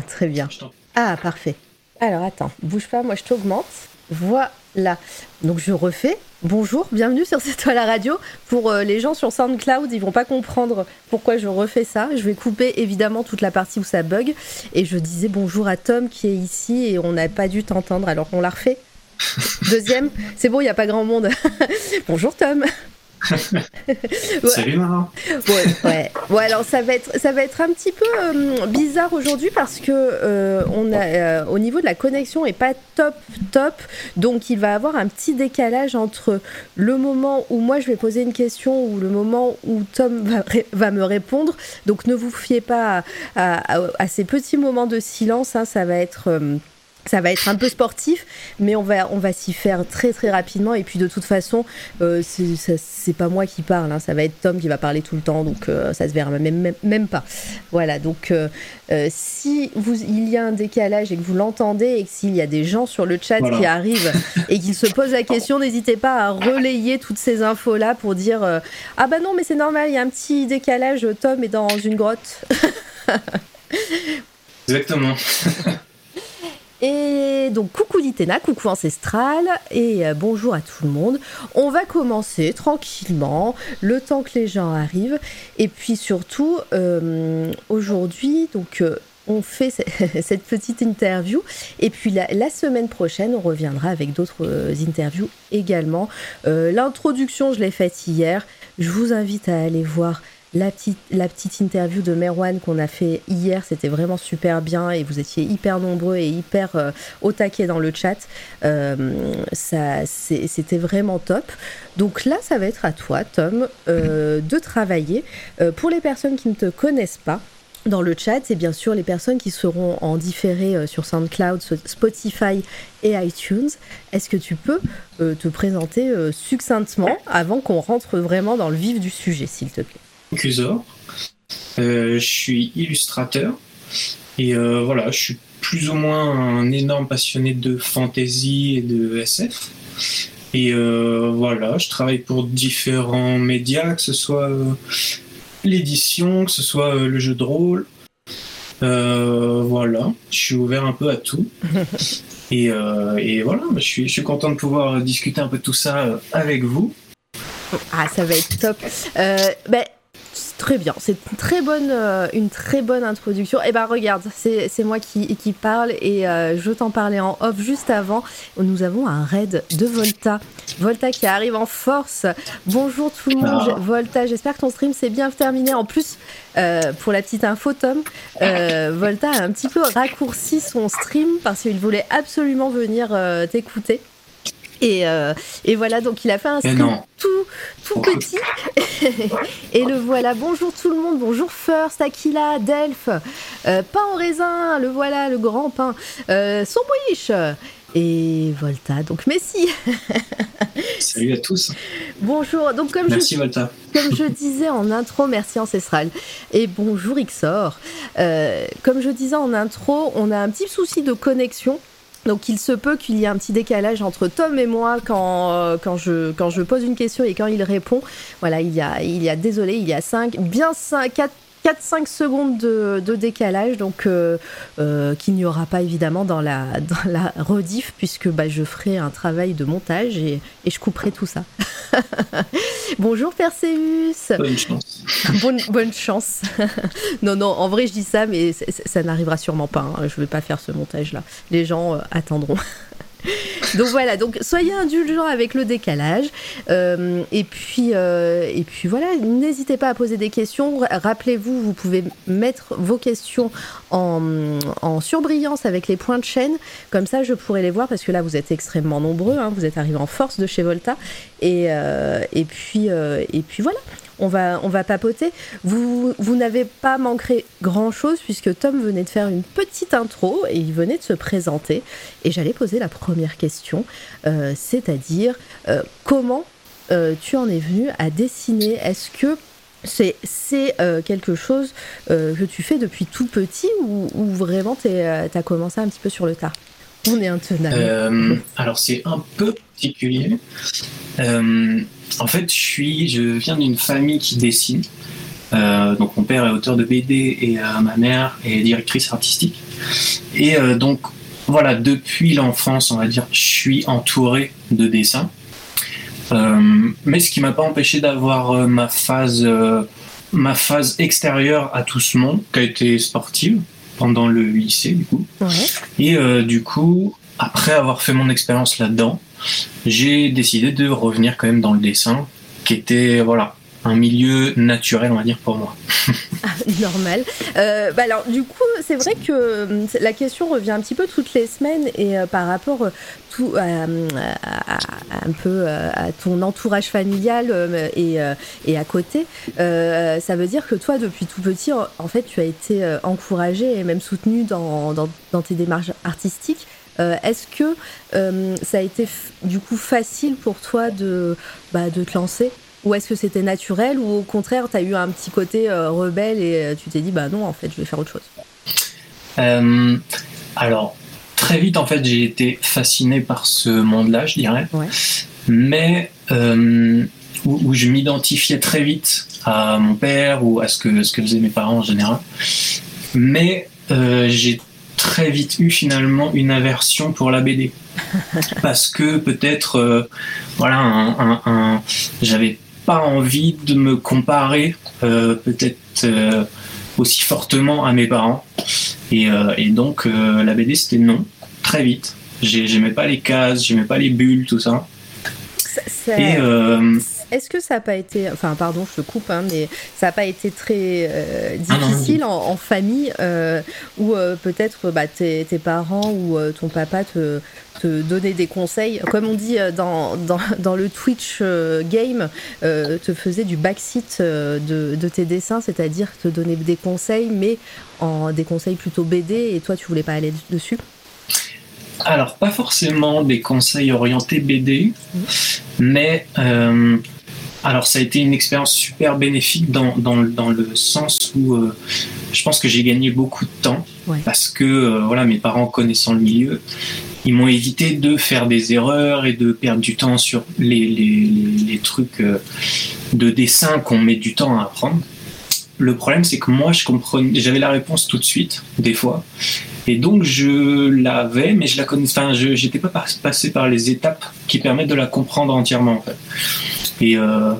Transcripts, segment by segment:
très bien. Ah parfait. Alors attends, bouge pas, moi je t'augmente. Voilà. Donc je refais. Bonjour, bienvenue sur C'est toi la radio. Pour euh, les gens sur SoundCloud, ils vont pas comprendre pourquoi je refais ça. Je vais couper évidemment toute la partie où ça bug. Et je disais bonjour à Tom qui est ici et on n'a pas dû t'entendre alors on la refait. Deuxième, c'est bon, il n'y a pas grand monde. bonjour Tom. Salut Mara. Ouais, ouais. Bon, alors ça va être, ça va être un petit peu euh, bizarre aujourd'hui parce que euh, on a, euh, au niveau de la connexion est pas top, top. Donc il va avoir un petit décalage entre le moment où moi je vais poser une question ou le moment où Tom va, me répondre. Donc ne vous fiez pas à, à- à ces petits moments de silence. hein, ça va être. Ça va être un peu sportif, mais on va, on va s'y faire très très rapidement. Et puis de toute façon, euh, c'est pas moi qui parle, hein, ça va être Tom qui va parler tout le temps, donc euh, ça se verra même, même, même pas. Voilà, donc euh, euh, si vous, il y a un décalage et que vous l'entendez et que s'il y a des gens sur le chat Voilà. qui arrivent et qu'ils se posent la question, n'hésitez pas à relayer toutes ces infos-là pour dire euh, Ah bah non, mais c'est normal, il y a un petit décalage, Tom est dans une grotte. Exactement. Et donc coucou Litena, coucou Ancestral et euh, bonjour à tout le monde. On va commencer tranquillement, le temps que les gens arrivent. Et puis surtout, euh, aujourd'hui, donc euh, on fait ce- cette petite interview. Et puis la, semaine prochaine, on reviendra avec d'autres interviews également. L'introduction, je l'ai faite hier. Je vous invite à aller voir la petite, la petite interview de Merwan qu'on a fait hier, c'était vraiment super bien et vous étiez hyper nombreux et hyper euh, au taquet dans le chat. Euh, ça, c'est- c'était vraiment top. Donc là, ça va être à toi, Tom, euh, de travailler. Euh, pour les personnes qui ne te connaissent pas, dans le chat, et bien sûr les personnes qui seront en différé euh, sur SoundCloud, so- Spotify et iTunes. Est-ce que tu peux te présenter succinctement avant qu'on rentre vraiment dans le vif du sujet, s'il te plaît? Cusor. Euh, je suis illustrateur. Et euh, voilà, je suis plus ou moins un énorme passionné de fantasy et de SF. Et euh, voilà, je travaille pour différents médias, que ce soit l'édition, que ce soit le jeu de rôle. Euh, voilà, je suis ouvert un peu à tout. Et, euh, et voilà, je suis, je suis content de pouvoir discuter un peu de tout ça avec vous. Ah, ça va être top. Euh, ben, très bien, c'est une très bonne, euh, une très bonne introduction. Et ben regarde, c'est moi qui, qui parle et euh, je t'en parlais en off juste avant. Nous avons un raid de Volta. Volta qui arrive en force. Bonjour tout le monde, Ah. Volta. J'espère que ton stream s'est bien terminé. En plus, euh, pour la petite info, Tom, Volta a un petit peu raccourci son stream parce qu'il voulait absolument venir t'écouter. Et, et voilà, donc il a fait un Mais stream non. Tout, tout petit. et le voilà. Bonjour tout le monde. Bonjour First, Aquila, Delph. Euh, pain au raisin, le voilà, le grand pain. Euh, Sombriche. Et Volta. Donc Messi. Salut à tous. Bonjour. Donc comme je Merci Volta. comme je disais en intro, merci Ancestral. Et bonjour Xor. Euh, comme je disais en intro, on a un petit souci de connexion. Donc il se peut qu'il y ait un petit décalage entre Tom et moi quand, euh, quand, je, quand je pose une question et quand il répond. Voilà, il y a, il y a désolé, il y a 5, bien 5, 4, 4-5 secondes de, de décalage, donc euh, euh, qu'il n'y aura pas évidemment dans la, dans la rediff, puisque bah, je ferai un travail de montage et, et je couperai tout ça. Bonjour Perseus Bonne chance. bonne, bonne chance. non, non, en vrai, je dis ça, mais ça n'arrivera sûrement pas. hein. Je vais pas faire ce montage-là. Les gens euh, attendront. donc voilà, soyez indulgents avec le décalage. Euh, et, puis, euh, et puis voilà, n'hésitez pas à poser des questions. Ra- Rappelez-vous, vous pouvez mettre vos questions en, surbrillance avec les points de chaîne. Comme ça, je pourrai les voir parce que là, vous êtes extrêmement nombreux. hein. Vous êtes arrivés en force de chez Volta. Et, euh, puis, euh, et puis voilà, on va, papoter. Vous, n'avez pas manqué grand-chose puisque Tom venait de faire une petite intro et il venait de se présenter. Et j'allais poser la première question, euh, c'est-à-dire comment tu en es venu à dessiner? Est-ce que c'est euh, quelque chose euh, que tu fais depuis tout petit ou, vraiment tu as commencé un petit peu sur le tard? On est intenable. Euh, alors c'est un peu particulier. Euh, en fait, je suis, viens d'une famille qui dessine. Euh, donc mon père est auteur de BD et euh, ma mère est directrice artistique. Et euh, donc voilà, depuis l'enfance, on va dire, je suis entouré de dessins. Euh, mais ce qui m'a pas empêché d'avoir euh, ma phase, euh, ma phase extérieure à tout ce monde, qui a été sportive pendant le lycée du coup. Ouais. Et euh, du coup, après avoir fait mon expérience là-dedans, j'ai décidé de revenir quand même dans le dessin, qui était voilà un milieu naturel, on va dire pour moi. Normal. Euh, bah alors, du coup, c'est vrai que hum, la question revient un petit peu toutes les semaines et euh, par rapport euh, tout, à, à- à- un peu euh, à ton entourage familial euh, et, euh, et à côté, euh, ça veut dire que toi, depuis tout petit, en, fait, tu as été euh, encouragé et même soutenu dans, dans, dans tes démarches artistiques. Euh, Est-ce que euh, ça a été du coup facile pour toi de, bah, de te lancer? Ou est-ce que c'était naturel ou au contraire, tu as eu un petit côté euh, rebelle et euh, tu t'es dit, bah non, en fait, je vais faire autre chose Euh, alors, très vite, en fait, j'ai été fasciné par ce monde-là, je dirais. Ouais. Mais où, où je m'identifiais très vite à mon père ou à ce que, ce que faisaient mes parents en général. Mais euh, j'ai très vite eu finalement une aversion pour la BD. Parce que peut-être, euh, voilà, un, un- un- j'avais pas envie de me comparer euh, peut-être euh, aussi fortement à mes parents. Et, euh, et donc la BD c'était non, très vite. J'ai- J'aimais pas les cases, j'aimais pas les bulles, tout ça. Ça- ça- Et Est-ce que ça n'a pas été, enfin pardon, je te coupe, hein, mais ça n'a pas été très euh, Ah non, difficile en, en famille euh, où euh, peut-être bah, tes, tes parents ou ton papa te, te donnaient des conseils, comme on dit euh, dans, dans, dans le Twitch euh, game, euh, te faisait du backseat de, de tes dessins, c'est-à-dire te donner des conseils, mais en des conseils plutôt BD et toi tu voulais pas aller dessus? alors pas forcément des conseils orientés BD, Mhm. mais euh, alors ça a été une expérience super bénéfique dans, dans, le- dans le sens où euh, je pense que j'ai gagné beaucoup de temps Ouais. parce que euh, voilà mes parents connaissant le milieu, ils m'ont évité de faire des erreurs et de perdre du temps sur les, les, les, les trucs euh, de dessin qu'on met du temps à apprendre. Le problème, c'est que moi, je comprenais, j'avais la réponse tout de suite, des fois, et donc je l'avais, mais je la connaissais. Enfin, je j'étais pas pas- passé par les étapes qui permettent de la comprendre entièrement, en fait. Et euh,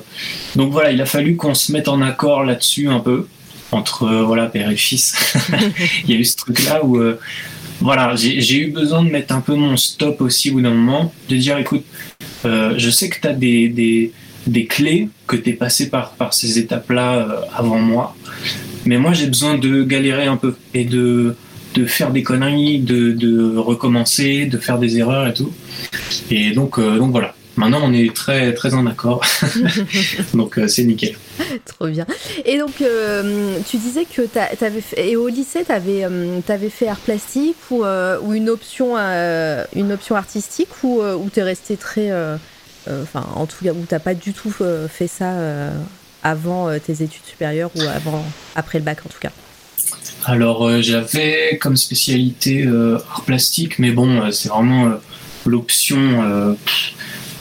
donc voilà, il a fallu qu'on se mette en accord là-dessus un peu entre euh, voilà père et fils. il y a eu ce truc-là où euh, voilà, j'ai eu besoin de mettre un peu mon stop aussi au bout d'un moment, de dire écoute, je sais que tu as des, des, des clés, que tu es passé par, par ces étapes-là avant moi, mais moi j'ai besoin de galérer un peu et de, de faire des conneries, de, de recommencer, de faire des erreurs et tout. Et donc, euh, donc voilà. Maintenant, on est très, très en accord. donc, euh, c'est nickel. Trop bien. Et donc, euh, tu disais que t'a- t'avais fait, et au lycée, tu avais, fait art plastique ou, ou une, option, une option artistique ou, ou tu es resté très. Enfin, en tout cas, où tu pas du tout fait ça avant tes études supérieures ou avant, après le bac en tout cas? Alors, euh, j'avais comme spécialité euh, art plastique, mais bon, euh, c'est vraiment l'option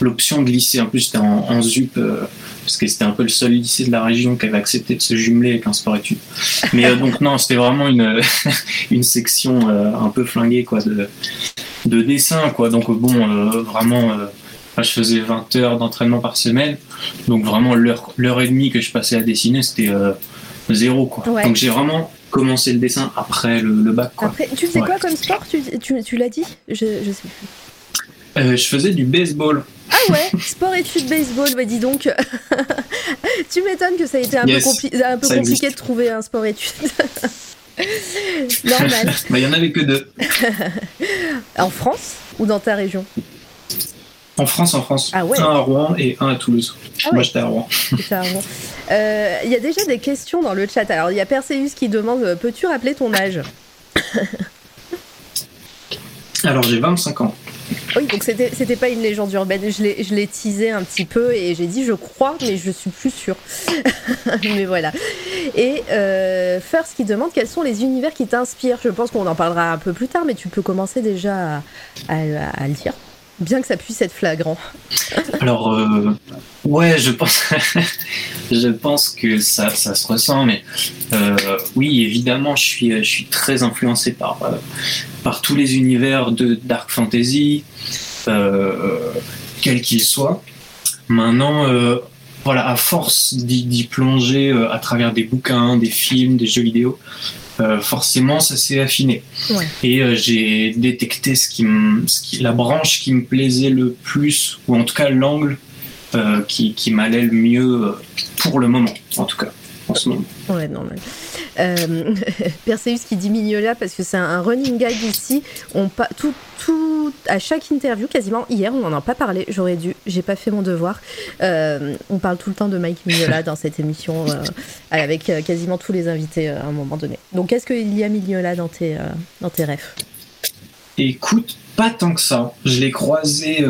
l'option de lycée. En plus, j'étais en, en ZUP, parce que c'était un peu le seul lycée de la région qui avait accepté de se jumeler avec un sport-études. Mais euh, donc, non, c'était vraiment une, une section un peu flinguée, quoi, de, de dessin, quoi. Donc, bon, vraiment, je faisais 20 heures d'entraînement par semaine. Donc, vraiment, l'heure l'heure et demie que je passais à dessiner, c'était euh, zéro, quoi. Ouais. Donc, j'ai vraiment commencé le dessin après le, le bac, quoi. Après, tu faisais Ouais. quoi comme sport? Tu, tu, tu l'as dit? Je, je sais plus. Euh, je faisais du baseball. Ah ouais, sport études baseball, bah dis donc. tu m'étonnes que ça a été un Yes, peu, compli- un peu ça compliqué de trouver un sport études. Normal. Bah, Il y en avait que deux. En France ou dans ta région? En France, en France. Ah ouais. Un à Rouen et un à Toulouse. Ah Moi, ouais. j'étais à Rouen. Bon. Euh, Il y a déjà des questions dans le chat. Alors, il y a Perseus qui demande euh, Peux-tu rappeler ton âge? Alors j'ai 25 ans. Oui, donc c'était, pas une légende urbaine. Je l'ai, je l'ai teasé un petit peu et j'ai dit je crois, mais je suis plus sûre. mais voilà. Et euh, First qui demande quels sont les univers qui t'inspirent? Je pense qu'on en parlera un peu plus tard, mais tu peux commencer déjà à, à- à le dire. Bien que ça puisse être flagrant. Alors, euh, ouais, je pense, je pense que ça, ça se ressent, mais euh, oui, évidemment, je suis, je suis très influencé par, euh, par tous les univers de dark fantasy, quels qu'ils soient. Maintenant, voilà, à force d'y plonger à travers des bouquins, des films, des jeux vidéo, euh, forcément, ça s'est affiné. Ouais. Et euh, j'ai détecté ce qui me, ce qui, la branche qui me plaisait le plus, ou en tout cas l'angle euh, qui, qui m'allait le mieux pour le moment, en tout cas, moment. Ouais, normal. Euh, Perseus qui dit Mignola parce que c'est un running gag ici. On pa- tout, tout, à chaque interview, quasiment hier, on n'en a pas parlé. J'aurais dû, j'ai pas fait mon devoir. Euh, on parle tout le temps de Mike Mignola dans cette émission euh, avec quasiment tous les invités à un moment donné. Donc, est-ce qu'il y a Mignola dans tes, dans tes rêves Écoute, pas tant que ça. Je l'ai croisé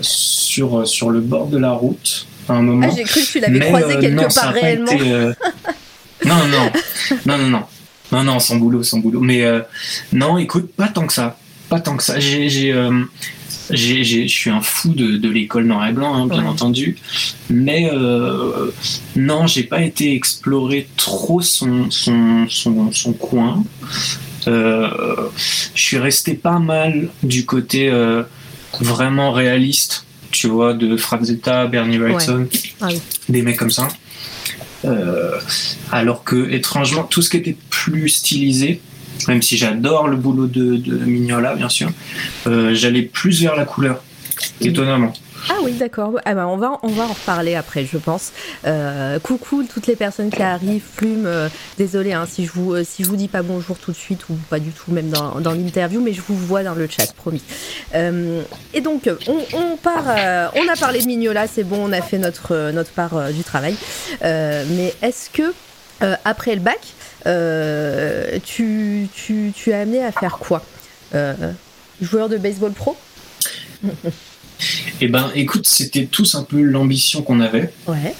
sur, sur le bord de la route à un moment. Ah, j'ai cru que tu l'avais croisé euh, quelque non, part réellement. été, euh, non, non, non, non, non, non, non, sans boulot, sans boulot. Mais euh, non, écoute, pas tant que ça, pas tant que ça. J'ai, j'ai, euh, j'ai- j'ai- je suis un fou de, de l'école noir et blanc, hein, bien Ouais. entendu. Mais euh, non, j'ai pas été explorer trop son, son, son, son coin. Je suis resté pas mal du côté vraiment réaliste, tu vois, de Frank Zeta, Bernie Wrightson, Ah oui. des mecs comme ça. Euh, alors que, étrangement, tout ce qui était plus stylisé, même si j'adore le boulot de, de Mignola, bien sûr, euh, j'allais plus vers la couleur, étonnamment. Ah oui, d'accord. Ah bah, on, va, on va en reparler après, je pense. Euh, coucou toutes les personnes qui arrivent. Plume, euh, désolé hein, si, je vous, euh, si vous dis pas bonjour tout de suite ou pas du tout, même dans, l'interview, mais je vous vois dans le chat, promis. Euh, et donc, on, part, on a parlé de Mignola, c'est bon, on a fait notre, notre part du travail. Mais est-ce que, après le bac, tu, tu, tu es amené à faire quoi Joueur de baseball pro? Eh ben, écoute, c'était tous un peu l'ambition qu'on avait. Ouais.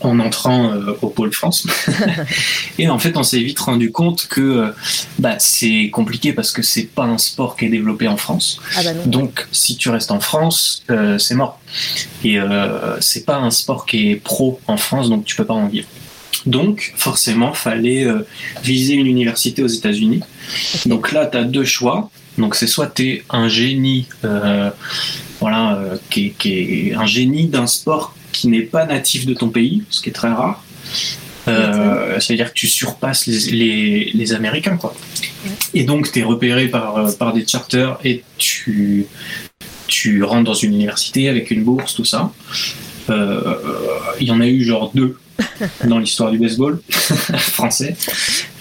en entrant euh, au pôle France. et en fait, on s'est vite rendu compte que euh, bah, c'est compliqué parce que c'est pas un sport qui est développé en France. Ah bah non. Donc, si tu restes en France, euh, c'est mort. Et c'est pas un sport qui est pro en France, donc tu peux pas en vivre. Donc, forcément, fallait viser une université aux États-Unis. Donc là, tu as deux choix. Donc, c'est soit tu es un génie, euh, voilà, euh, qui, est, qui est un génie d'un sport qui n'est pas natif de ton pays, ce qui est très rare. Euh, C'est-à-dire que tu surpasses les, les, les Américains, quoi. Et donc, tu es repéré par, par des charters et tu, tu rentres dans une université avec une bourse, tout ça. Euh, Il y en a eu genre deux dans l'histoire du baseball français.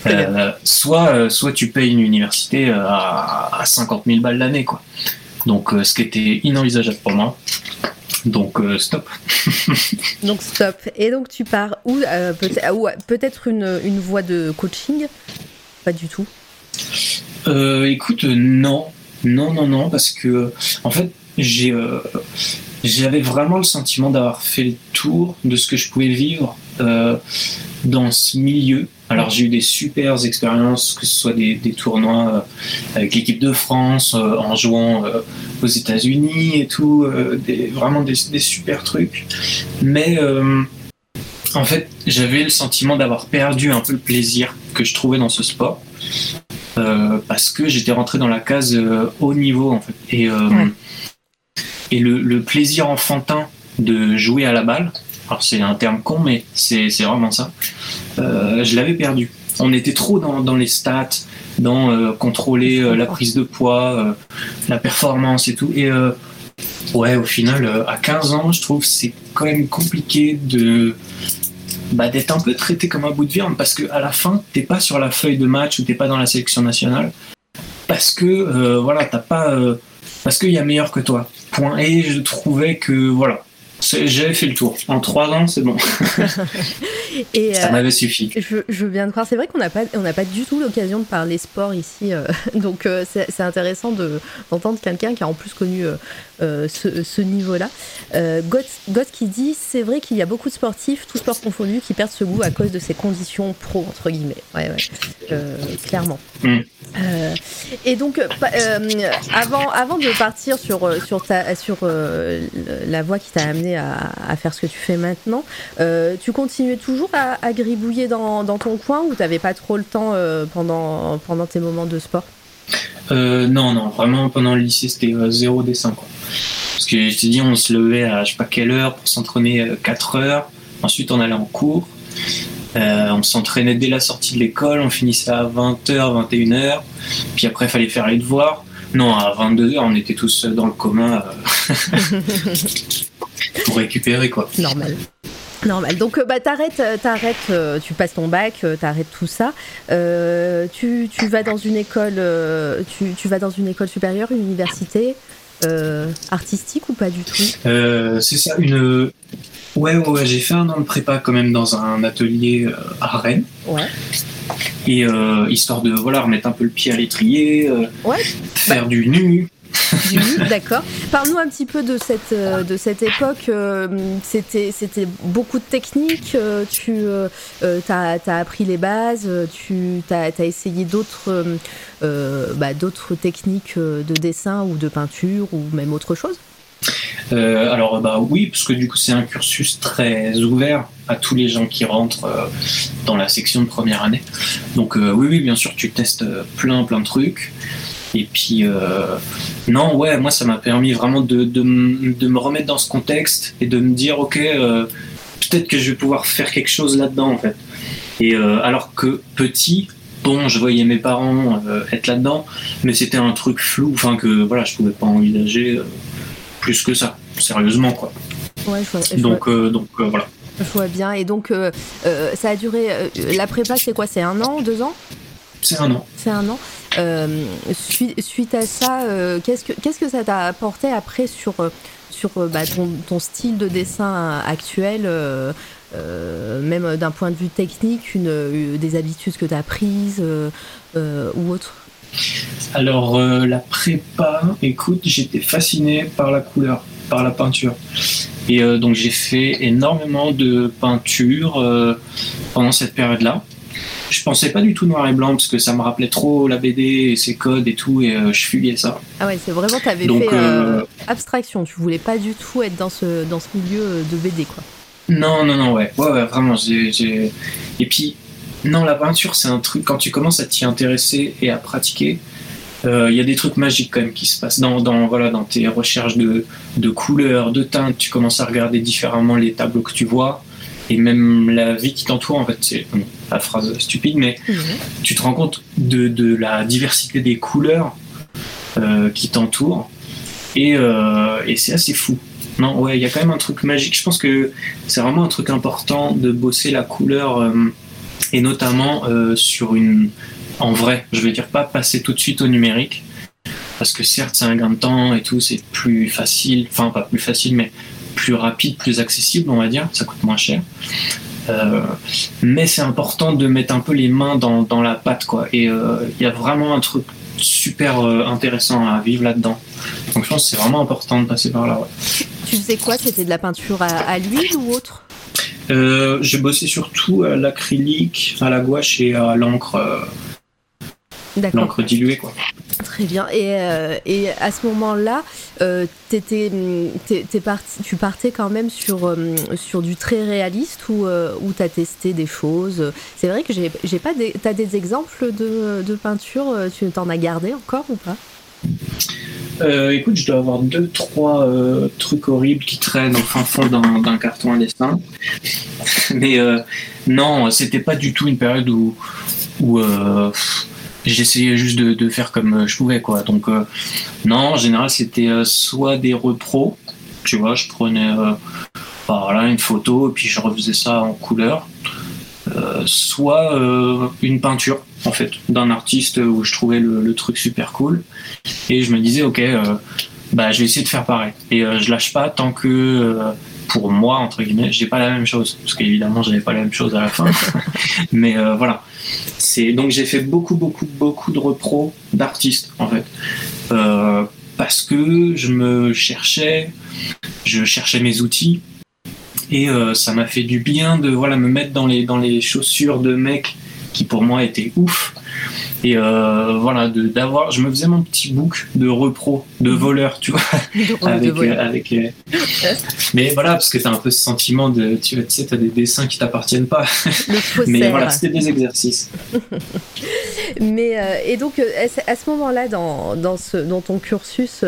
Euh, soit, euh, soit tu payes une université à, à 50 000 balles l'année, quoi. Donc, ce qui était inenvisageable pour moi. Donc, euh, stop. Donc stop. Et donc tu pars où euh, peut-être une, une voie de coaching? Pas du tout. Écoute, non, non, non, non, parce que en fait, j'ai, euh, j'avais vraiment le sentiment d'avoir fait le tour de ce que je pouvais vivre euh, dans ce milieu. Alors j'ai eu des super expériences, que ce soit des, des tournois euh, avec l'équipe de France, euh, en jouant euh, aux États-Unis et tout, euh, des, vraiment des, des super trucs. Mais euh, en fait, j'avais le sentiment d'avoir perdu un peu le plaisir que je trouvais dans ce sport. Parce que j'étais rentré dans la case haut niveau en fait. Et, Ouais. Et le, plaisir enfantin de jouer à la balle, alors c'est un terme con, mais c'est vraiment ça, euh, je l'avais perdu. On était trop dans, les stats, dans euh, contrôler euh, la prise de poids, la performance et tout. Et ouais, au final, à 15 ans, je trouve c'est quand même compliqué de bah, d'être un peu traité comme un bout de viande parce que à la fin t'es pas sur la feuille de match ou t'es pas dans la sélection nationale parce que voilà t'as pas parce qu'il y a meilleur que toi. Point. Et je trouvais que voilà J'avais fait le tour. En trois ans, c'est bon. Et, ça euh, m'avait suffi. Je, je viens de croire. C'est vrai qu'on n'a pas, on n'a pas du tout l'occasion de parler sport ici, euh, donc euh, c'est intéressant de d'entendre quelqu'un qui a en plus connu ce, ce niveau-là. Goth, Goth qui dit, c'est vrai qu'il y a beaucoup de sportifs, tous sports confondus, qui perdent ce goût à cause de ces conditions pro entre guillemets. Ouais, ouais, clairement. Mm. Et donc, avant, avant de partir sur, sur, ta, sur la voie qui t'a amené à, faire ce que tu fais maintenant, euh, tu continuais toujours à, à gribouiller dans, ton coin ou t'avais pas trop le temps euh, pendant, tes moments de sport? Euh, non, non, vraiment pendant le lycée c'était zéro dessin quoi. Parce que je t'ai dit, on se levait à je sais pas quelle heure pour s'entraîner euh, 4 heures. Ensuite on allait en cours. On s'entraînait dès la sortie de l'école, on finissait à 20h, 21h. Puis après il fallait faire les devoirs. Non, à 22h on était tous dans le commun euh, pour récupérer quoi. Normal. Normal. Donc, euh, bah, t'arrêtes, euh, t'arrêtes, tu passes ton bac, t'arrêtes tout ça. Euh, tu, tu vas dans une école, tu, tu vas dans une école supérieure, une université euh, artistique ou pas du tout? Euh, c'est ça, une. Ouais, ouais, ouais, j'ai fait un an de prépa quand même dans un atelier euh, à Rennes. Ouais. Et euh, histoire de voilà, remettre un peu le pied à l'étrier, euh, Ouais. faire du nu. Du nu, d'accord. Parle-nous un petit peu de cette, euh, de cette époque. C'était, c'était beaucoup de techniques. Tu t'as appris les bases. Tu as, essayé d'autres, euh, bah, d'autres techniques de dessin ou de peinture ou même autre chose? Euh, alors, bah oui, parce que du coup, c'est un cursus très ouvert à tous les gens qui rentrent euh, dans la section de première année. Donc, euh, oui, oui, bien sûr, tu testes plein, plein de trucs. Et puis, non, ouais, moi, ça m'a permis vraiment de, me remettre dans ce contexte et de me dire, ok, peut-être que je vais pouvoir faire quelque chose là-dedans, en fait. Et alors que petit, bon, je voyais mes parents être là-dedans, mais c'était un truc flou, enfin que voilà, je pouvais pas envisager plus que ça, sérieusement, quoi. Ouais, je vois, je Donc, euh, donc euh, voilà. je vois bien. Et donc, euh, ça a duré. la prépa, c'est quoi C'est un an, deux ans? C'est un an. C'est un an. Euh, suite, suite à ça, euh, qu'est-ce que qu'est-ce que ça t'a apporté après sur sur bah, ton, ton style de dessin actuel, euh, même d'un point de vue technique, une, des habitudes que tu as prises ou autre? Alors, euh, la prépa, écoute, j'étais fasciné par la couleur, par la peinture. Et euh, donc, j'ai fait énormément de peinture euh, pendant cette période-là. Je pensais pas du tout noir et blanc parce que ça me rappelait trop la BD et ses codes et tout, et je fuyais ça. Ah ouais, c'est vraiment, tu avais Donc, fait abstraction, tu voulais pas du tout être dans ce, dans ce milieu de BD, quoi. Non, non, non, ouais, ouais, ouais vraiment. j'ai- j'ai- Et puis, non, la peinture, c'est un truc, quand tu commences à t'y intéresser et à pratiquer, euh, il y a des trucs magiques quand même qui se passent dans, dans, voilà, dans tes recherches de, de couleurs, de teintes. Tu commences à regarder différemment les tableaux que tu vois et même la vie qui t'entoure. En fait, c'est la phrase stupide, mais tu te rends compte de, de la diversité des couleurs euh, qui t'entourent et, euh, et c'est assez fou. Non, ouais, il y a quand même un truc magique. Je pense que c'est vraiment un truc important de bosser la couleur et notamment euh, sur une. En vrai, je veux dire pas passer tout de suite au numérique parce que certes c'est un gain de temps et tout, c'est plus facile, enfin pas plus facile, mais plus rapide, plus accessible, on va dire, ça coûte moins cher. Euh, mais c'est important de mettre un peu les mains dans, dans la pâte, quoi. Et euh, il y a vraiment un truc super euh, intéressant à vivre là-dedans. Donc je pense que c'est vraiment important de passer par là. ouais. Tu faisais quoi? C'était de la peinture à, à l'huile ou autre? Euh, j'ai bossé surtout à l'acrylique, à la gouache et à l'encre, euh, l'encre diluée, quoi. Très bien. Et, euh, et à ce moment-là, euh, hum, parti, tu partais quand même sur, hum, sur du très réaliste ou où tu as testé des choses? C'est vrai que j'ai, pas des, t'as des exemples de, de peinture Tu t'en as gardé encore ou pas? Euh, écoute, je dois avoir deux, trois euh, trucs horribles qui traînent au fin fond d'un carton à dessin. Mais euh, non, c'était pas du tout une période où, euh, j'essayais juste de, de faire comme je pouvais, quoi. Donc, euh, non, en général, c'était euh, soit des repros, tu vois, je prenais euh, voilà, une photo et puis je refaisais ça en couleur. Euh, soit euh, une peinture, en fait, d'un artiste où je trouvais le, le truc super cool. Et je me disais, ok, euh, bah, je vais essayer de faire pareil. Et euh, je lâche pas tant que euh, pour moi entre guillemets, j'ai pas la même chose parce qu'évidemment j'avais pas la même chose à la fin. Mais euh, voilà, c'est donc j'ai fait beaucoup beaucoup beaucoup de repros d'artistes en fait parce que je me cherchais, je cherchais mes outils et ça m'a fait du bien de voilà me mettre dans les dans les chaussures de mecs qui pour moi étaient ouf et euh, voilà, d'avoir, je me faisais mon petit book de repro, de voleur, tu vois, avec, euh, avec euh, mais voilà, parce que tu as un peu ce sentiment de, tu, sais, tu as des dessins qui t'appartiennent pas. mais voilà, c'était des exercices. mais et donc à ce moment-là, dans, dans, ce, dans ton cursus,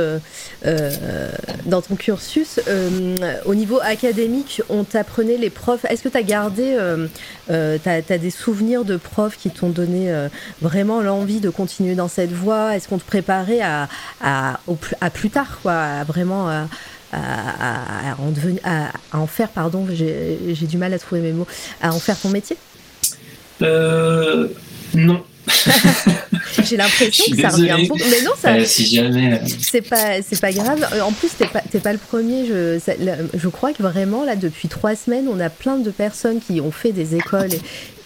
dans ton cursus, au niveau académique, on t'apprenait les profs. Est-ce que tu as gardé, tu as, des souvenirs de profs qui t'ont donné vraiment l'envie de continuer dans cette voie? Est-ce qu'on te préparait à, à, à, plus tard, quoi, à vraiment à, en, devenir, à, en faire, pardon, j'ai du mal à trouver mes mots, à en faire ton métier? Euh, Non. J'ai l'impression que ça revient beaucoup. Mais non, ça. Euh, si jamais. Euh, c'est pas, c'est pas grave. En plus, t'es pas, pas le premier. Je, je crois que vraiment là, depuis trois semaines, on a plein de personnes qui ont fait des écoles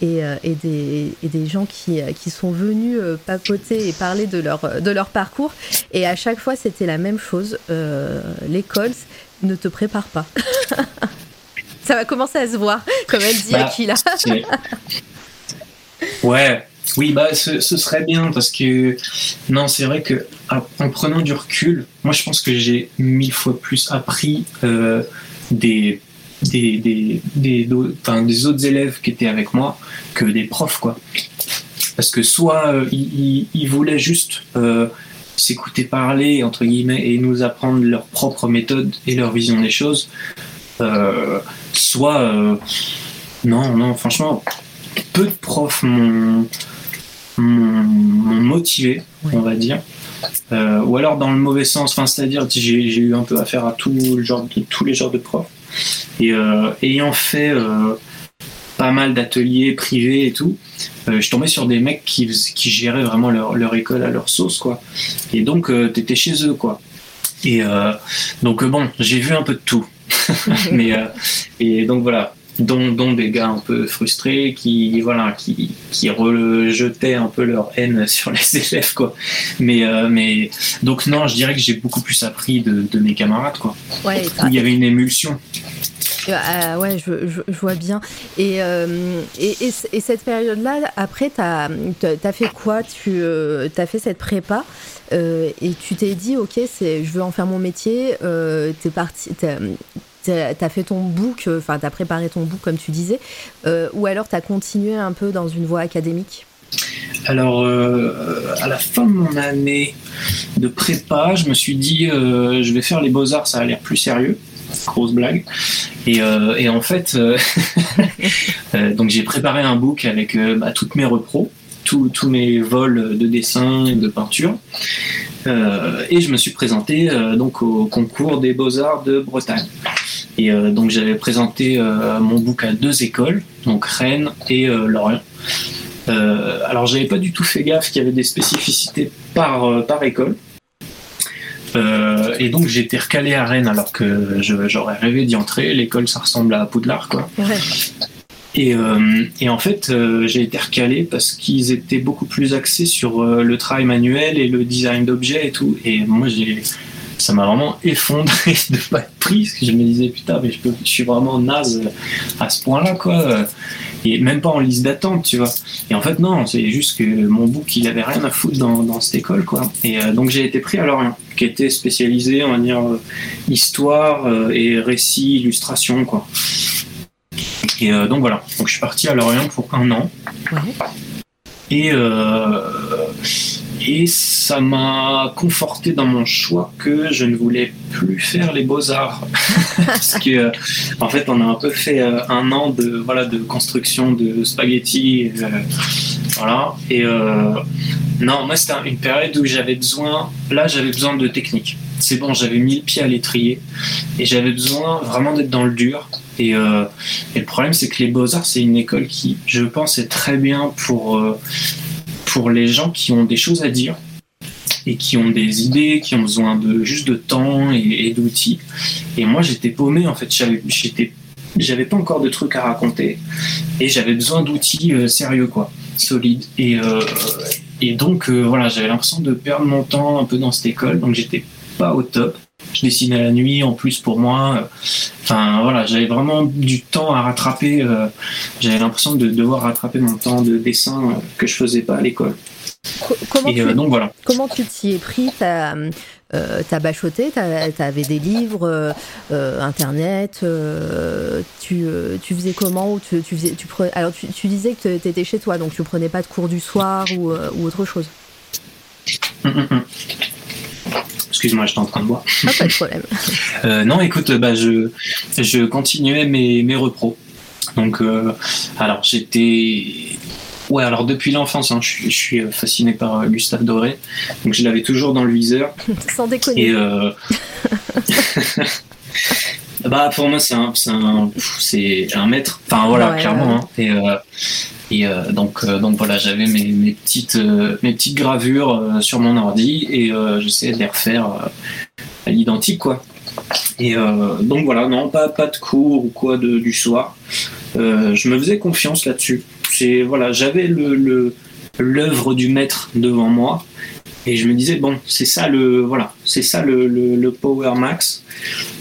et, et, et des, et des gens qui, qui sont venus papoter et parler de leur, de leur parcours. Et à chaque fois, c'était la même chose. L'école ne te prépare pas. ça va commencer à se voir, comme elle dit bah, Aquila. ouais, oui, bah, ce, serait bien parce que non, c'est vrai que en prenant du recul, moi je pense que j'ai mille fois plus appris euh, des, des, des, des, des, autres élèves qui étaient avec moi que des profs, quoi. Parce que soit euh, ils, voulaient juste euh, s'écouter parler, entre guillemets, et nous apprendre leur propre méthode et leur vision des choses, soit non, non, franchement, peu de profs m'ont m'ont motivé, on va dire. Euh, ou alors dans le mauvais sens, enfin, c'est-à-dire j'ai eu un peu affaire à tout le genre de, tous les genres de profs. Et euh, ayant fait euh, pas mal d'ateliers privés et tout, je tombais sur des mecs qui, qui géraient vraiment leur, leur, école à leur sauce, quoi. Et donc, t'étais chez eux, quoi. Et donc, bon, j'ai vu un peu de tout. Mais, et donc voilà, dont, des gars un peu frustrés qui voilà qui, qui rejetaient un peu leur haine sur les élèves quoi mais euh, mais donc non je dirais que j'ai beaucoup plus appris de, mes camarades quoi ouais, il y avait une émulsion euh, ouais, je, je, vois bien. Et, euh, et, et, cette période-là, après, tu as, as, fait quoi? Tu as fait cette prépa et tu t'es dit, ok, je veux en faire mon métier. tu es parti, tu as fait ton book, euh, enfin, tu as préparé ton book, comme tu disais, euh, ou alors tu as continué un peu dans une voie académique? Alors, euh, à la fin de mon année de prépa, je me suis dit, je vais faire les beaux-arts, ça a l'air plus sérieux. Grosse blague. Et, en fait, donc j'ai préparé un book avec bah, toutes mes repros, tous mes vols de dessin et de peinture. et je me suis présenté donc au concours des beaux-arts de Bretagne. Et euh, donc j'avais présenté euh, mon book à deux écoles, donc Rennes et euh, Lorient. alors j'avais pas du tout fait gaffe qu'il y avait des spécificités par, par école. et donc j'ai été recalé à Rennes alors que j'aurais rêvé d'y entrer. L'école ça ressemble à Poudlard quoi. Et, et, en fait, j'ai été recalé parce qu'ils étaient beaucoup plus axés sur le travail manuel et le design d'objets et tout. Et moi, j'ai ça m'a vraiment effondré de pas être pris parce que je me disais putain mais je, peux, je suis vraiment naze à ce point là quoi. Et même pas en liste d'attente tu vois. Et en fait non c'est juste que mon book il avait rien à foutre dans, dans cette école quoi. Et euh, donc j'ai été pris à Lorient qui était spécialisé on va dire euh, histoire euh, et récit illustration quoi et donc voilà donc je suis parti à Lorient pour un an et et ça m'a conforté dans mon choix que je ne voulais plus faire les beaux-arts. Parce que, euh, en fait, on a un peu fait euh, un an de, voilà, de construction de spaghettis. Euh, voilà. Et non, moi, c'était une période où j'avais besoin, là, j'avais besoin de technique. C'est bon, j'avais mis le pied à l'étrier et j'avais besoin vraiment d'être dans le dur. Et, et le problème, c'est que les beaux-arts, c'est une école qui, je pense, est très bien pour pour les gens qui ont des choses à dire et qui ont des idées, qui ont besoin de juste de temps et, d'outils. Et moi, j'étais paumé en fait. J'avais- pas encore de trucs à raconter et j'avais besoin d'outils euh, sérieux quoi, solides. Et euh, et donc euh, voilà, j'avais l'impression de perdre mon temps un peu dans cette école, donc j'étais pas au top. Je dessinais la nuit en plus pour moi. Enfin voilà, j'avais vraiment du temps à rattraper. euh, j'avais l'impression de devoir rattraper mon temps de dessin euh, que je faisais pas à l'école. Comment, Et tu, donc voilà. comment tu t'y es pris euh, t'as bachoté, t'avais des livres, euh, euh, internet, tu, tu faisais comment ou tu, tu faisais, tu pre- Alors tu, tu disais que tu étais chez toi, donc tu prenais pas de cours du soir ou, ou autre chose. Excuse-moi, j'étais en train de boire. Ah, pas de problème. Non, écoute, bah, je, je continuais mes, mes repros. Donc, alors j'étais. Ouais, alors depuis l'enfance, hein, je, suis- je suis fasciné par euh, Gustave Doré. Donc, je l'avais toujours dans le viseur. Sans déconner. Et. Euh... bah, pour moi, c'est un, un, un maître. Enfin, voilà, Ouais, clairement. hein. Et. Euh... Et euh, donc, euh, donc voilà, j'avais mes, mes petites, euh, mes petites gravures euh, sur mon ordi et euh, j'essayais de les refaire euh, à l'identique, quoi. Et euh, donc voilà, non, pas, pas de cours ou quoi de, du soir. Euh, je me faisais confiance là-dessus. Voilà, j'avais le l'œuvre du maître devant moi et je me disais bon, c'est ça le voilà, c'est ça le, le, le power max.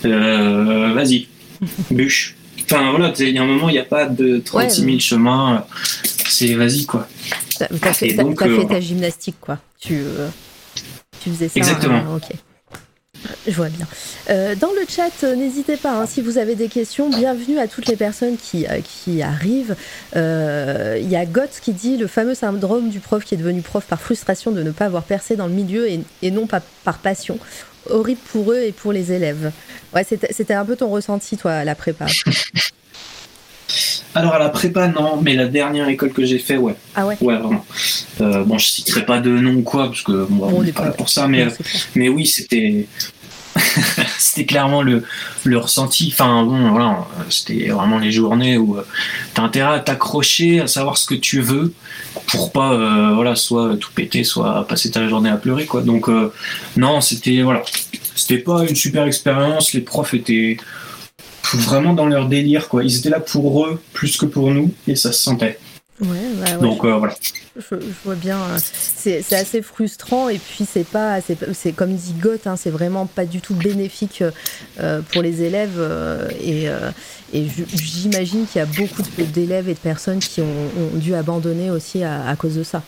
Euh, Vas-y, bûche. Enfin voilà, il y a un moment, il n'y a pas de 36 000 Ouais. chemins. C'est vas-y quoi. T'as fait, donc, euh, fait ta gymnastique, quoi. Tu, euh, tu faisais ça. Exactement. euh, ok. Je vois bien. Euh, dans le chat, euh, n'hésitez pas, hein, si vous avez des questions, bienvenue à toutes les personnes qui, euh, qui arrivent. Euh, Il y a Goth qui dit le fameux syndrome du prof qui est devenu prof par frustration de ne pas avoir percé dans le milieu et, et non pas par passion. Horrible pour eux et pour les élèves. Ouais, c'était un peu ton ressenti, toi, à la prépa. Alors à la prépa, non, mais la dernière école que j'ai fait, ouais. Ah ouais Ouais, vraiment. Euh, bon, je citerai pas de nom ou quoi, parce que bon, on n'est pas là pour ça, mais, Non, clair. mais oui, c'était. c'était clairement le, le ressenti. Enfin, bon, voilà, c'était vraiment les journées où tu as intérêt à t'accrocher, à savoir ce que tu veux, pour pas, euh, voilà, soit tout péter, soit passer ta journée à pleurer, quoi. Donc, euh, non, c'était, voilà, c'était pas une super expérience. Les profs étaient vraiment dans leur délire, quoi. Ils étaient là pour eux plus que pour nous, et ça se sentait. Ouais, bah ouais, Donc, euh, voilà. Je, je vois bien, euh, c'est assez frustrant et puis c'est pas, c'est comme dit Goth, hein, c'est vraiment pas du tout bénéfique euh, pour les élèves euh, et, et j'imagine qu'il y a beaucoup d'élèves et de personnes qui ont, ont dû abandonner aussi à, à cause de ça.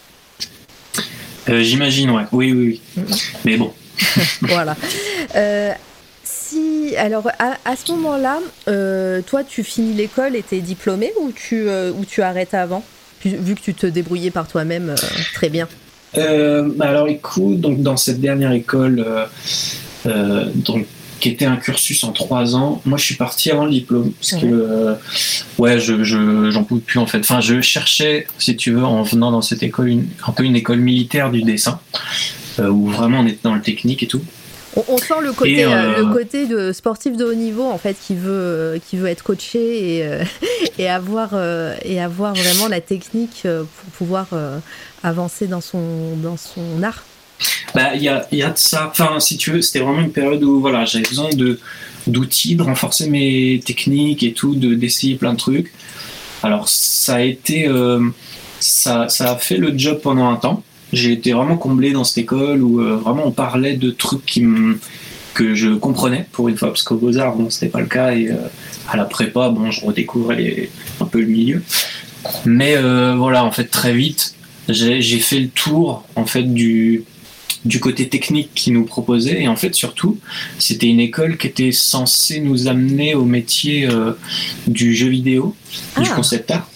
J'imagine, ouais. Oui, oui, oui. Mhm. Mais bon. voilà. Si, alors à, à ce moment-là, euh, toi tu finis l'école et t'es diplômé ou tu, euh, ou tu arrêtes avant? Vu que tu te débrouillais par toi-même euh, très bien. Bah alors écoute, donc dans cette dernière école, donc qui était un cursus en trois ans, moi je suis parti avant le diplôme parce que ouais, je je- j'en pouvais plus en fait. Enfin, je cherchais, si tu veux, en venant dans cette école, une- un peu une école militaire du dessin où vraiment on était dans le technique et tout. On, on sent le côté, euh, euh, le côté de sportif de haut niveau en fait qui veut, qui veut être coaché et, euh, et, avoir, euh, et avoir vraiment la technique pour pouvoir avancer dans son, dans son art. Bah, il y a, y a de ça. Enfin, si tu veux, c'était vraiment une période où voilà, j'avais besoin de d'outils, de renforcer mes techniques et tout, de d'essayer plein de trucs. Alors, ça a été, ça, ça a fait le job pendant un temps. J'ai été vraiment comblé dans cette école où euh, vraiment on parlait de trucs qui que je comprenais pour une fois, parce qu'au Beaux-Arts, bon, c'était pas le cas, et euh, à la prépa, bon, je redécouvrais un peu le milieu. Mais euh, voilà, en fait, très vite, j'ai fait le tour, en fait, du, du côté technique qu'ils nous proposait, et en fait, surtout, c'était une école qui était censée nous amener au métier du jeu vidéo, du Ah. concept art.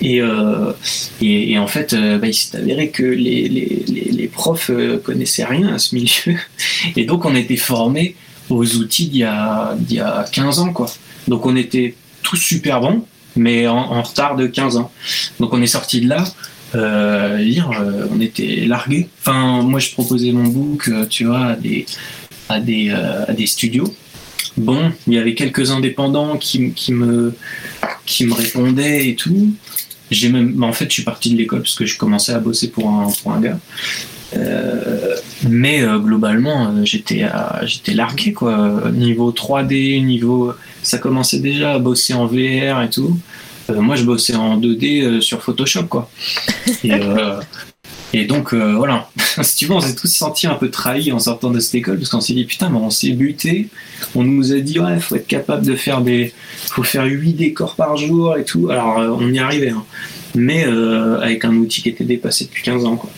Et, euh, et, et en fait, euh, bah, il s'est avéré que les, les, les, profs euh, connaissaient rien à ce milieu. Et donc, on était formés aux outils d'il y, a, y a 15 ans. Quoi. Donc, on était tous super bons, mais en, retard de 15 ans. Donc, on est sorti de là. Euh, on était largués. Enfin, moi, je proposais mon book, euh, tu vois, à des, à des, à des studios. Bon, il y avait quelques indépendants qui, qui, me, qui me répondaient et tout. J'ai même, bah, en fait, je suis parti de l'école parce que je commençais à bosser pour un, pour un gars. Euh, Mais euh, globalement, euh, j'étais j'étais largué quoi. Niveau 3D, niveau ça commençait déjà à bosser en VR et tout. Moi, je bossais en 2D sur Photoshop quoi. Et, et donc voilà, si tu veux, on s'est tous sentis un peu trahis en sortant de cette école parce qu'on s'est dit putain, mais on s'est buté. On nous a dit ouais, faut être capable de faire des, faut faire 8 décors par jour et tout. Alors on y arrivait, hein. mais avec un outil qui était dépassé depuis 15 ans quoi.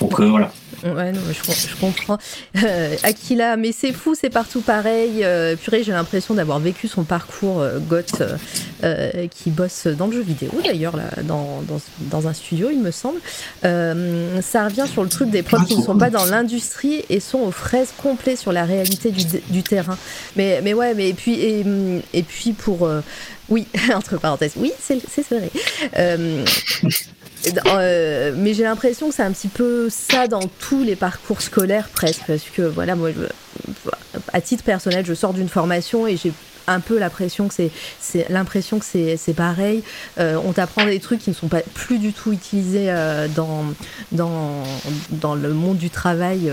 Donc voilà. Ouais, non, je, comprends. Euh, Aquila, mais c'est fou, c'est partout pareil. Euh, purée, j'ai l'impression d'avoir vécu son parcours euh, goth qui bosse dans le jeu vidéo, d'ailleurs, dans, un studio, il me semble. ça revient sur le truc des profs qui ne sont pas dans l'industrie et sont aux fraises complets sur la réalité du, terrain. Mais, mais ouais, mais et puis, puis pour. oui, entre parenthèses, oui, c'est vrai. Euh, mais j'ai l'impression que c'est un petit peu ça dans tous les parcours scolaires presque, parce que voilà, moi, à titre personnel, je sors d'une formation et j'ai un peu l'impression que c'est l'impression que c'est pareil. Euh, on t'apprend des trucs qui ne sont pas plus du tout utilisés euh, dans, dans, dans le monde du travail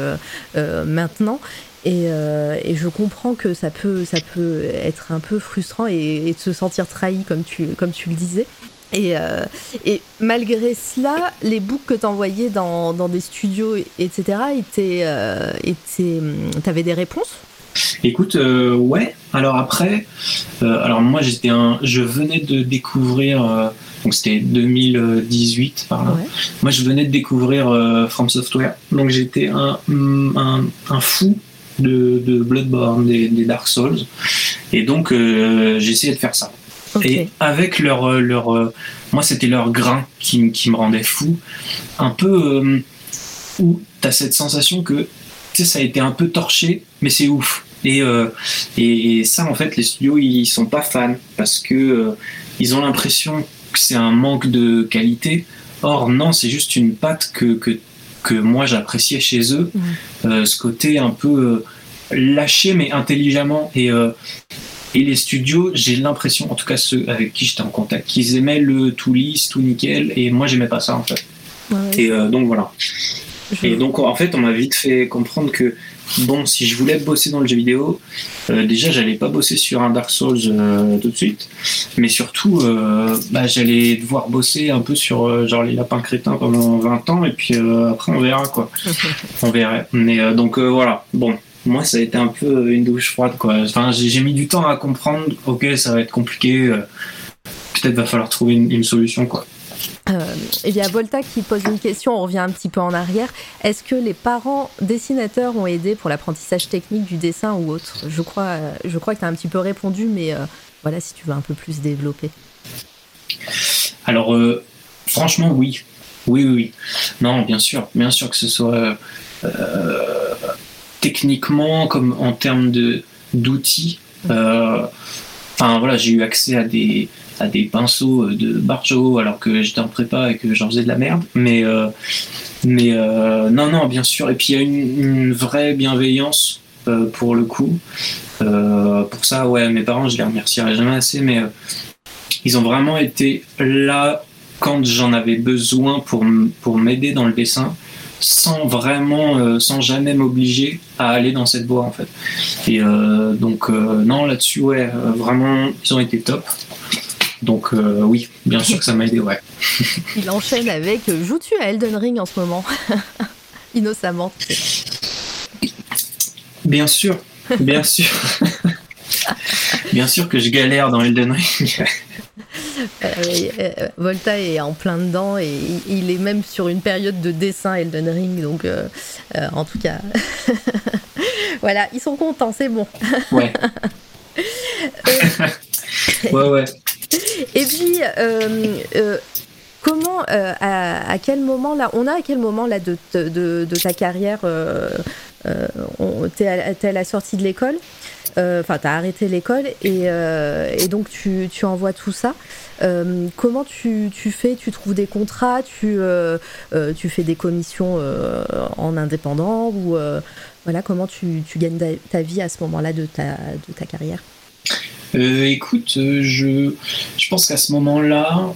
maintenant. Et, et, je comprends que ça peut, ça peut être un peu frustrant et, et de se sentir trahi, comme tu, comme tu le disais. Et, euh, et, malgré cela, les books que tu envoyais dans, dans, des studios, etc., étaient, euh, étaient, t'avais des réponses? Écoute, euh, ouais. Alors après, alors moi j'étais un, je venais de découvrir, donc c'était 2018 par là. Ouais. Moi je venais de découvrir From Software, donc j'étais un, un, un, fou de, de Bloodborne, des, des, Dark Souls, et donc j'ai essayé de faire ça. Et avec leur, euh, leur euh, moi c'était leur grain qui, qui, me rendait fou, un peu euh, où tu as cette sensation que ça a été un peu torché, mais c'est ouf. Et, euh, et, ça en fait les studios ils sont pas fans parce que ils ont l'impression que c'est un manque de qualité. Or non, c'est juste une patte que, que, que moi j'appréciais chez eux, mmh. ce côté un peu lâché mais intelligemment et et les studios, j'ai l'impression, en tout cas ceux avec qui j'étais en contact, qu'ils aimaient le tout lisse, tout nickel, et moi j'aimais pas ça en fait. Ouais. Et euh, donc voilà. Je... Et donc en fait, on m'a vite fait comprendre que bon, si je voulais bosser dans le jeu vidéo, euh, déjà j'allais pas bosser sur un Dark Souls euh, tout de suite, mais surtout euh, bah, j'allais devoir bosser un peu sur genre les lapins crétins pendant 20 ans, et puis après on verra quoi. on verra. Mais donc voilà, bon, moi, ça a été un peu une douche froide, quoi. Enfin, j'ai mis du temps à comprendre, ok, ça va être compliqué, euh, peut-être va falloir trouver une, une solution, quoi. Euh, il y a Volta qui pose une question, on revient un petit peu en arrière. Est-ce que les parents dessinateurs ont aidé pour l'apprentissage technique du dessin ou autre? Je crois, je crois que tu as un petit peu répondu, mais euh, voilà, si tu veux un peu plus développer. Alors, euh, franchement, oui. Oui, oui, oui. Non, bien sûr. Bien sûr que ce soit techniquement comme en termes de d'outils. Euh, enfin voilà, j'ai eu accès à des à des pinceaux de Barjo alors que j'étais en prépa et que j'en faisais de la merde. Mais euh, mais euh, non non bien sûr. Et puis il y a une, une vraie bienveillance euh, pour le coup. Euh, pour ça ouais mes parents je les remercierai jamais assez mais ils ont vraiment été là quand j'en avais besoin pour pour m'aider dans le dessin sans vraiment, euh, sans jamais m'obliger à aller dans cette voie en fait. Et euh, donc euh, non là-dessus ouais, vraiment ils ont été top. Donc oui, bien sûr que ça m'a aidé ouais. Il enchaîne avec joues-tu à Elden Ring en ce moment? Innocemment. Bien sûr, bien sûr. bien sûr que je galère dans Elden Ring. Euh, Volta est en plein dedans et il est même sur une période de dessin Elden Ring, donc euh, euh, en tout cas, voilà, ils sont contents, c'est bon. Ouais. ouais, ouais. Et puis, comment, à, à, quel moment là, on a à quel moment là de, de, de ta carrière, t'es à, es à la sortie de l'école? Enfin, tu as arrêté l'école et, euh, et, donc tu, tu, envoies tout ça. Euh, comment tu, tu, fais? Tu trouves des contrats? Tu, euh, tu fais des commissions en indépendant ou voilà comment tu, tu gagnes ta, vie à ce moment-là de ta, de ta carrière? Écoute, je, je pense qu'à ce moment-là,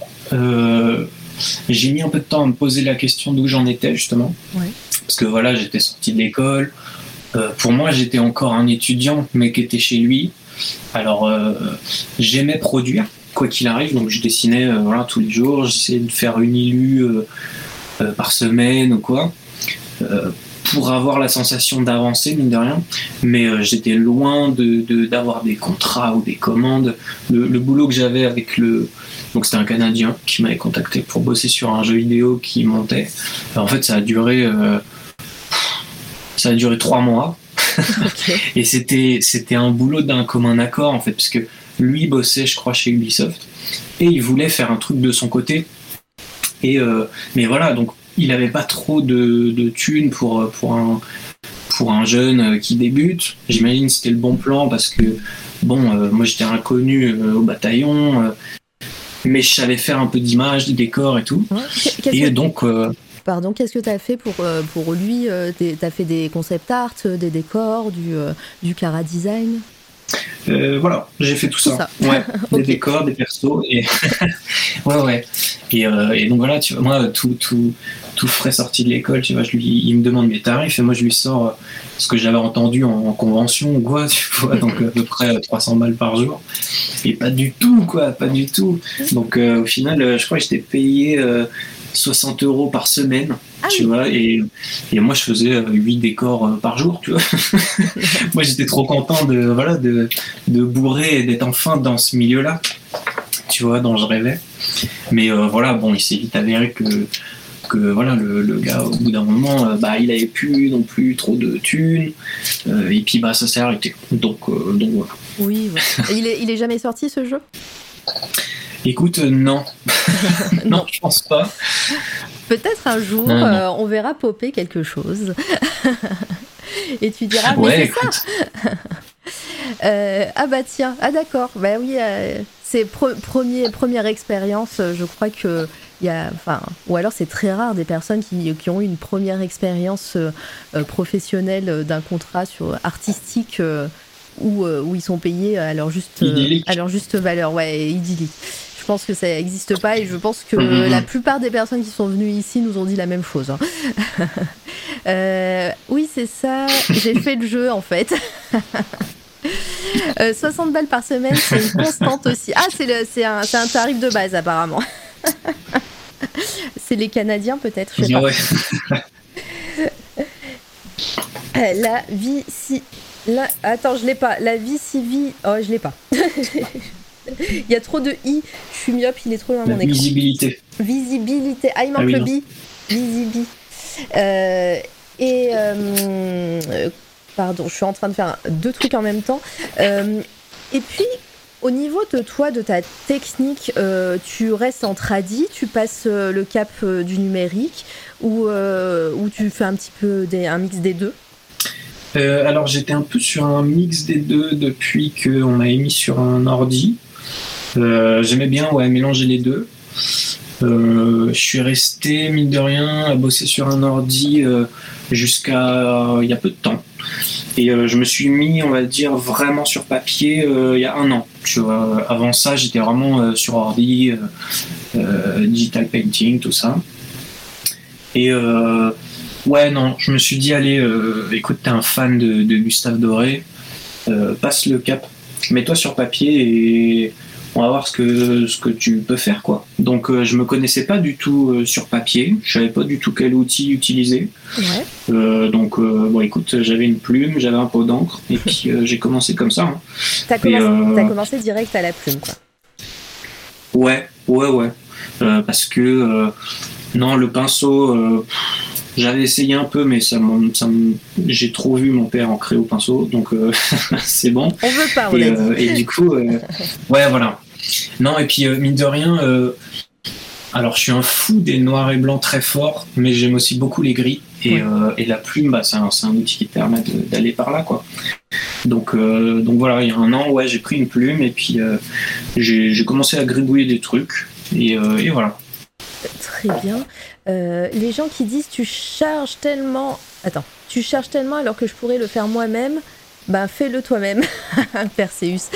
j'ai mis un peu de temps à me poser la question d'où j'en étais justement. Ouais. parce que voilà, j'étais sorti de l'école. Euh, pour moi, j'étais encore un étudiant, mais qui était chez lui. Alors, euh, j'aimais produire, quoi qu'il arrive. Donc, je dessinais euh, voilà, tous les jours. J'essayais de faire une illu par semaine ou quoi. pour avoir la sensation d'avancer, mine de rien. Mais j'étais loin d'avoir de, des contrats ou des commandes. Le, boulot que j'avais avec le, donc c'était un Canadien qui m'avait contacté pour bosser sur un jeu vidéo qui montait. en fait, ça a duré, ça a duré trois mois. et c'était c'était un boulot d'un commun accord en fait, parce que lui bossait, je crois, chez Ubisoft et il voulait faire un truc de son côté. Et euh, mais voilà, donc il n'avait pas trop de, de thunes pour pour un pour un jeune qui débute. J'imagine c'était le bon plan parce que bon, euh, moi j'étais inconnu euh, au bataillon, mais je savais faire un peu d'image, des décors et tout. et donc Pardon, qu'est-ce que tu as fait pour, euh, pour lui euh, Tu as fait des concept art, euh, des décors, du, du cara design? Voilà, j'ai fait tout, ça. Ouais, des décors, des persos et ouais ouais. Et, et, donc voilà, tu vois, moi tout tout tout frais sorti de l'école, tu vois, je lui, il me demande mes tarifs et moi je lui sors ce que j'avais entendu en, convention ou quoi, tu vois, donc à peu près 300 balles par jour. Et pas du tout quoi, pas du tout. Donc au final, je crois que j'étais payé 60 euros par semaine, ah tu vois, et, et, moi je faisais 8 euh, décors euh, par jour, tu vois. moi j'étais trop content de, voilà, de, de bourrer et d'être enfin dans ce milieu-là, tu vois, dont je rêvais. Mais euh, voilà, bon, il s'est vite avéré que, que voilà, le, le gars, au bout d'un moment, bah, il avait plus non plus trop de thunes, et puis bah, ça s'est arrêté. Donc, donc voilà. Oui, il, est, il est jamais sorti ce jeu? Écoute, non. non. je pense pas. Peut-être un jour, euh, on verra popper quelque chose. Et tu diras, mais c'est ça euh, Ah bah tiens, ah d'accord, bah oui, euh, c'est premier, première expérience, je crois que il y a, enfin, ou alors c'est très rare des personnes qui, qui ont eu une première expérience professionnelle d'un contrat sur artistique où, où, ils sont payés à leur juste, à leur juste valeur, ouais, idyllique. Je pense que ça n'existe pas et je pense que mhm. la plupart des personnes qui sont venues ici nous ont dit la même chose. Hein. Euh, oui, c'est ça. J'ai fait le jeu en fait. 60 euh, balles par semaine, c'est une constante aussi. Ah, c'est un, un, tarif de base apparemment. c'est les Canadiens peut-être, je sais pas. Euh, la vie si... La... Attends, je l'ai pas. La vie civile... Oh, je l'ai pas. il y a trop de i. Je suis myope, il est trop dans mon écran. Visibilité. Visibilité. Ah, il manque ah le bi. Visibi. Euh, et. Euh, pardon, je suis en train de faire deux trucs en même temps. Euh, et puis, au niveau de toi, de ta technique, tu restes en tradi, tu passes le cap du numérique ou, ou tu fais un petit peu des, un mix des deux? Alors j'étais un peu sur un mix des deux depuis qu'on m'a mis sur un ordi. Euh, j'aimais bien ouais, mélanger les deux. Euh, je suis resté, mine de rien, à bosser sur un ordi euh, jusqu'à il y a peu de temps. Et je me suis mis, on va dire, vraiment sur papier il y a un an. avant ça, j'étais vraiment sur ordi, digital painting, tout ça. Et ouais, non, je me suis dit, allez, écoute, t'es un fan de, de Gustave Doré, passe le cap, mets-toi sur papier et on va voir ce que, ce que tu peux faire. quoi. Donc euh, je me connaissais pas du tout euh, sur papier, je savais pas du tout quel outil utiliser. Euh, donc bon écoute, j'avais une plume, j'avais un pot d'encre et puis j'ai commencé comme ça. Hein. T'as commencé, commencé, direct à la plume quoi. Ouais, ouais, ouais. parce que non, le pinceau... J'avais essayé un peu, mais ça, j'ai trop vu mon père en créer au pinceau, donc c'est bon. On veut pas, on et, et, du coup, ouais, voilà. Non, et puis, euh, mine de rien, euh, alors je suis un fou des noirs et blancs très forts, mais j'aime aussi beaucoup les gris. Et, euh, la plume, bah, c'est un, outil qui permet d'aller par là. quoi. Donc, donc voilà, il y a un an, ouais, j'ai pris une plume et puis j'ai commencé à gribouiller des trucs. Et, voilà. Très bien. Les gens qui disent tu charges tellement. Attends, tu charges tellement alors que je pourrais le faire moi-même. Ben fais-le toi-même, Perseus.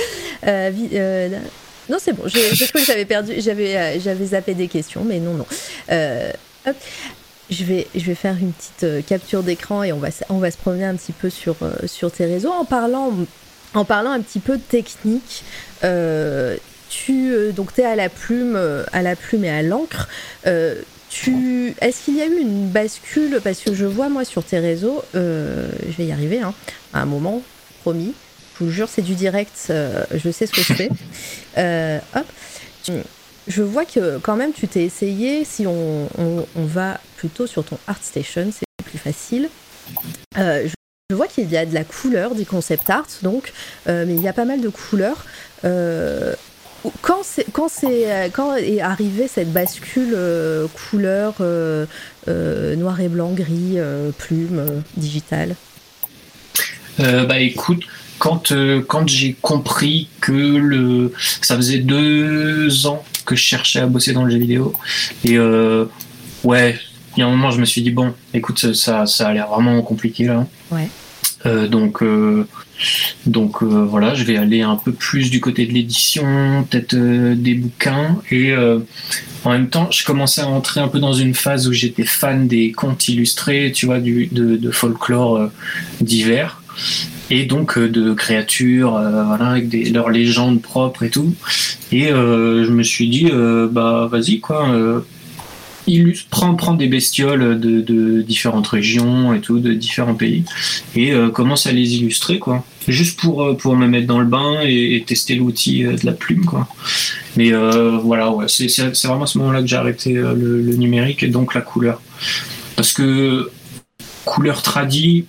Non, c'est bon. Je, je que j'avais perdu, j'avais, euh, j'avais zappé des questions, mais non, non. Euh, je vais, je vais faire une petite capture d'écran et on va, on va se promener un petit peu sur, sur tes réseaux en parlant, en parlant un petit peu de technique. tu donc es à la plume, à la plume et à l'encre. Tu, est-ce qu'il y a eu une bascule? Parce que je vois moi sur tes réseaux, je vais y arriver, hein, à un moment promis. Je vous jure, c'est du direct. je sais ce que je fais. hop je vois que quand même tu t'es essayé, si on, va plutôt sur ton ArtStation, c'est plus facile. Euh, je, vois qu'il y a de la couleur, des concept art, donc, euh, mais il y a pas mal de couleurs. Euh, quand, c'est, quand, c'est, quand est arrivée cette bascule couleur noir et blanc, gris, plume, digital? Bah écoute, quand, quand j'ai compris que le, ça faisait deux ans que je cherchais à bosser dans le jeu vidéo. Et euh, ouais, il y a un moment, je me suis dit, bon, écoute, ça, ça a l'air vraiment compliqué là. Ouais. Euh, donc, euh, voilà, je vais aller un peu plus du côté de l'édition, peut-être des bouquins. Et en même temps, je commençais à entrer un peu dans une phase où j'étais fan des contes illustrés, tu vois, du, de, folklore divers et donc euh, de créatures euh, voilà avec des, leurs légendes propres et tout et euh, je me suis dit bah vas-y quoi illustre, prends, prends des bestioles de, différentes régions et tout, de différents pays, et commence à les illustrer, quoi. Juste pour, pour me mettre dans le bain et, tester l'outil de la plume, quoi. Mais voilà, ouais, c'est, c'est, vraiment à ce moment-là que j'ai arrêté le, le, numérique et donc la couleur. Parce que couleur tradie,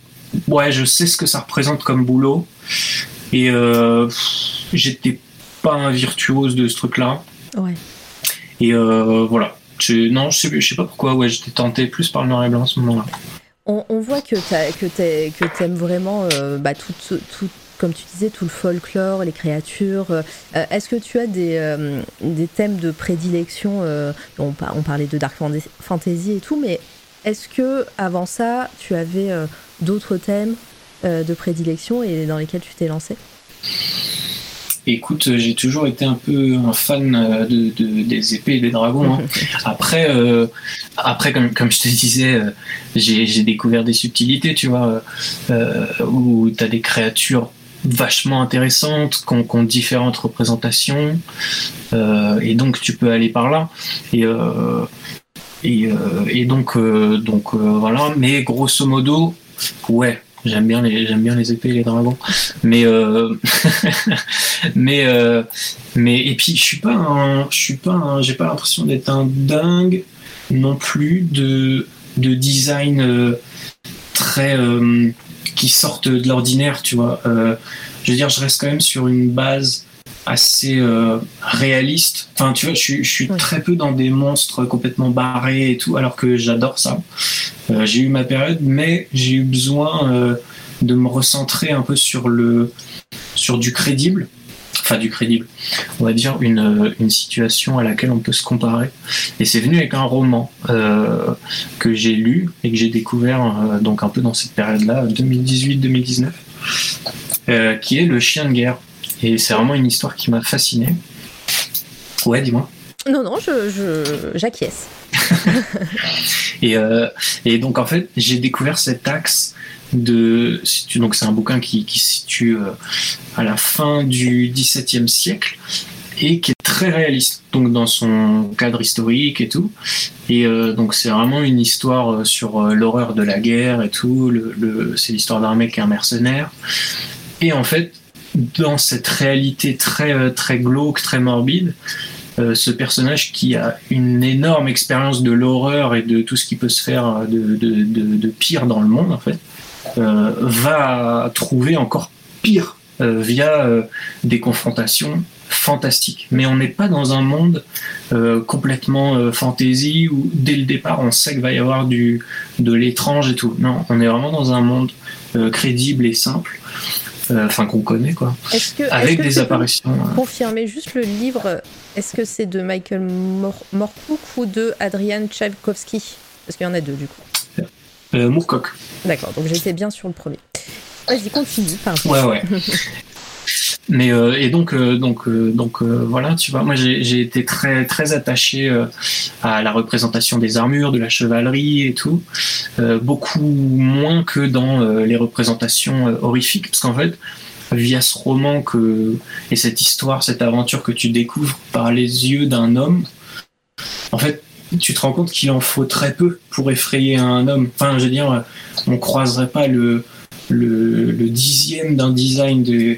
ouais, je sais ce que ça représente comme boulot. Et euh, j'étais pas un virtuose de ce truc-là. Ouais. Et euh, voilà. non, je sais, je sais pas pourquoi, ouais, j'étais tenté plus par le noir et blanc à ce moment-là. On, voit que tu aimes vraiment euh, bah, tout, comme tu disais, tout le folklore, les créatures. Est-ce que tu as des, des thèmes de prédilection on, on, parlait de dark fantasy et tout, mais est-ce que avant ça, tu avais d'autres thèmes euh, de prédilection et dans lesquels tu t'es lancé? Écoute, j'ai toujours été un peu un fan euh, de, des épées et des dragons. Hein. Après, euh, après comme, comme, je te disais, j'ai découvert des subtilités, tu vois, où tu as des créatures vachement intéressantes, qui ont, différentes représentations, et donc tu peux aller par là. Et, et, et donc, donc voilà, mais grosso modo, Ouais, j'aime bien les j'aime bien les épées et les dragons. Mais euh, mais euh, mais et puis je suis pas un, je suis pas j'ai pas l'impression d'être un dingue non plus de de design euh, très qui sortent de l'ordinaire, tu vois. je veux dire, je reste quand même sur une base assez euh, réaliste. Enfin, tu vois, je, suis très peu dans des monstres complètement barrés et tout, alors que j'adore ça. Euh, j'ai eu ma période, mais j'ai eu besoin euh, de me recentrer un peu sur le sur du crédible. Enfin, du crédible. On va dire une, une situation à laquelle on peut se comparer. Et c'est venu avec un roman que j'ai lu et que j'ai découvert donc un peu dans cette période-là, 2018-2019, qui est Le Chien de guerre et c'est vraiment une histoire qui m'a fasciné. Ouais, dis-moi. Non, non, je, j'acquiesce. et, euh, et, donc, en fait, j'ai découvert cet axe de. Donc, c'est un bouquin qui, qui se situe euh, à la fin du XVIIe siècle et qui est très réaliste, donc dans son cadre historique et tout. Et euh, donc, c'est vraiment une histoire sur l'horreur de la guerre et tout. Le, c'est l'histoire d'un mec qui est un mercenaire. Et en fait, dans cette réalité très, euh, très glauque, très morbide, euh, ce personnage qui a une énorme expérience de l'horreur et de tout ce qui peut se faire de, de, de, pire dans le monde, en fait, euh, va trouver encore pire via des confrontations fantastiques. Mais on n'est pas dans un monde complètement fantasy où dès le départ on sait qu'il va y avoir du, de l'étrange et tout. Non, on est vraiment dans un monde crédible et simple euh, enfin qu'on connaît quoi. Avec des apparitions. Euh. Confirmer juste le livre. Est-ce que c'est de Michael Moorcock ou de Adrian Tchaikovsky? Parce qu'il y en a deux du coup. Euh, Moorcock. D'accord, donc j'étais bien sur le premier. Vas-y, continue. Ouais, ouais. mais euh, et donc euh, donc euh, donc voilà, tu vois, moi j'ai été très très attaché à la représentation des armures, de la chevalerie et tout, beaucoup moins que dans les représentations horrifiques, parce qu'en fait via ce roman que et cette histoire, cette aventure que tu découvres par les yeux d'un homme, en fait tu te rends compte qu'il en faut très peu pour effrayer un homme. Enfin, je veux dire, on croiserait pas le, le, le dixième d'un design de,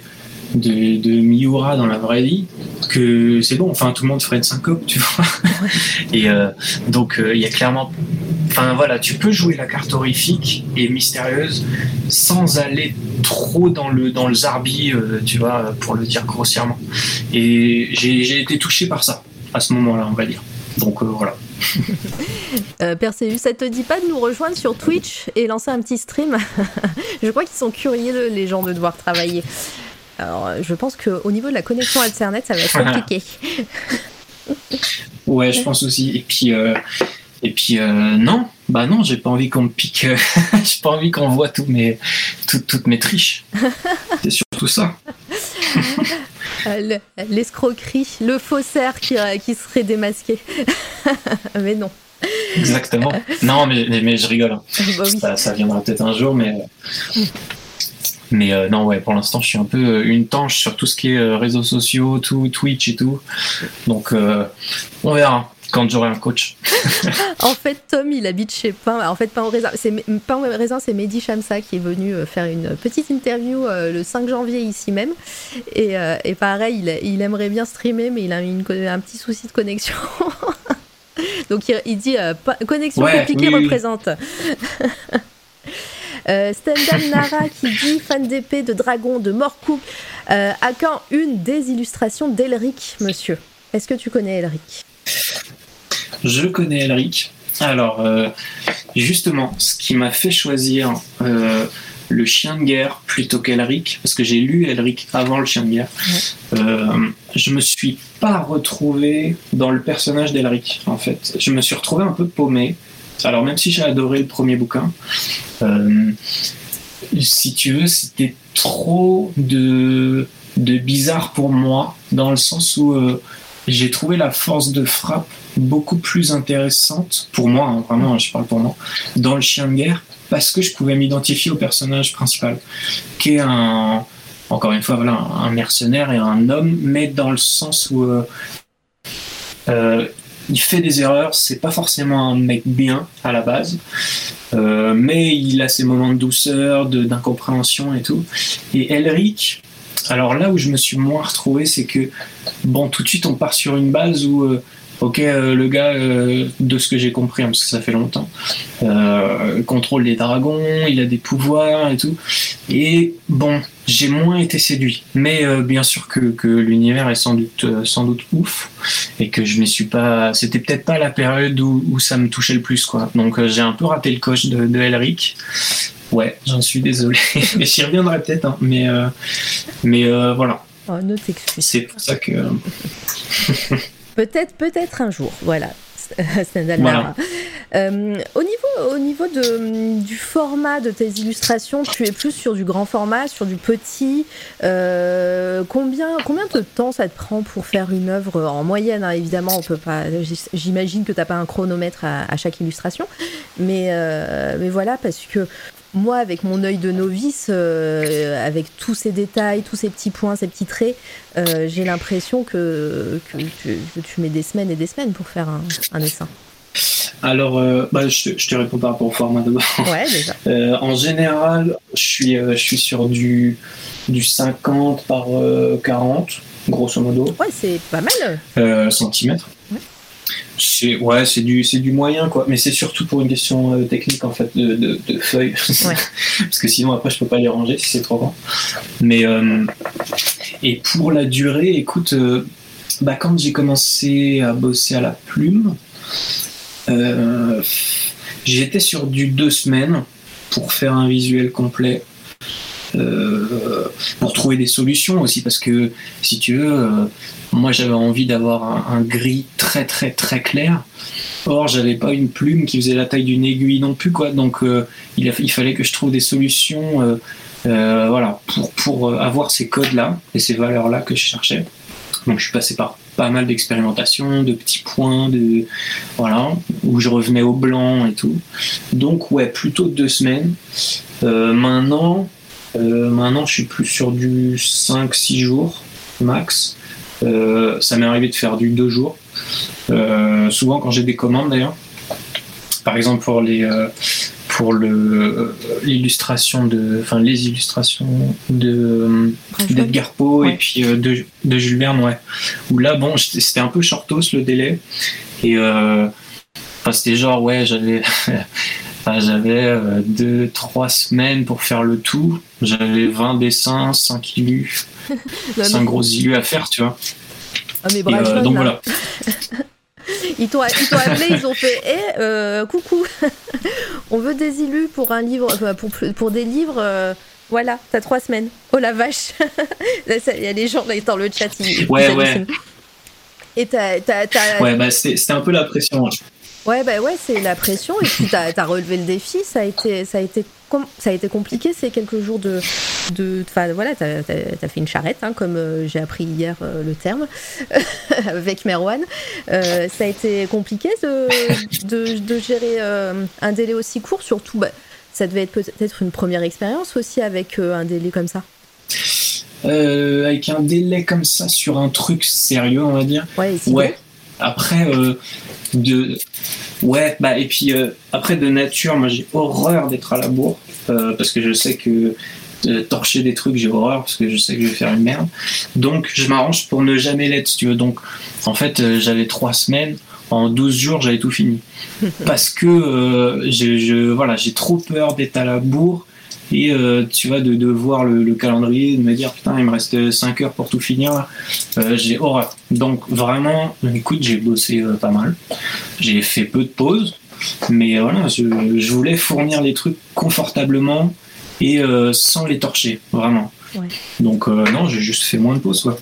de, de, Miura dans la vraie vie que c'est bon. Enfin, tout le monde ferait une syncope, tu vois. Et euh, donc, euh, il y a clairement. Enfin, voilà, tu peux jouer la carte horrifique et mystérieuse sans aller trop dans le, dans le zarbi, euh, tu vois, pour le dire grossièrement. Et j'ai été touché par ça, à ce moment-là, on va dire. Donc, voilà. euh, Perseus, ça te dit pas de nous rejoindre sur Twitch et lancer un petit stream? Je crois qu'ils sont curieux, les gens, de devoir travailler. Alors, je pense qu'au niveau de la connexion Internet, ça va être compliqué. ouais, je pense aussi. Et puis, euh, et puis euh, non, bah non, j'ai pas envie qu'on me pique. j'ai pas envie qu'on voit toutes mes, toutes mes triches. C'est surtout ça. Euh, l'escroquerie, le faussaire qui, qui serait démasqué. mais non. Exactement. Non, mais, mais, je rigole. Bah ça, viendra peut-être un jour, mais. Mais euh, non, ouais, pour l'instant, je suis un peu euh, une tanche sur tout ce qui est réseaux sociaux, tout Twitch et tout. Donc, on verra quand j'aurai un coach. en fait, Tom, il habite chez Pain. En fait, Pain au raisin, c'est Pain au raisin, c'est Mehdi Chamsa qui est venu euh, faire une petite interview euh, le 5 janvier ici même. Et, euh, et pareil, il, il, aimerait bien streamer, mais il a une, un petit souci de connexion. Donc il, dit connexion compliquée représente. Stendhal Nara qui dit fan d'épée, de dragon, de morcou. à quand une des illustrations d'Elric, monsieur? Est-ce que tu connais Elric? Je connais Elric. Alors, euh, justement, ce qui m'a fait choisir euh, le chien de guerre plutôt qu'Elric, parce que j'ai lu Elric avant le chien de guerre, euh, je me suis pas retrouvé dans le personnage d'Elric, en fait. Je me suis retrouvé un peu paumé. Alors, même si j'ai adoré le premier bouquin, si tu veux, c'était trop de, de bizarre pour moi, dans le sens où j'ai trouvé la force de frappe beaucoup plus intéressante pour moi, hein, vraiment, je parle pour moi, dans le chien de guerre, parce que je pouvais m'identifier au personnage principal, qui est un, encore une fois, voilà, un mercenaire et un homme, mais dans le sens où euh, euh, il fait des erreurs, c'est pas forcément un mec bien à la base, euh, mais il a ses moments de douceur, d'incompréhension et tout. Et Elric, alors là où je me suis moins retrouvé, c'est que, bon, tout de suite on part sur une base où ok, euh, le gars, euh, de ce que j'ai compris, hein, parce que ça fait longtemps, euh, contrôle les dragons, il a des pouvoirs et tout. Et bon, j'ai moins été séduit. Mais bien sûr que, l'univers est sans doute, sans doute ouf et que je ne suis pas. C'était peut-être pas la période où, ça me touchait le plus, quoi. Donc j'ai un peu raté le coche de, de Elric. Ouais, j'en suis désolé. mais j'y reviendrai peut-être. Hein. Mais, mais voilà. Oh, C'est pour ça que. Peut-être, peut-être un jour, voilà. Euh, au niveau, au niveau de, du format de tes illustrations, tu es plus sur du grand format, sur du petit. Euh, combien, combien de temps ça te prend pour faire une œuvre en moyenne hein, Évidemment, on peut pas. J'imagine que tu n'as pas un chronomètre à, chaque illustration, mais, euh, mais voilà, parce que moi, avec mon œil de novice, euh, avec tous ces détails, tous ces petits points, ces petits traits, euh, j'ai l'impression que, tu mets des semaines et des semaines pour faire un, dessin. Alors, euh, bah, je, te réponds par rapport au format d'abord. Ouais, déjà. en général, je suis, je suis sur du, du 50 par 40, grosso modo. Ouais, c'est pas mal. centimètres. C'est ouais, c'est du c'est du moyen quoi, mais c'est surtout pour une question euh, technique en fait de, feuilles, parce que sinon après je peux pas les ranger si c'est trop grand. Mais euh, et pour la durée, écoute, euh, bah quand j'ai commencé à bosser à la plume, j'étais sur du deux semaines pour faire un visuel complet. Pour trouver des solutions aussi parce que si tu veux moi, j'avais envie d'avoir un, gris très très très clair. Or, j'avais pas une plume qui faisait la taille d'une aiguille non plus, quoi. Donc, euh, il, fallait que je trouve des solutions euh, voilà, pour, pour avoir ces codes-là et ces valeurs-là que je cherchais. Donc je suis passé par pas mal d'expérimentations, de petits points, de voilà, où je revenais au blanc et tout. Donc ouais, plutôt deux semaines. Euh, maintenant, euh, maintenant, je suis plus sur du 5-6 jours max. Euh, ça m'est arrivé de faire du 2 jours. souvent quand j'ai des commandes d'ailleurs. Par exemple pour les pour le l'illustration de enfin les illustrations de d'Edgar Poe et puis euh, de, de, Jules Verne ouais où là bon c'était un peu shortos le délai et euh, c'était genre ouais j'avais j'avais euh, deux trois semaines pour faire le tout j'avais 20 dessins 5 illus 5 gros illus à faire tu vois ah, mais donc voilà Ils t'ont appelé, ils ont fait Eh, euh, coucou, on veut des illus pour un livre, pour, pour des livres. Euh, voilà, t'as trois semaines. Oh la vache Il y a des gens là, dans le chat. Ils, ouais, ouais. Et t'as. Ouais, bah c'était un peu la pression. Ouais, bah ouais, c'est la pression. Et puis t'as as relevé le défi. Ça a été, ça a été ça a été compliqué ces quelques jours de. Enfin, voilà, tu as, fait une charrette, hein, comme euh, j'ai appris hier euh, le terme, avec Merwan. Euh, ça a été compliqué de, de, gérer un délai aussi court, surtout, bah, ça devait être peut-être une première expérience aussi avec un délai comme ça. avec un délai comme ça sur un truc sérieux, on va dire. Ouais, ouais. Après, de ouais bah et puis euh, après de nature moi j'ai horreur d'être à la bourre euh, parce que je sais que euh, torcher des trucs j'ai horreur parce que je sais que je vais faire une merde. Donc je m'arrange pour ne jamais l'être si tu veux. Donc en fait j'avais trois semaines en 12 jours j'avais tout fini. Parce que je, voilà j'ai trop peur d'être à la bourre et euh, tu vois de, de voir le, calendrier de me dire putain il me reste 5 heures pour tout finir euh, j'ai horreur. Donc vraiment écoute j'ai bossé euh, pas mal. J'ai fait peu de pauses. Mais voilà je, voulais fournir les trucs confortablement et sans les torcher vraiment. Donc non j'ai juste fait moins de pauses quoi.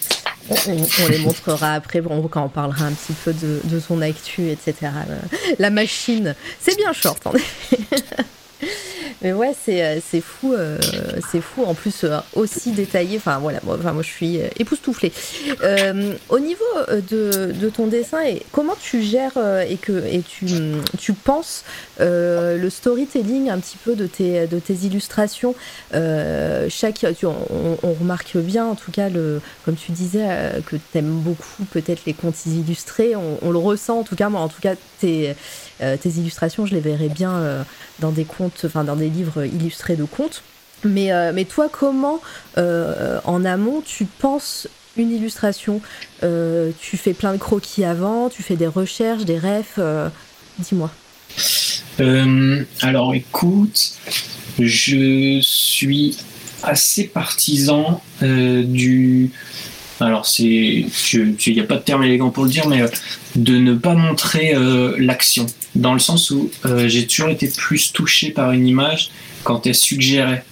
On, les montrera après bon, quand on parlera un petit peu de, de son actu, etc. La machine, c'est bien short effet. Mais ouais, c'est, euh, c'est fou, euh, c'est fou. En plus, euh, aussi détaillé. Enfin voilà, moi, enfin, moi je suis époustouflée. au niveau de, de, ton dessin, et comment tu gères et que et tu, tu penses le storytelling un petit peu de tes, de tes illustrations. chaque, tu, on, remarque bien, en tout cas, le, comme tu disais, que tu aimes beaucoup peut-être les contes illustrés. On, on, le ressent, en tout cas, moi, en tout cas, tes tes illustrations, je les verrais bien dans des contes, enfin dans des livres illustrés de contes. Mais, euh, mais toi, comment en amont tu penses une illustration? Tu fais plein de croquis avant, tu fais des recherches, des refs Dis-moi. alors écoute, je suis assez partisan du alors c'est, il n'y a pas de terme élégant pour le dire, mais euh, de ne pas montrer euh, l'action, dans le sens où euh, j'ai toujours été plus touché par une image quand elle suggérait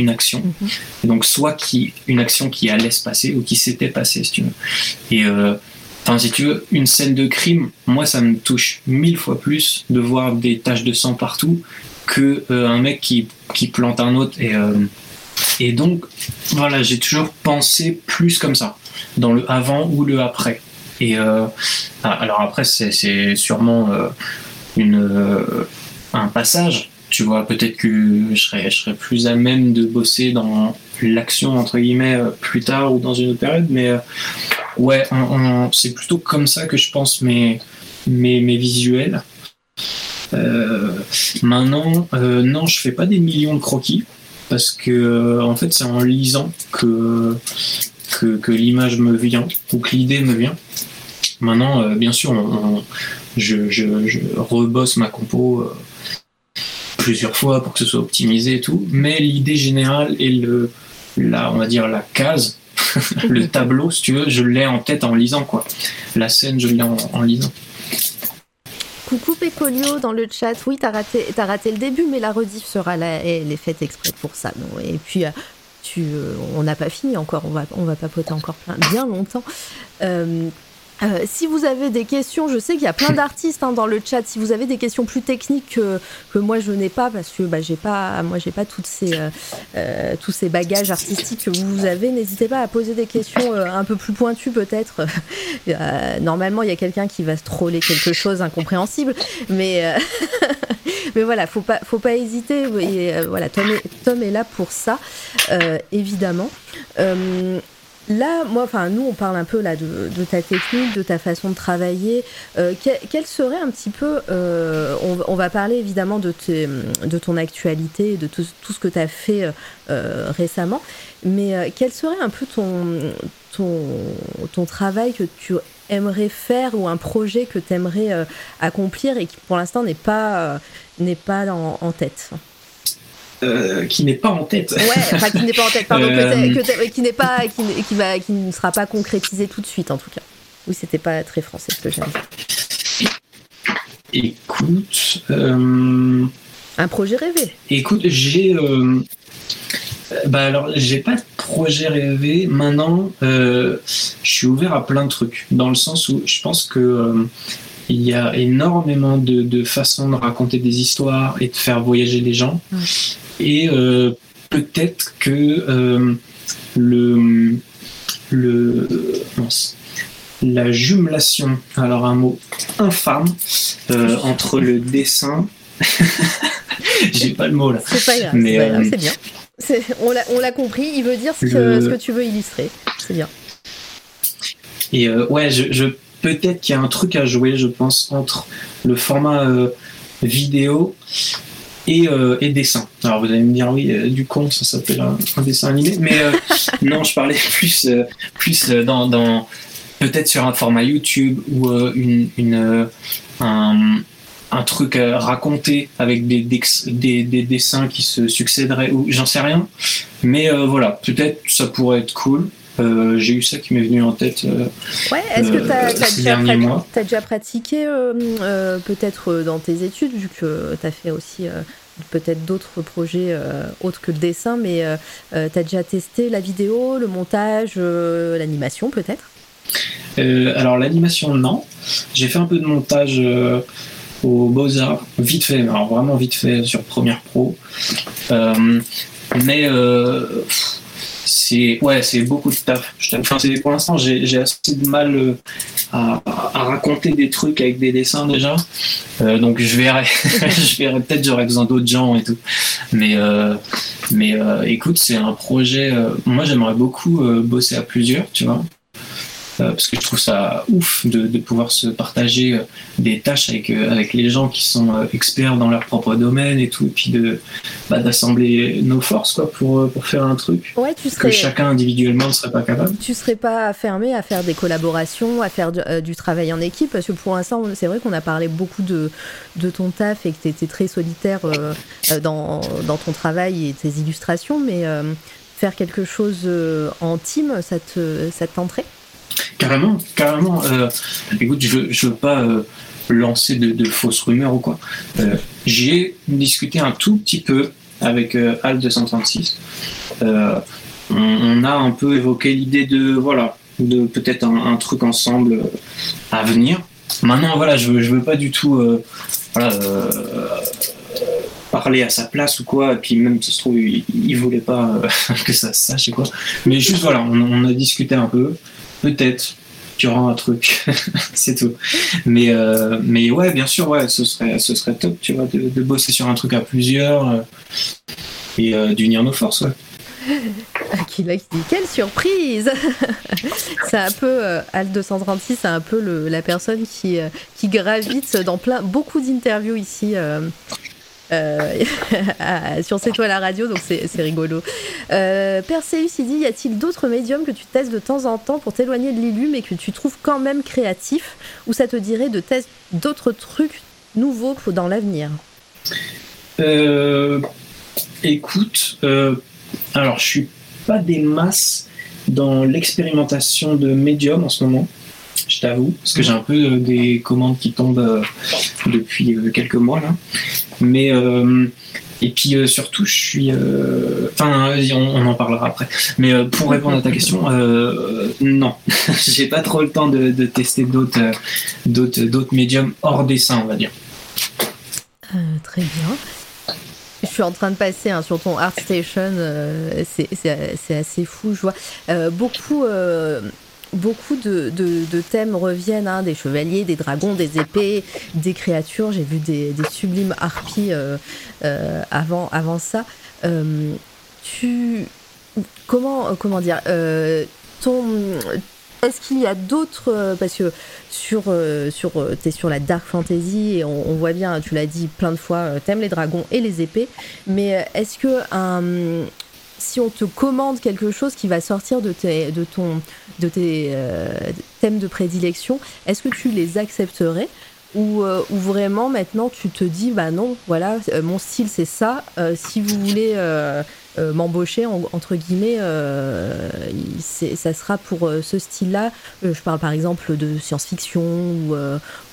une action. Mhm. Donc soit qui, une action qui allait se passer ou qui s'était passée, si tu veux. Et Enfin, si tu veux, une scène de crime, moi, ça me touche mille fois plus de voir des taches de sang partout que un mec qui, qui, plante un autre et et donc, voilà, j'ai toujours pensé plus comme ça, dans le avant ou le après. Et euh, ah, alors après, c'est sûrement euh, une, euh, un passage. Tu vois, peut-être que je serais, je serais plus à même de bosser dans l'action, entre guillemets, plus tard ou dans une autre période. Mais ouais, c'est plutôt comme ça que je pense mes, mes, mes visuels. maintenant, non, je fais pas des millions de croquis parce que euh, en fait c'est en lisant que que, l'image me vient ou que l'idée me vient. Maintenant, euh, bien sûr, je, je, rebosse ma compo euh, plusieurs fois pour que ce soit optimisé et tout, mais l'idée générale et le, la, on va dire la case, le tableau, si tu veux, je l'ai en tête en lisant quoi. La scène, je l'ai en lisant. Coucou Pécolio dans le chat. Oui, t'as raté, le début, mais la rediff sera là elle est faite exprès pour ça. Et puis, euh, euh, on n'a pas fini encore. On va, on va papoter encore bien longtemps. Euh, Euh, si vous avez des questions, je sais qu'il y a plein d'artistes hein, dans le chat. Si vous avez des questions plus techniques que, que moi je n'ai pas, parce que bah, j'ai pas, moi j'ai pas toutes ces, euh, euh, tous ces bagages artistiques que vous avez, n'hésitez pas à poser des questions un peu plus pointues peut-être. normalement, il y a quelqu'un qui va se troller quelque chose incompréhensible, mais mais voilà, faut pas, faut pas hésiter. Et, voilà, Tom est, Tom est là pour ça, évidemment. Là, moi, enfin, nous, on parle un peu là de, ta technique, de ta façon de travailler. Euh, quel, serait un petit peu, euh, on, va parler évidemment de, de ton actualité, de tout, ce que tu as fait euh, récemment, mais quel serait un peu ton, ton, ton travail que tu aimerais faire ou un projet que tu aimerais accomplir et qui pour l'instant n'est pas, n'est pas en tête? Euh, qui n'est pas en tête. Ouais, enfin qui n'est pas en tête, pardon, qui n'est pas, qui, qui, va, qui ne sera pas concrétisé tout de suite en tout cas. Oui, c'était pas très français ce que j'ai. Écoute, euh... un projet rêvé. Écoute, j'ai, euh... bah alors j'ai pas de projet rêvé. Maintenant, euh, je suis ouvert à plein de trucs, dans le sens où je pense que il y a énormément de, de, façons de raconter des histoires et de faire voyager les gens. Et euh, peut-être que euh, le, le la jumelation, alors un mot infâme, euh, entre le dessin. J'ai pas le mot là. C'est pas grave, mais c'est bien. On l'a compris, il veut dire ce, que, ce, que, tu veux illustrer. C'est bien. Et ouais, je, je peut-être qu'il y a un truc à jouer, je pense, entre le format vidéo euh, et, dessin. Alors vous allez me dire oui, euh, du con, ça s'appelle un, dessin animé, mais euh, non, je parlais plus, plus dans, dans peut-être sur un format YouTube ou une, une un, un, truc raconté avec des, des, des, dessins qui se succéderaient ou j'en sais rien. Mais voilà, peut-être ça pourrait être cool. J'ai eu ça qui m'est venu en tête. ouais, est-ce que tu as, déjà, déjà, pratiqué peut-être dans tes études, vu que tu as fait aussi peut-être d'autres projets euh, autres que le dessin, mais euh, euh, tu as déjà testé la vidéo, le montage, l'animation peut-être? Alors l'animation, non. J'ai fait un peu de montage au Beaux-Arts, vite fait, alors vraiment vite fait sur Premiere Pro. mais c'est ouais, c'est beaucoup de taf. Enfin, pour l'instant, j'ai assez de mal euh, à, raconter des trucs avec des dessins déjà. Euh, donc je verrai, je verrai peut-être j'aurai besoin d'autres gens et tout. Mais euh, mais écoute, c'est un projet. moi, j'aimerais beaucoup bosser à plusieurs, tu vois. Euh, parce que je trouve ça ouf de, de pouvoir se partager euh, des tâches avec, euh, avec les gens qui sont experts dans leur propre domaine et tout, et puis de bah, d'assembler nos forces quoi, pour, pour faire un truc ouais, tu serais... que chacun individuellement ne serait pas capable. Tu serais pas fermé à faire des collaborations, à faire du, travail en équipe, parce que pour l'instant, c'est vrai qu'on a parlé beaucoup de, de ton taf et que tu étais très solitaire dans, dans ton travail et tes illustrations, mais faire quelque chose en team, ça te, ça tenterait Carrément, carrément. Euh, écoute, je veux, veux pas euh, lancer de, fausses rumeurs ou quoi. Euh, j'ai discuté un tout petit peu avec Al 236. On, a un peu évoqué l'idée de voilà, de peut-être un, truc ensemble à venir. Maintenant, voilà, je je veux pas du tout parler à sa place ou quoi, et puis même, ça se trouve, il, voulait pas que ça se sache quoi. Mais juste, voilà, on, a discuté un peu peut-être tu rends un truc, c'est tout. Mais, euh, mais ouais, bien sûr, ouais, ce serait, ce serait top, tu vois, de, bosser sur un truc à plusieurs euh, et euh, d'unir nos forces, ouais. Dit quelle surprise C'est un peu Alt 236, c'est un peu la personne qui, qui gravite dans plein beaucoup d'interviews ici euh, sur C'est toi la radio, donc c'est rigolo. Euh, Perseus, il dit Y a-t-il d'autres médiums que tu testes de temps en temps pour t'éloigner de l'illu, mais que tu trouves quand même créatif Ou ça te dirait de tester d'autres trucs nouveaux dans l'avenir? Euh, Écoute, euh, alors je suis pas des masses dans l'expérimentation de médiums en ce moment je t'avoue, parce que j'ai un peu euh, des commandes qui tombent euh, depuis euh, quelques mois. Mais Et puis surtout, je suis. Enfin, on, en parlera après. Mais pour répondre à ta question, non, j'ai pas trop le temps de, tester d'autres, d'autres, d'autres médiums hors dessin, on va dire. très bien. Je suis en train de passer hein, sur ton ArtStation, c'est assez fou. Je vois beaucoup beaucoup de, thèmes reviennent, hein, des chevaliers, des dragons, des épées, des créatures. J'ai vu des, sublimes harpies euh, euh, avant, avant ça. Euh, tu comment comment dire est-ce qu'il y a d'autres parce que sur sur t'es sur la dark fantasy et on, voit bien tu l'as dit plein de fois t'aimes les dragons et les épées mais est-ce que si on te commande quelque chose qui va sortir de tes, de ton, de tes euh, thèmes de prédilection, est-ce que tu les accepterais ou, euh, ou, vraiment maintenant tu te dis bah non voilà euh, mon style c'est ça si vous voulez m'embaucher entre guillemets ça sera pour ce style là je parle par exemple de science-fiction ou,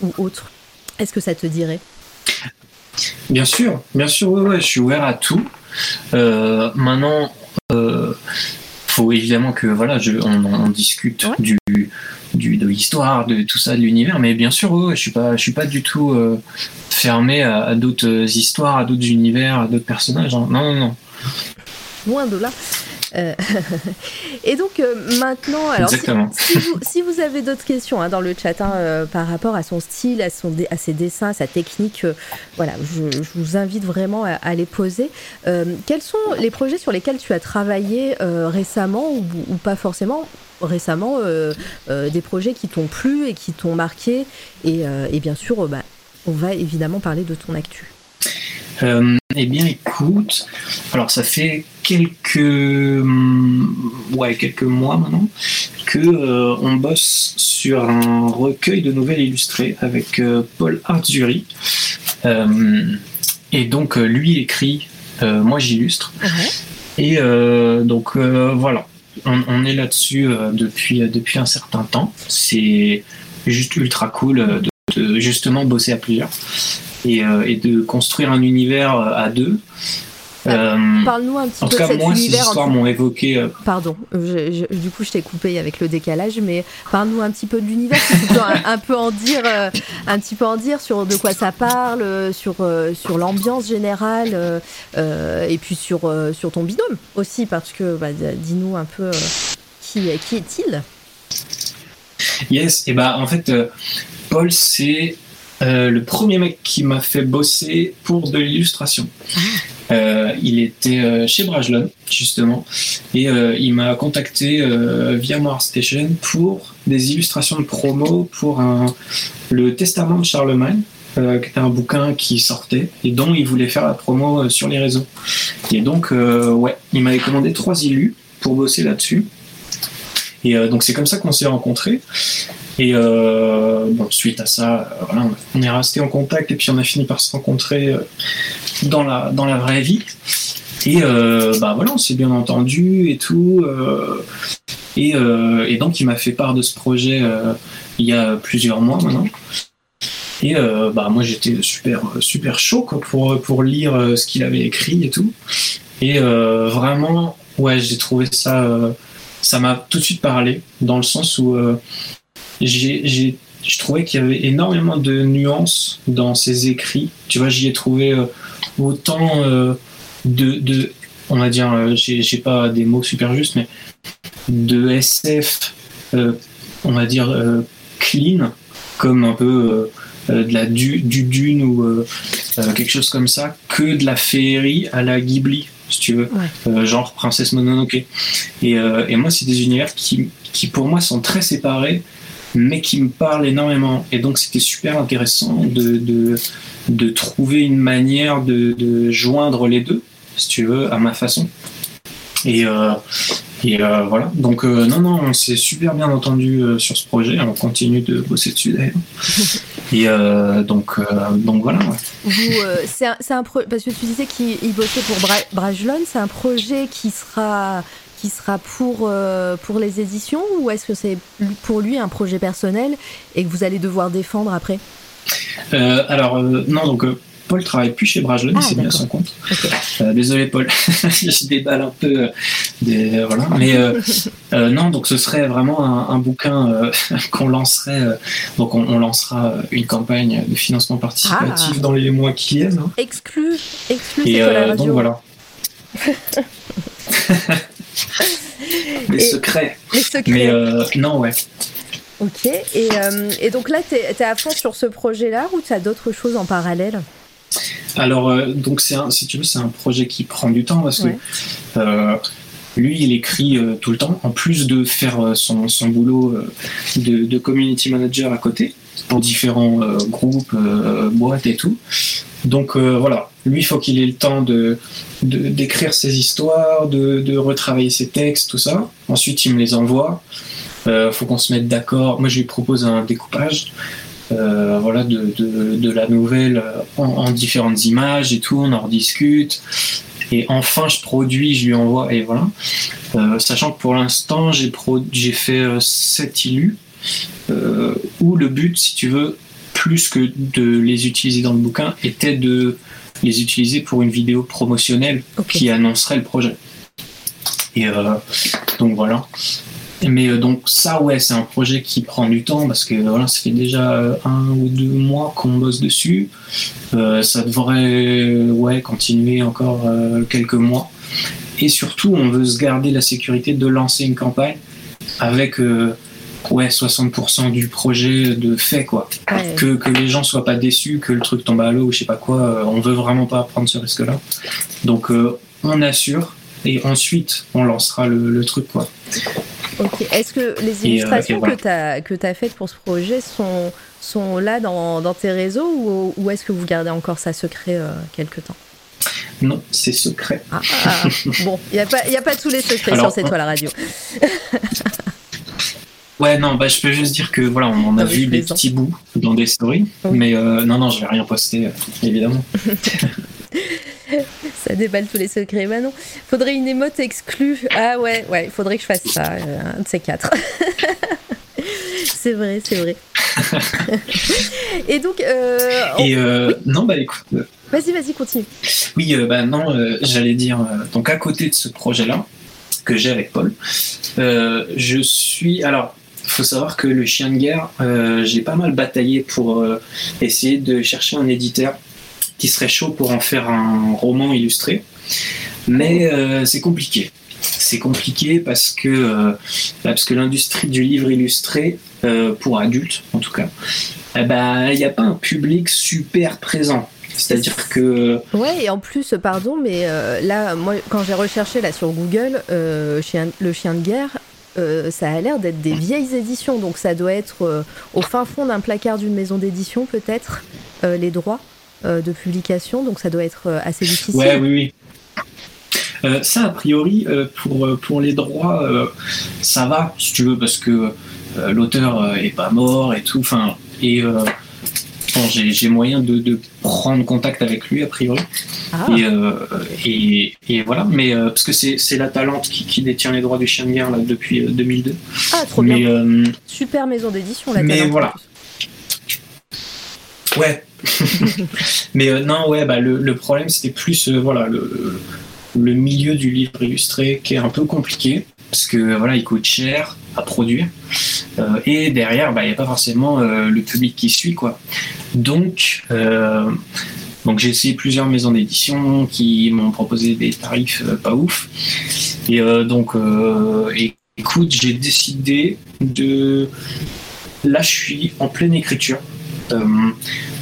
ou autre. Est-ce que ça te dirait? Bien sûr, bien sûr, je suis ouvert à tout. Maintenant, faut évidemment que voilà, je, on, discute du, du, de l'histoire, de tout ça, de l'univers, mais bien sûr, ouais, je suis pas, je suis pas du tout euh, fermé à, d'autres histoires, à d'autres univers, à d'autres personnages. Hein. Non, non, non. Loin de là. Euh, et donc euh, maintenant, alors si, vous, avez d'autres questions hein, dans le chat hein, euh, par rapport à son style, à, son, à ses dessins, à sa technique, voilà, je, vous invite vraiment à, les poser. quels sont les projets sur lesquels tu as travaillé récemment ou, pas forcément? Récemment des projets qui t'ont plu et qui t'ont marqué et, bien sûr bah, on va évidemment parler de ton actu. Eh bien écoute, alors ça fait quelques, hum, ouais, quelques mois maintenant que euh, on bosse sur un recueil de nouvelles illustrées avec euh, Paul Arzuri. Euh, et donc lui écrit, moi j'illustre. Et donc voilà, on, est là-dessus depuis, depuis un certain temps. C'est juste ultra cool de, justement bosser à plusieurs. Et, et, de construire un univers à deux euh, Parle-nous un petit en peu tout cas, moi, Ces histoires m'ont évoqué. Euh, Pardon, du coup, je t'ai coupé avec le décalage, mais parle-nous un petit peu de l'univers. Tu peux un, peu en dire, euh, un petit peu en dire sur de quoi ça parle, sur sur l'ambiance générale, et puis sur sur ton binôme aussi, parce que bah, dis-nous un peu qui qui est-il? Yes, et bah en fait, Paul, c'est le premier mec qui m'a fait bosser pour de l'illustration. Ah. Euh, il était euh, chez Brajlon, justement, et euh, il m'a contacté via Station pour des illustrations de promo pour le Testament de Charlemagne, qui était un bouquin qui sortait et dont il voulait faire la promo sur les réseaux. Et donc, ouais, il m'avait commandé trois illus pour bosser là-dessus. Et donc, c'est comme ça qu'on s'est rencontrés. Et bon, suite à ça, on est resté en contact et puis on a fini par se rencontrer dans la, dans la vraie vie. Et euh, bah voilà, on s'est bien entendu et tout. Euh, et, euh, et, donc il m'a fait part de ce projet il y a plusieurs mois maintenant. Et bah moi j'étais super super chaud pour pour lire ce qu'il avait écrit et tout. Et vraiment ouais j'ai trouvé ça ça m'a tout de suite parlé dans le sens où j'ai je trouvais qu'il y avait énormément de nuances dans ses écrits. Tu vois, j'y ai trouvé autant euh, de, de, on va dire, euh, j'ai pas des mots super justes, mais de SF, euh, on va dire, clean, comme un peu de la du, du dune ou quelque chose comme ça, que de la féerie à la Ghibli, si tu veux, genre Princesse Mononoke. Et, et moi, c'est des univers qui, qui, pour moi, sont très séparés, mais qui me parlent énormément. Et donc, c'était super intéressant de, de, de trouver une manière de, joindre les deux, si tu veux, à ma façon. Et, euh, et euh, voilà. Donc, euh, non, non, on s'est super bien entendu sur ce projet. On continue de bosser dessus d'ailleurs. Et donc, donc voilà. c'est un, un parce que tu disais qu'il bossait pour Bra c'est un projet qui sera qui sera pour, pour les éditions ou est-ce que c'est pour lui un projet personnel et que vous allez devoir défendre après? Euh, alors, euh, non, donc, euh, Paul travaille plus chez Brajlon, Ah, c'est bien d'accord. son compte. Euh, désolé Paul, je déballe un peu. euh, des, euh, voilà. Mais euh, euh, non, donc ce serait vraiment un, un bouquin euh, qu'on lancerait. euh, donc on, on lancera euh, une campagne de financement participatif Ah. dans les mois qui viennent. hein. Exclu, exclu, Et quoi la euh, radio? donc voilà. les Et- secrets. Les secrets. Mais euh, non, ouais. Ok. Et, euh, et donc là, t'es es à fond sur ce projet-là ou t'as d'autres choses en parallèle? Alors, euh, donc c'est un, si tu veux, c'est un projet qui prend du temps parce Ouais. que lui, il écrit euh, tout le temps, en plus de faire euh, son, son boulot euh, de, de community manager à côté pour différents groupes, boîtes et tout. Donc voilà, lui, il faut qu'il ait le temps de- d'écrire ses histoires, de, de retravailler ses textes, tout ça. Ensuite, il me les envoie. Euh, faut qu'on se mette d'accord. Moi, je lui propose un découpage. euh, voilà, de, de, de la nouvelle en, en différentes images et tout, on en rediscute. Et enfin, je produis, je lui envoie, et voilà. Euh, sachant que pour l'instant, j'ai fait euh, 7 illus, euh, où le but, si tu veux, plus que de les utiliser dans le bouquin, était de les utiliser pour une vidéo promotionnelle qui annoncerait le projet. Et euh, donc voilà. Mais euh, donc ça, ouais, c'est un projet qui prend du temps parce que voilà, ça fait déjà euh, un ou deux mois qu'on bosse dessus. Euh, ça devrait ouais, continuer encore quelques mois. Et surtout, on veut se garder la sécurité de lancer une campagne avec ouais, 60% du projet de fait, quoi. Ouais. Que, que les gens soient pas déçus, que le truc tombe à l'eau ou je sais pas quoi. euh, on veut vraiment pas prendre ce risque-là. Donc euh, on assure et ensuite on lancera le, le truc, quoi. Ok. Est-ce que les Et, euh, illustrations et voilà. que tu as, que as faites pour ce projet sont, sont là dans, dans tes réseaux ou, ou est-ce que vous gardez encore ça secret euh, quelque temps? Non, c'est secret. ah, ah, Bon, il n'y a, a pas tous les secrets Alors, sur C'est toi la radio. Ouais, non, bah, je peux juste dire que voilà, on en a vu des petits bouts dans des stories, Oui. mais euh, non, non, je vais rien poster, euh, évidemment. Ça déballe tous les secrets. Bah non. Faudrait une émote exclue. Ah ouais, ouais, faudrait que je fasse ça, euh, un de ces quatre. c'est vrai, c'est vrai. Et donc, euh, on- Et euh, non, bah écoute, vas-y, vas-y, continue. oui, bah non, j'allais dire, donc à côté de ce projet-là que j'ai avec Paul, je suis, alors, faut savoir que le chien de guerre, euh, j'ai pas mal bataillé pour euh, essayer de chercher un éditeur qui serait chaud pour en faire un roman illustré, mais euh, c'est compliqué. C'est compliqué parce que, bah, que l'industrie du livre illustré, pour adultes en tout cas, eh ben, il n'y a pas un public super présent. C'est-à-dire que Ouais, et en plus, pardon, mais là, moi, quand j'ai recherché là sur Google, chien- le chien de guerre, euh, ça a l'air d'être des vieilles éditions, donc ça doit être euh, au fin fond d'un placard d'une maison d'édition, peut-être, euh, les droits de publication, donc ça doit être assez difficile. Ouais, oui, oui. Ça, a priori, pour, pour les droits, ça va, si tu veux, parce que l'auteur est pas mort et tout. Enfin, et j'ai moyen de, de prendre contact avec lui, a priori. Ah, Et, euh, et, et voilà, mais euh, parce que c'est la Talente qui, qui détient les droits du chien de guerre là, depuis euh, 2002. ah, trop mais bien. euh, Super maison d'édition, la mais voilà. Ouais. Mais euh, non, ouais, bah, le, le problème, c'était plus euh, voilà, le, le milieu du livre illustré qui est un peu compliqué parce que voilà, il coûte cher à produire Euh, et derrière, bah, il n'y a pas forcément euh, le public qui suit. quoi. Donc, euh, donc j'ai essayé plusieurs maisons d'édition qui m'ont proposé des tarifs pas ouf. Et donc, écoute, j'ai décidé de. Là, je suis en pleine écriture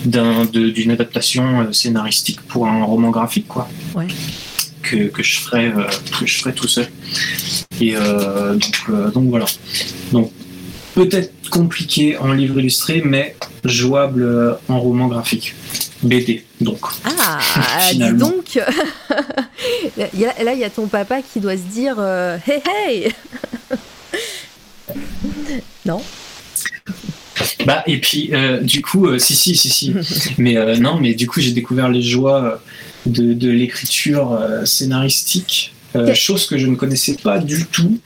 d'une adaptation scénaristique pour un roman graphique, quoi. Que, que je ferai euh, que je ferai tout seul. Et euh, donc, euh, donc voilà. Donc peut-être compliqué en livre illustré, mais jouable en roman graphique. BD, donc. Ah, dis donc Là, il y a ton papa qui doit se dire euh, Hey, hey Non? Bah, et puis, euh, du coup, euh, si, si, si, si. mais non, mais du coup, j'ai découvert les joies de, de l'écriture euh, scénaristique, euh, chose que je ne connaissais pas du tout.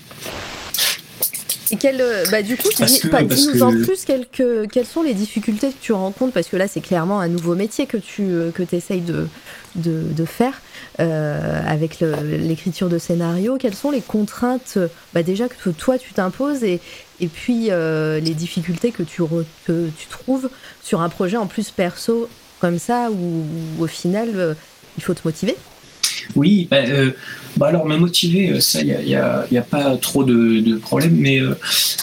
quel, bah, du coup, dis-nous en plus quelques, quelles sont les difficultés que tu rencontres, parce que là, c'est clairement un nouveau métier que tu que essayes de, de, de faire avec l'écriture de scénario. Quelles sont les contraintes bah, déjà que toi, tu t'imposes et, et puis les difficultés que tu, que tu trouves sur un projet en plus perso comme ça, où, au final, il faut te motiver oui, bah, euh, bah, alors me motiver, euh, ça, il n'y a, y a, pas trop de, de problème, mais euh,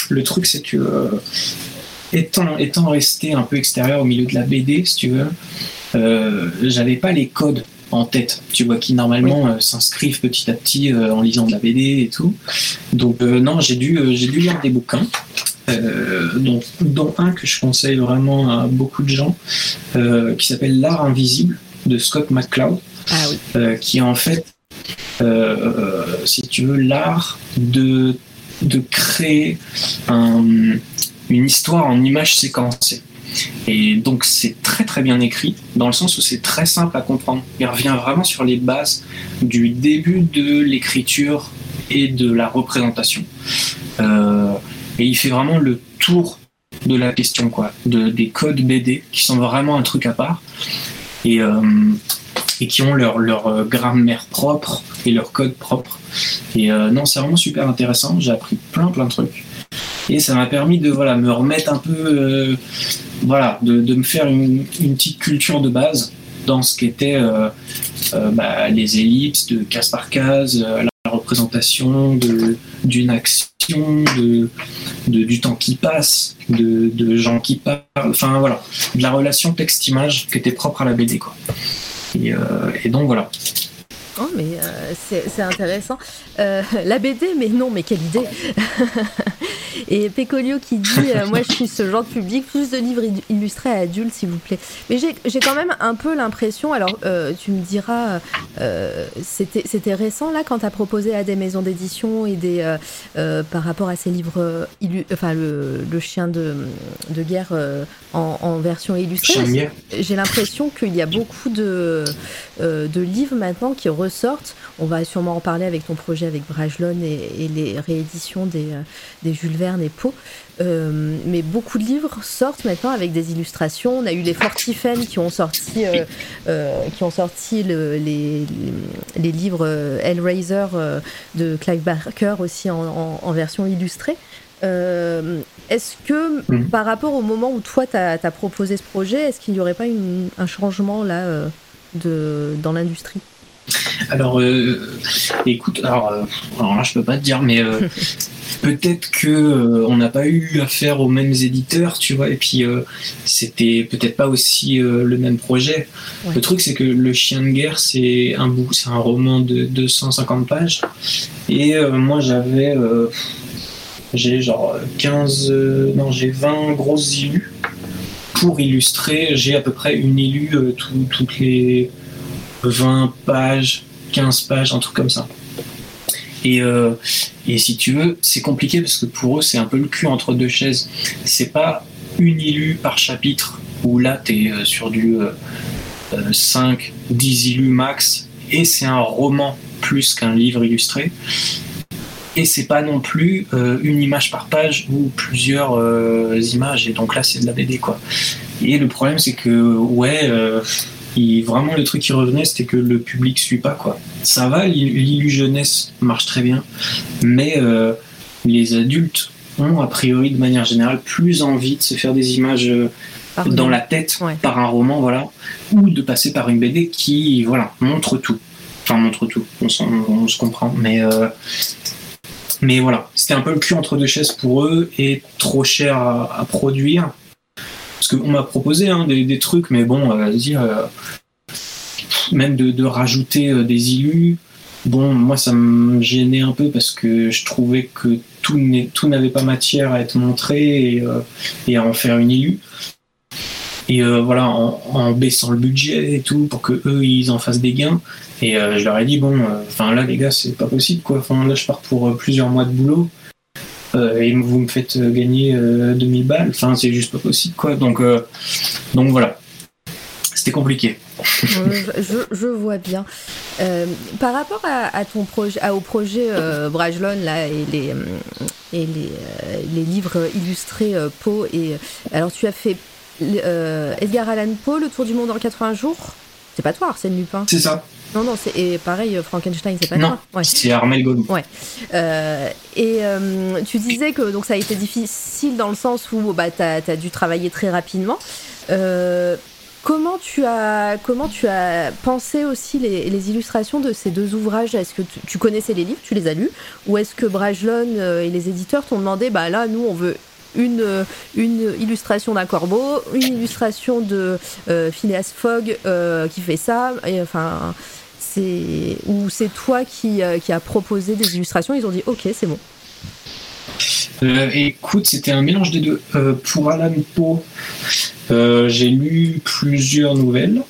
le truc, c'est que étant, étant resté un peu extérieur au milieu de la BD, si tu veux, j'avais pas les codes en tête, tu vois, qui normalement s'inscrivent petit à petit en lisant de la BD et tout. Donc non, j'ai dû, j'ai dû lire des bouquins. dont, dont, un que je conseille vraiment à beaucoup de gens, qui s'appelle L'art invisible de Scott McCloud. Ah euh, qui est en fait, euh, si tu veux, l'art de, de créer une histoire en images séquencées. Et donc c'est très très bien écrit, dans le sens où c'est très simple à comprendre. Il revient vraiment sur les bases du début de l'écriture et de la représentation. Euh, et il fait vraiment le tour de la question, quoi, de, des codes BD, qui sont vraiment un truc à part. Et, et qui ont leur, leur euh, grammaire propre et leur code propre. Et euh, non, c'est vraiment super intéressant. J'ai appris plein plein de trucs. Et ça m'a permis de voilà, me remettre un peu, euh, voilà, de, de, me faire une, une, petite culture de base dans ce qu'étaient bah, les ellipses de case par case, la représentation d'une action, de, du temps qui passe, de, de gens qui parlent, enfin voilà, de la relation texte-image qui était propre à la BD. Quoi. Euh, et, donc voilà. Oh, mais euh, c'est intéressant. Euh, la BD, mais non, mais quelle idée Et Pecolio qui dit Moi, je suis ce genre de public, plus de livres illustrés à adultes, s'il vous plaît. Mais j'ai quand même un peu l'impression, alors tu me diras, c'était récent là quand tu as proposé à des maisons d'édition et des par rapport à ces livres, enfin le, le, chien de, de guerre en, version illustrée. J'ai l'impression qu'il y a beaucoup de, euh, de livres maintenant qui ressortent. On va sûrement en parler avec ton projet avec Brajlon et, les rééditions des, euh, des, Jules Verne et Poe. Euh, mais beaucoup de livres sortent maintenant avec des illustrations. On a eu les Fortifen qui ont sorti, qui ont sorti le, les, les, livres Hellraiser de Clive Barker aussi en, en version illustrée. Euh, est-ce que mm. par rapport au moment où toi tu as, proposé ce projet, est-ce qu'il n'y aurait pas un changement là euh, de, dans l'industrie alors, euh, écoute, alors, alors, là je peux pas te dire, mais peut-être que on n'a pas eu affaire aux mêmes éditeurs, tu vois, et puis c'était peut-être pas aussi le même projet. Le truc c'est que Le Chien de guerre c'est un bout, c'est un roman de 250 pages, et moi j'avais j'ai genre 15, euh, non, j'ai 20 grosses illus. Pour illustrer, j'ai à peu près une illue euh, toutes les 20 pages, 15 pages, un truc comme ça. Et, euh, et si tu veux, c'est compliqué parce que pour eux, c'est un peu le cul entre deux chaises. C'est pas une illue par chapitre où là, tu es sur du 5, 10 illus max et c'est un roman plus qu'un livre illustré et c'est pas non plus euh, une image par page ou plusieurs euh, images. Et donc là c'est de la BD quoi. Et le problème c'est que ouais euh, vraiment le truc qui revenait c'était que le public suit pas quoi. Ça va l'illu jeunesse marche très bien. Mais les adultes ont a priori de manière générale plus envie de se faire des images dans la tête par un roman voilà ou de passer par une BD qui voilà montre tout. Enfin montre tout. On, on se comprend. Mais mais voilà, c'était un peu le cul entre deux chaises pour eux et trop cher à, produire. Parce qu'on m'a proposé hein, des, trucs, mais bon, euh, vas-y, euh, même de, rajouter euh, des illus. Bon, moi, ça me gênait un peu parce que je trouvais que tout n'avait pas matière à être montré et, à en faire une illu. Et voilà, en, baissant le budget et tout pour que eux ils en fassent des gains. Et euh, je leur ai dit, bon, euh, enfin là, les gars, c'est pas possible, quoi. Là, je pars pour euh, plusieurs mois de boulot. et vous me faites gagner 2000 balles. Enfin, c'est juste pas possible, quoi. Donc, donc voilà. C'était compliqué. je, vois bien. par rapport à, ton projet, au projet Brajlon là et les et les, livres illustrés Poe. Et, alors, tu as fait Edgar Allan Poe, Le Tour du Monde en 80 jours. C'est pas toi, Arsène Lupin C'est ça. Non, non, c'est et pareil, Frankenstein, c'est pas non, toi. c'est Armel Godou. Ouais. et tu disais que donc ça a été difficile dans le sens où bah, tu as, dû travailler très rapidement. Comment tu as, comment tu as pensé aussi les, illustrations de ces deux ouvrages? Est-ce que tu, connaissais les livres, tu les as lus? Ou est-ce que Brajlon euh, et les éditeurs t'ont demandé, bah là, nous, on veut une, une illustration d'un corbeau, une illustration de euh, Phileas Fogg euh, qui fait ça, enfin, c'est ou c'est toi qui, qui a proposé des illustrations, ils ont dit ok, c'est bon. écoute, c'était un mélange des deux. pour Alan Poe, euh, j'ai lu plusieurs nouvelles.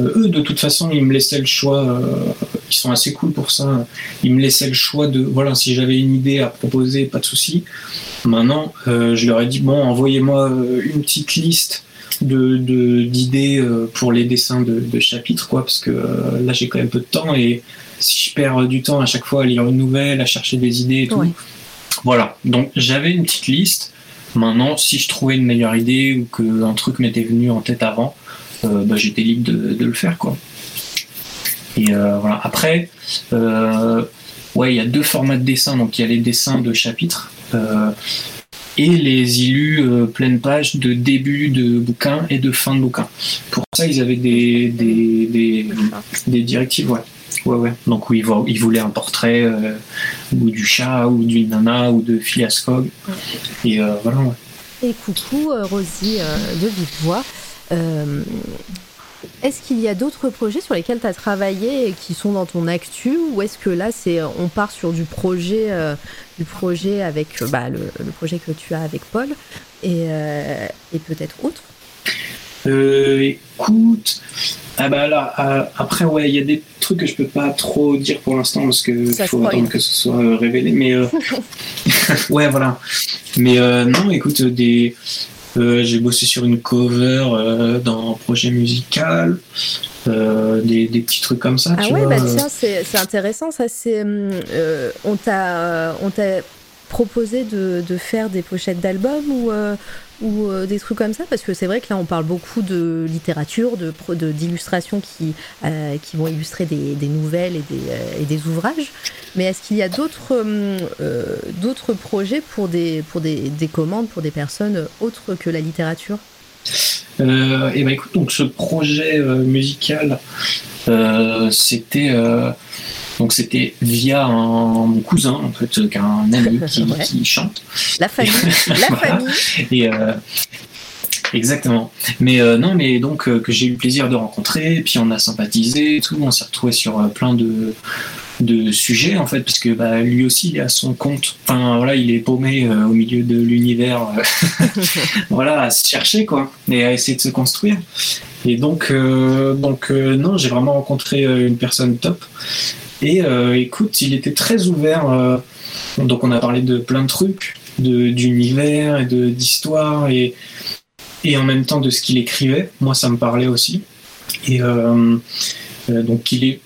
Euh, eux, de toute façon, ils me laissaient le choix. Euh, ils sont assez cool pour ça. Ils me laissaient le choix de, voilà, si j'avais une idée à proposer, pas de souci. Maintenant, je leur ai dit bon, envoyez-moi une petite liste de d'idées pour les dessins de, chapitres, quoi, parce que là, j'ai quand même peu de temps et si je perds du temps à chaque fois à lire une nouvelle, à chercher des idées et tout. Voilà. Donc, j'avais une petite liste. Maintenant, si je trouvais une meilleure idée ou qu'un truc m'était venu en tête avant, euh, bah, j'étais libre de, le faire. Quoi. Et euh, voilà. Après, euh, ouais, il y a deux formats de dessin. Donc il y a les dessins de chapitres et les illus pleine page de début de bouquin et de fin de bouquin. Pour ça, ils avaient des, des, des directives. Ouais. Ouais, ouais. Donc, où il, il voulait un portrait euh, ou du chat ou d'une nana ou de Phileas Fogg. Et euh, voilà, Et coucou, euh, Rosie de Vive est-ce qu'il y a d'autres projets sur lesquels tu as travaillé et qui sont dans ton actu ou est-ce que là c'est on part sur du projet du projet avec bah, le, projet que tu as avec Paul et, et peut-être autre? Écoute, ah bah là, euh, après, ouais, il y a des trucs que je peux pas trop dire pour l'instant parce que faut attendre que ce soit euh, révélé. Mais euh, ouais, voilà. Mais non, écoute, des, j'ai bossé sur une cover dans un projet musical. Des, des, petits trucs comme ça. Ah ouais, bah tiens, c'est intéressant. Ça, c'est on t'a on t'a proposé de, de, faire des pochettes d'albums ou ou euh, des trucs comme ça Parce que c'est vrai que là, on parle beaucoup de littérature, de d'illustrations qui, euh, qui vont illustrer des, des nouvelles et des, euh, et des, ouvrages. Mais est-ce qu'il y a d'autres d'autres projets pour, des, pour des, des, commandes pour des personnes autres que la littérature? Et eh ben écoute, donc ce projet musical, c'était donc c'était via un, mon cousin, en fait, un ami qui, chante. La famille. La famille. Et, euh, exactement. Mais euh, non, mais donc euh, que j'ai eu le plaisir de rencontrer, et puis on a sympathisé et tout, on s'est retrouvé sur plein de de sujets en fait parce que bah, lui aussi il à son compte enfin voilà il est paumé au milieu de l'univers voilà à se chercher quoi et à essayer de se construire et donc donc non j'ai vraiment rencontré une personne top et euh, écoute, il était très ouvert. Euh, donc on a parlé de plein de trucs, d'univers et d'histoire et, et en même temps de ce qu'il écrivait. Moi, ça me parlait aussi. Et euh, donc il est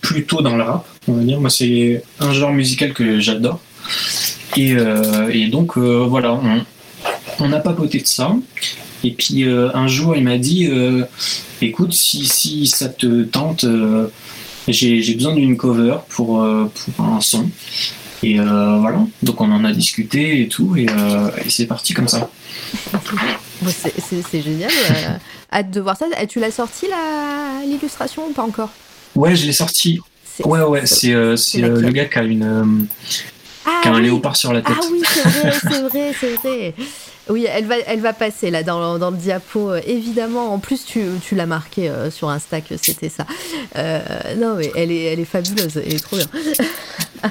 plutôt dans le rap, on va dire. Moi, c'est un genre musical que j'adore. Et, et, donc voilà, on, on a papoté de ça. Et puis un jour, il m'a dit, écoute, si, si ça te tente, j'ai besoin d'une cover pour, euh, pour un son. Et euh, voilà, donc on en a discuté et tout, et, euh, c'est parti comme ça. c'est génial. hâte de voir ça. Tu l'as sorti l'illustration ou pas encore? Ouais, je l'ai sorti. Ouais, ouais, c'est le gars qui a une. Ah, qui a un léopard sur la tête. Ah oui, c'est vrai, c'est vrai, c'est vrai. Oui, elle va, elle va passer là dans, dans le diapo, euh, évidemment. En plus, tu, tu l'as marqué euh, sur Insta que c'était ça. Euh, non, mais elle est, elle est fabuleuse, elle est trop bien.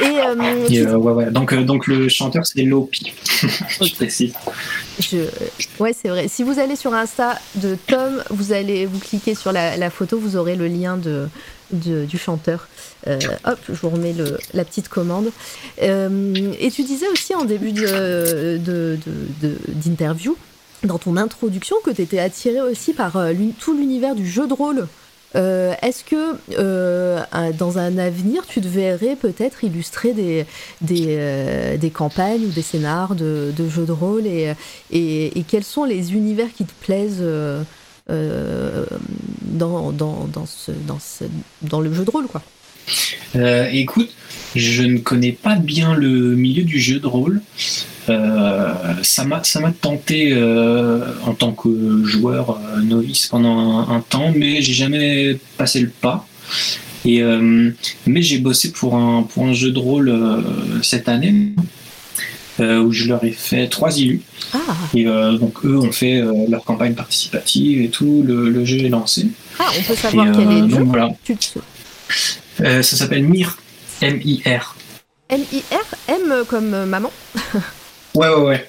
Et, ouais, ouais. Donc, donc le chanteur, c'est Lopi. Je précise. Je... Ouais, c'est vrai. Si vous allez sur Insta de Tom, vous allez vous cliquez sur la, la photo, vous aurez le lien de, du chanteur. Euh, hop, je vous remets le, la petite commande. Euh, et tu disais aussi en début d'interview, de, de, dans ton introduction, que tu étais attiré aussi par euh, tout l'univers du jeu de rôle. Euh, est-ce que euh, dans un avenir, tu devrais peut-être illustrer des, des, campagnes ou des scénars de, jeux de rôle et, quels sont les univers qui te plaisent dans, dans, dans le jeu de rôle quoi? Écoute, je ne connais pas bien le milieu du jeu de rôle. Euh, ça m'a tenté euh, en tant que joueur euh, novice pendant un, temps, mais j'ai jamais passé le pas. Et mais j'ai bossé pour un pour un jeu de rôle cette année où je leur ai fait trois illus. Ah. Et donc eux ont fait leur campagne participative et tout. Le, jeu est lancé. Ah, on peut savoir quel est le jeu. Voilà. ça s'appelle Mir. M-I-R. M-I-R M comme maman Ouais, ouais, ouais.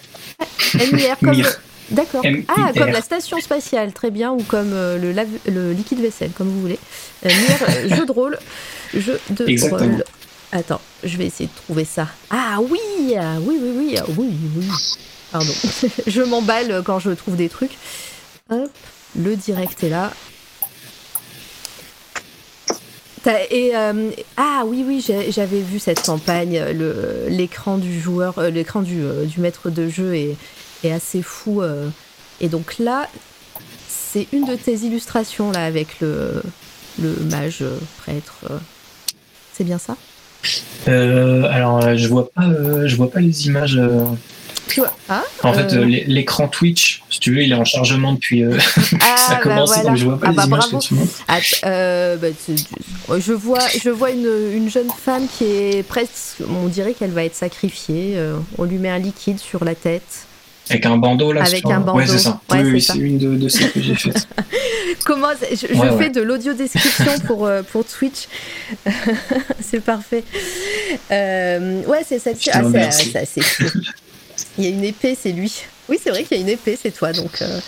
M-I-R comme. D'accord. Ah, comme la station spatiale, très bien, ou comme euh, le, le, liquide vaisselle, comme vous voulez. Euh, euh, jeu de rôle. Jeu de rôle. Attends, je vais essayer de trouver ça. Ah oui, ah, oui, oui, oui, ah, oui, oui. Pardon. je m'emballe quand je trouve des trucs. Hop, le direct est là. Euh, ah oui, oui, j'avais vu cette campagne. L'écran du joueur, euh, l'écran du, euh, maître de jeu est, est assez fou. et donc là, c'est une de tes illustrations là avec le, le mage prêtre. C'est bien ça? Alors, je vois pas, je vois pas les images. Ah, en fait, euh, l'écran Twitch, si tu veux, il est en chargement depuis euh, ah, ça a bah commencé, donc je vois pas ah, les bah, images que. Ah, euh, bah, je vois, je vois une, une, jeune femme qui est presque, on dirait qu'elle va être sacrifiée. on lui met un liquide sur la tête. Avec un bandeau là Avec un bandeau. Ouais, c'est ça. oui, c'est une de, de, celles que j'ai faites. Comment Je, je fais de l'audio description pour, pour Twitch. c'est parfait. ouais, c'est celle-ci. Ah, c'est assez il y a une épée, c'est lui. Oui, c'est vrai qu'il y a une épée, c'est toi. Donc, euh.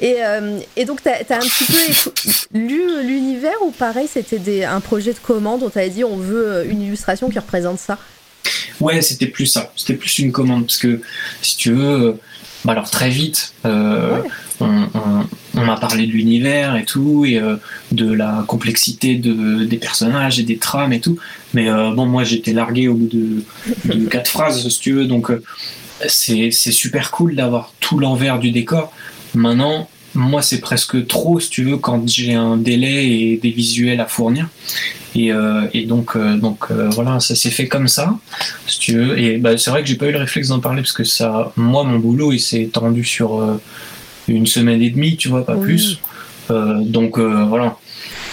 et, euh, et, donc, tu as, un petit peu lu l'univers ou pareil, c'était un projet de commande On t'a dit on veut euh, une illustration qui représente ça? Ouais, c'était plus ça. C'était plus une commande. Parce que si tu veux, bah alors très vite, on, m'a parlé de l'univers et tout, et de la complexité de, des personnages et des trames et tout. Mais bon, moi j'étais largué au bout de, de quatre phrases, si tu veux. Donc c'est super cool d'avoir tout l'envers du décor. Maintenant, moi, c'est presque trop, si tu veux, quand j'ai un délai et des visuels à fournir. Et, euh, donc, euh, donc euh, voilà, ça s'est fait comme ça, si tu veux. Et bah, c'est vrai que j'ai pas eu le réflexe d'en parler parce que ça, moi, mon boulot, il s'est tendu sur une semaine et demie, tu vois, pas plus. donc voilà.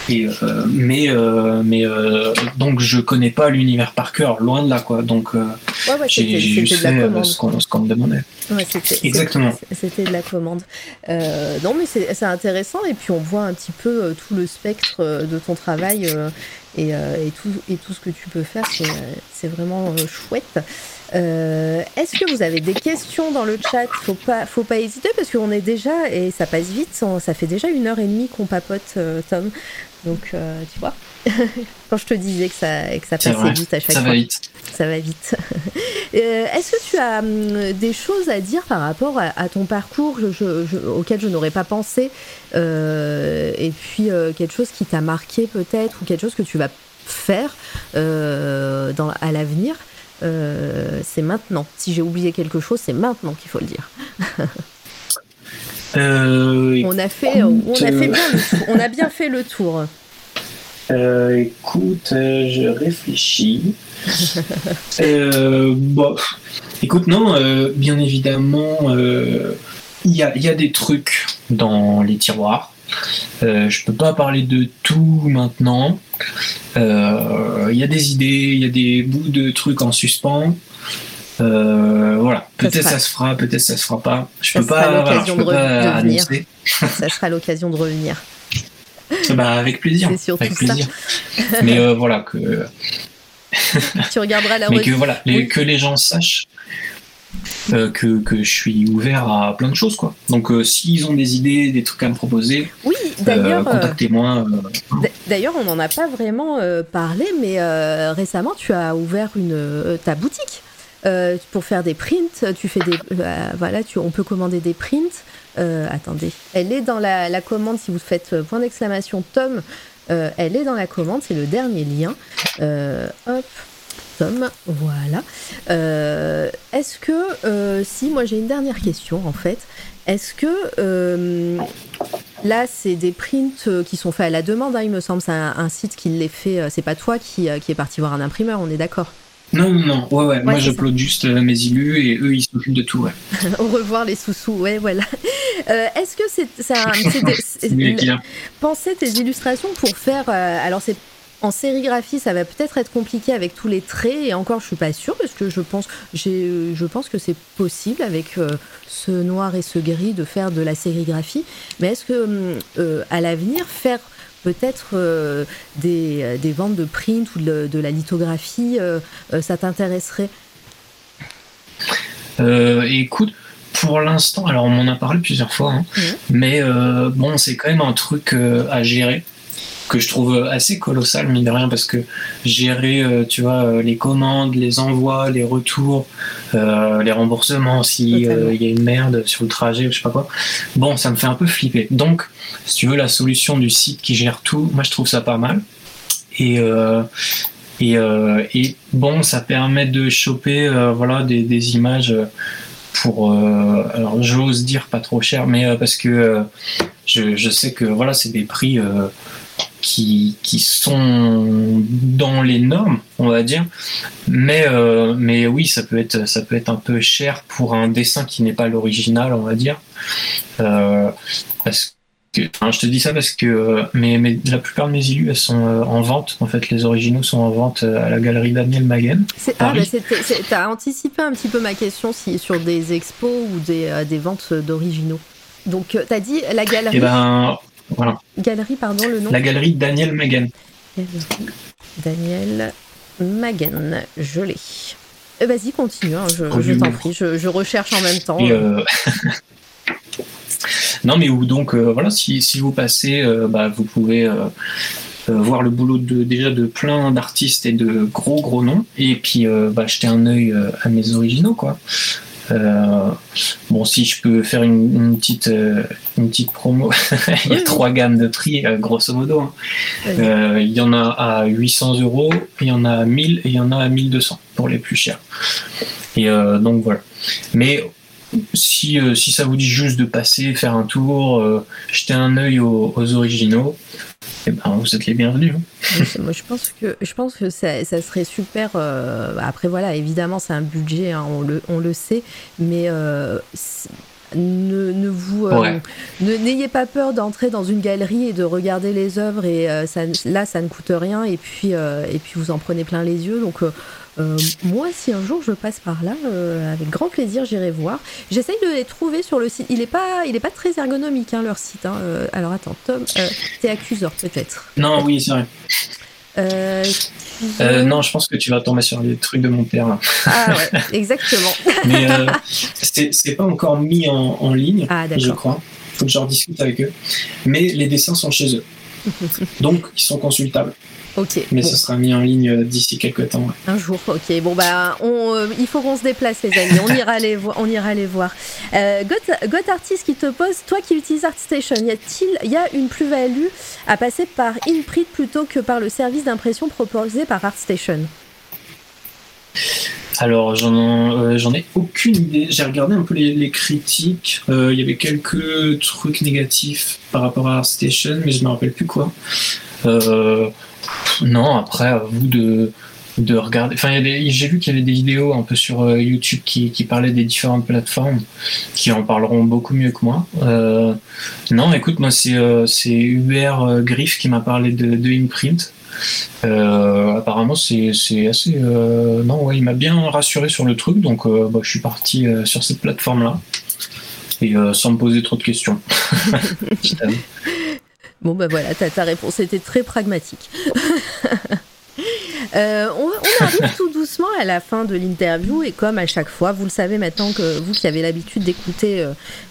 Euh, mais euh, mais euh, donc je connais pas l'univers par cœur, loin de là quoi. Donc j'ai juste fait ce qu'on me demandait. Exactement. C'était de la commande. non mais c'est intéressant et puis on voit un petit peu tout le spectre de ton travail et, et, tout, et tout ce que tu peux faire. C'est vraiment chouette. Est-ce que vous avez des questions dans le chat? Faut pas, faut pas hésiter parce qu'on est déjà et ça passe vite. Ça fait déjà une heure et demie qu'on papote, Tom. Donc, euh, tu vois, quand je te disais que ça, que ça passait vite à chaque ça fois. Va vite. Ça va vite. Euh, est-ce que tu as hum, des choses à dire par rapport à, ton parcours auquel je n'aurais pas pensé euh, Et puis, quelque chose qui t'a marqué peut-être ou quelque chose que tu vas faire dans, à l'avenir C'est maintenant. Si j'ai oublié quelque chose, c'est maintenant qu'il faut le dire. Euh, on a fait, on a fait bien, on a bien fait le tour. Euh, écoute, euh, je réfléchis. bon, écoute, non, bien évidemment, il y a, y, a, des trucs dans les tiroirs. je peux pas parler de tout maintenant. Il y a des idées, il y a des bouts de trucs en suspens. Euh, voilà, peut-être ça, se fera, peut-être ça se fera pas. Je ça peux pas, l'occasion de, revenir. ça sera l'occasion de revenir. Bah, avec plaisir. avec plaisir. Mais euh, voilà que. tu regarderas la Mais que voilà, que les gens sachent euh, que, que, je suis ouvert à plein de choses quoi. Donc s'ils ont des idées, des trucs à me proposer, oui, d'ailleurs, contactez-moi. D'ailleurs, on n'en a pas vraiment parlé, mais récemment tu as ouvert une ta boutique. Euh, pour faire des prints, tu fais des, euh, voilà, tu, on peut commander des prints. Euh, attendez, elle est dans la, commande si vous faites point d'exclamation Tom elle est dans la commande, c'est le dernier lien. hop, Tom, voilà. Est-ce que, si, moi j'ai une dernière question en fait, est-ce que là c'est des prints qui sont faits à la demande, hein, il me semble, c'est un, site qui les fait, c'est pas toi qui, qui est parti voir un imprimeur, on est d'accord? Non, non, non, ouais, ouais. Moi, j'upload juste euh, mes illus et eux, ils s'occupent de tout, ouais. Au revoir, les sous-sous, ouais, voilà. Euh, est-ce que c'est. ça Penser tes illustrations pour faire. Euh, alors, c'est. En sérigraphie, ça va peut-être être compliqué avec tous les traits, et encore, je suis pas sûre, parce que je pense, je pense que c'est possible avec ce noir et ce gris de faire de la sérigraphie. Mais est-ce que, à l'avenir, faire peut-être euh, des, des, ventes de print ou de, la lithographie, euh, euh, ça t'intéresserait? Écoute, pour l'instant, alors on m'en a parlé plusieurs fois, hein, mmh. mais bon, c'est quand même un truc à gérer que je trouve assez colossal, mine de rien, parce que gérer, euh, tu vois, euh, les commandes, les envois, les retours, euh, les remboursements, s'il y a une merde sur le trajet, je sais pas quoi, bon, ça me fait un peu flipper. Donc, si tu veux, la solution du site qui gère tout, moi, je trouve ça pas mal. Et, et, et bon, ça permet de choper, voilà, des, des images pour, alors j'ose dire pas trop cher, mais parce que je, je, sais que voilà, c'est des prix qui, qui, sont dans les normes, on va dire. Mais, euh, mais oui, ça peut, être, ça peut être un peu cher pour un dessin qui n'est pas l'original, on va dire. Euh, parce que, je te dis ça parce que euh, mais, mais la plupart de mes illus, elles sont en vente. En fait, les originaux sont en vente à la galerie Daniel Maguen. Ah, bah t'as anticipé un petit peu ma question si, sur des expos ou des, des ventes d'originaux. Donc, t'as dit la galerie. Eh ben, voilà. Galerie, pardon, le nom La galerie Daniel Magen. Daniel Magen, je l'ai. Euh, vas-y, continue, hein, je, t'en prie, je, recherche en même temps. Euh, non, mais où donc, euh, voilà, si, vous passez, bah, vous pouvez voir le boulot de, déjà de plein d'artistes et de gros gros noms, et puis bah, jeter un œil à mes originaux, quoi. Euh, bon, si je peux faire une, petite, euh, une petite promo, il y a trois gammes de prix, euh, grosso modo. Hein. il y en a à 800 euros, il y en a à 1000 et il y en a à 1200 pour les plus chers. Et donc voilà. Mais si, si ça vous dit juste de passer, faire un tour, jeter un œil aux originaux, eh ben, vous êtes les bienvenus. Hein. Moi, je pense que, je pense que ça, serait super. Euh, après, voilà, évidemment, c'est un budget, hein, on, le, on le sait, mais euh, ne, ne, vous euh, n'ayez pas peur d'entrer dans une galerie et de regarder les œuvres et ça, là ça ne coûte rien et puis et puis vous en prenez plein les yeux donc euh, moi, si un jour je passe par là, euh, avec grand plaisir, j'irai voir. J'essaye de les trouver sur le site. Il n'est pas, il est pas très ergonomique, hein, leur site. Hein. Euh, alors attends, Tom, t'es accuseur peut-être Non, oui, c'est vrai. non, je pense que tu vas tomber sur les trucs de mon père. Là. Ah ouais, exactement. Mais c'est pas encore mis en, en ligne, ah, je crois. Faut que j'en discute avec eux. Mais les dessins sont chez eux. Donc, ils sont consultables. Mais ce sera mis en ligne d'ici quelques temps. Un jour, ok. Bon, bah, on, euh, il faut qu'on se déplace, les amis. On ira les, voir. on ira les voir. Euh, Got, Artist qui te pose, toi qui utilises ArtStation, y a-t-il y a une plus-value à passer par InPrint plutôt que par le service d'impression proposé par ArtStation? Alors, j'en euh, ai aucune idée. J'ai regardé un peu les, critiques. Il y avait quelques trucs négatifs par rapport à ArtStation, mais je ne me rappelle plus quoi. Euh, non, après, à vous de, de regarder. Enfin, j'ai vu qu'il y avait des vidéos un peu sur euh, YouTube qui, parlaient des différentes plateformes, qui en parleront beaucoup mieux que moi. Euh, non, écoute, moi, c'est euh, Hubert Griff qui m'a parlé de, de Imprint. apparemment, c'est assez. non, il m'a bien rassuré sur le truc, donc bah, je suis parti sur cette plateforme-là. Et sans me poser trop de questions. Bon, ben voilà, ta, réponse était très pragmatique. Euh, on, arrive tout doucement à la fin de l'interview et comme à chaque fois, vous le savez maintenant que vous qui avez l'habitude d'écouter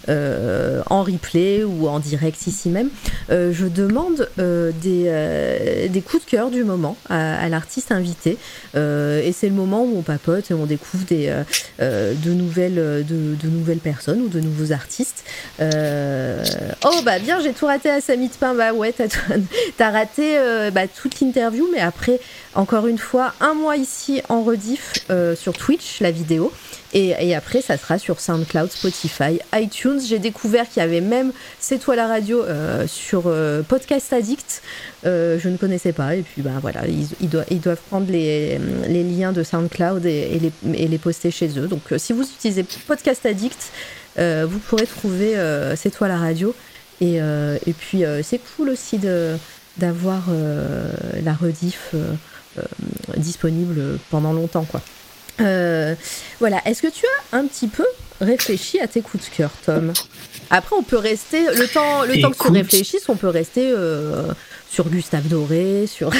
en replay ou en direct ici même, je demande des, coups de cœur du moment à, l'artiste invité. et c'est le moment où on papote et on découvre des, de, nouvelles, de, nouvelles personnes ou de nouveaux artistes. oh bah bien, j'ai tout raté à Samy de Pain. Bah ouais, t'as raté bah, toute l'interview, mais après, encore une fois, un mois ici en rediff euh, sur Twitch, la vidéo. Et, après, ça sera sur SoundCloud, Spotify, iTunes. J'ai découvert qu'il y avait même C'est toi la radio euh, sur euh, Podcast Addict. je ne connaissais pas. Et puis, ben voilà, ils, doivent, prendre les, les, liens de SoundCloud et, les, et, les, poster chez eux. Donc, si vous utilisez Podcast Addict, vous pourrez trouver C'est toi la radio. Et, et puis, c'est cool aussi d'avoir la rediff disponible pendant longtemps, quoi. Euh, voilà. Est-ce que tu as un petit peu réfléchi à tes coups de cœur, Tom? Après, on peut rester le temps, le temps que tu réfléchisses, on peut rester euh, sur Gustave Doré, sur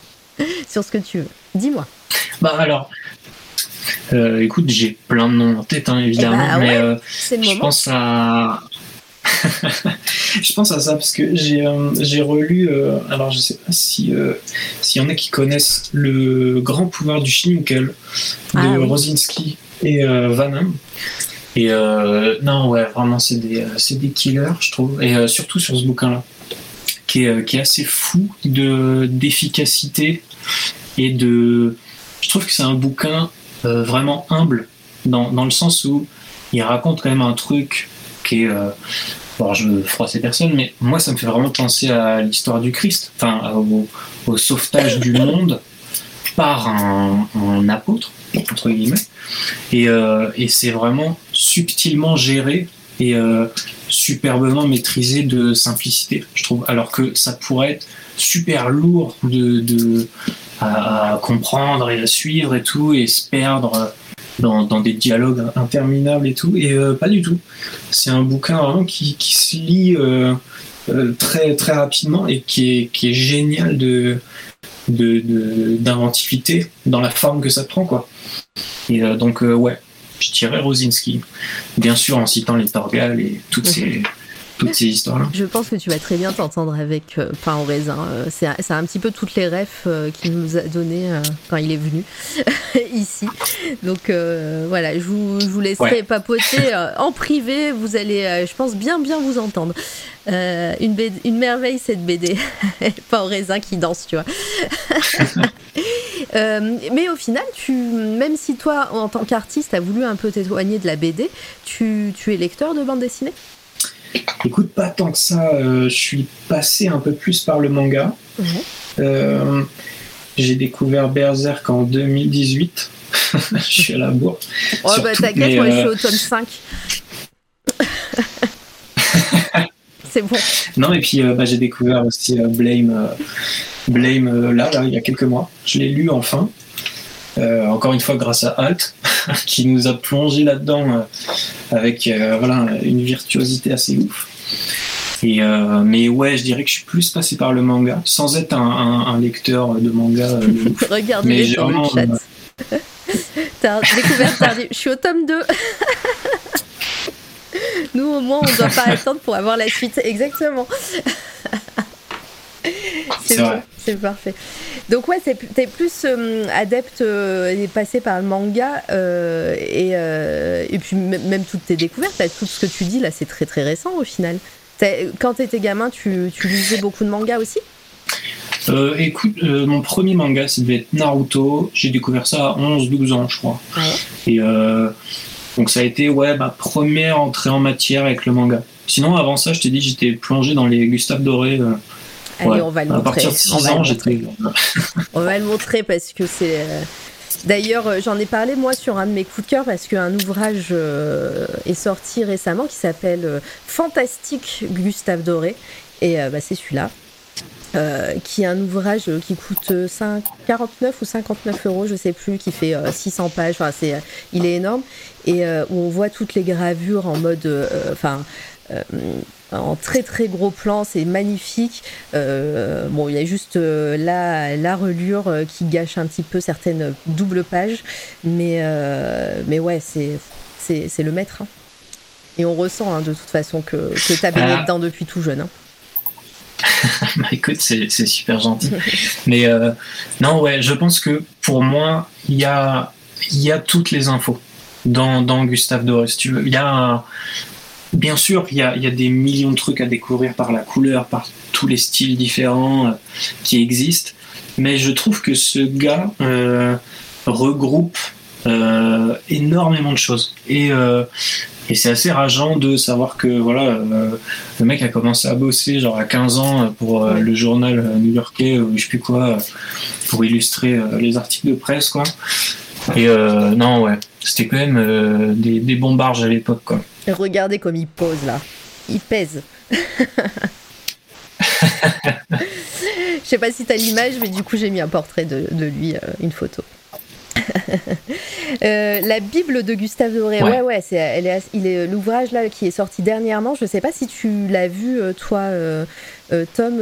sur ce que tu veux. Dis-moi. Bah alors, écoute, j'ai plein de noms en tête, hein, évidemment, eh bah mais je pense à je pense à ça parce que j'ai euh, relu, euh, alors je sais pas si euh, s'il y en a qui connaissent le grand pouvoir du Schinkel de ah Rosinski et Vanham. Et non, ouais, vraiment, c'est des, des killers, je trouve. Et surtout sur ce bouquin-là, qui est, qui est assez fou d'efficacité et de. Je trouve que c'est un bouquin vraiment humble, dans, dans, le sens où il raconte quand même un truc est alors je veux froisser personne, mais moi ça me fait vraiment penser à l'histoire du Christ, enfin au, sauvetage du monde par un, apôtre, entre guillemets. Euh, et, c'est vraiment subtilement géré et euh, superbement maîtrisé de simplicité, je trouve. Alors que ça pourrait être super lourd de, à, comprendre et à suivre et tout, et se perdre dans, des dialogues interminables et tout, et euh, pas du tout. C'est un bouquin vraiment qui, se lit euh, euh, très, très rapidement et qui est, qui est génial de d'inventivité dans la forme que ça prend quoi. Et donc ouais je dirais Rosinski. Bien sûr en citant les Torgal et toutes ces toutes ces histoires-là. Je pense que tu vas très bien t'entendre avec euh, Pain au raisin. Euh, c'est un, petit peu toutes les refs euh, qu'il nous a donné quand il est venu ici. Donc voilà, je vous, je vous laisserai papoter en privé. Vous allez, je pense, bien bien vous entendre. une, une merveille cette BD. Pain au raisin qui danse, tu vois. mais au final, tu, même si toi, en tant qu'artiste, as voulu un peu t'éloigner de la BD, tu, tu es lecteur de bande dessinée? Écoute, pas tant que ça. Euh, je suis passé un peu plus par le manga. Euh, j'ai découvert Berserk en 2018. je suis à la bourre. Oh, bah t'inquiète, moi je suis au tome 5. C'est bon. Non, et puis euh, bah, j'ai découvert aussi Blame, Blame là, là, il y a quelques mois. Je l'ai lu enfin. Encore une fois grâce à Alt. qui nous a plongé là-dedans euh, avec euh, voilà, une virtuosité assez ouf. Et euh, mais ouais, je dirais que je suis plus passé par le manga, sans être un, lecteur de manga. Regardez dans le chat. T'as découvert tardive. Je suis au tome 2. Nous, au moins, on ne doit pas attendre pour avoir la suite. Exactement. C'est vrai. C'est parfait. Donc ouais, t'es plus euh, adepte euh, et passé par le manga euh, et, et, puis même toutes tes découvertes, tout ce que tu dis là, c'est très très récent au final. Quand t'étais gamin, tu, tu, lisais beaucoup de mangas aussi? Écoute, mon premier manga, ça devait être Naruto. J'ai découvert ça à 11-12 ans, je crois. Et donc ça a été ouais, ma première entrée en matière avec le manga. Sinon, avant ça, je t'ai dit, j'étais plongé dans les Gustave Doré Allez, on va le montrer. on, va le on va le montrer parce que c'est. Euh, d'ailleurs, euh, j'en ai parlé moi sur un de mes coups de cœur parce qu'un ouvrage euh, est sorti récemment qui s'appelle Fantastique Gustave Doré. Et bah, c'est celui-là. qui est un ouvrage qui coûte 49 ou 59 euros, je sais plus, qui fait 600 pages. Enfin, c'est, il est énorme et où on voit toutes les gravures en mode, enfin, en très très gros plan, c'est magnifique. Euh, bon, il y a juste euh, la, la relure euh, qui gâche un petit peu certaines doubles pages, mais, mais ouais, c'est, c'est, le maître. Hein. Et on ressent hein, de toute façon que, que tu as baigné ah. dedans depuis tout jeune. Hein. bah écoute, c'est, super gentil. mais non, ouais, je pense que pour moi, il y a, y a toutes les infos dans, dans Gustave Doré. tu veux. Il y a Bien sûr, il y a, des millions de trucs à découvrir par la couleur, par tous les styles différents euh, qui existent, mais je trouve que ce gars euh, regroupe euh, énormément de choses. Et, c'est assez rageant de savoir que voilà, le mec a commencé à bosser genre à 15 ans pour le journal new-yorkais ou je sais plus quoi, pour illustrer les articles de presse quoi. Et non ouais, c'était quand même des, des bombarges à l'époque quoi. Regardez comme il pose là. Il pèse. Je sais pas si tu as l'image, mais du coup j'ai mis un portrait de, lui, euh, une photo. Euh, la Bible de Gustave Doré, ouais, ouais, c'est, elle est, il est l'ouvrage là qui est sorti dernièrement. Je sais pas si tu l'as vu euh, toi, Tom,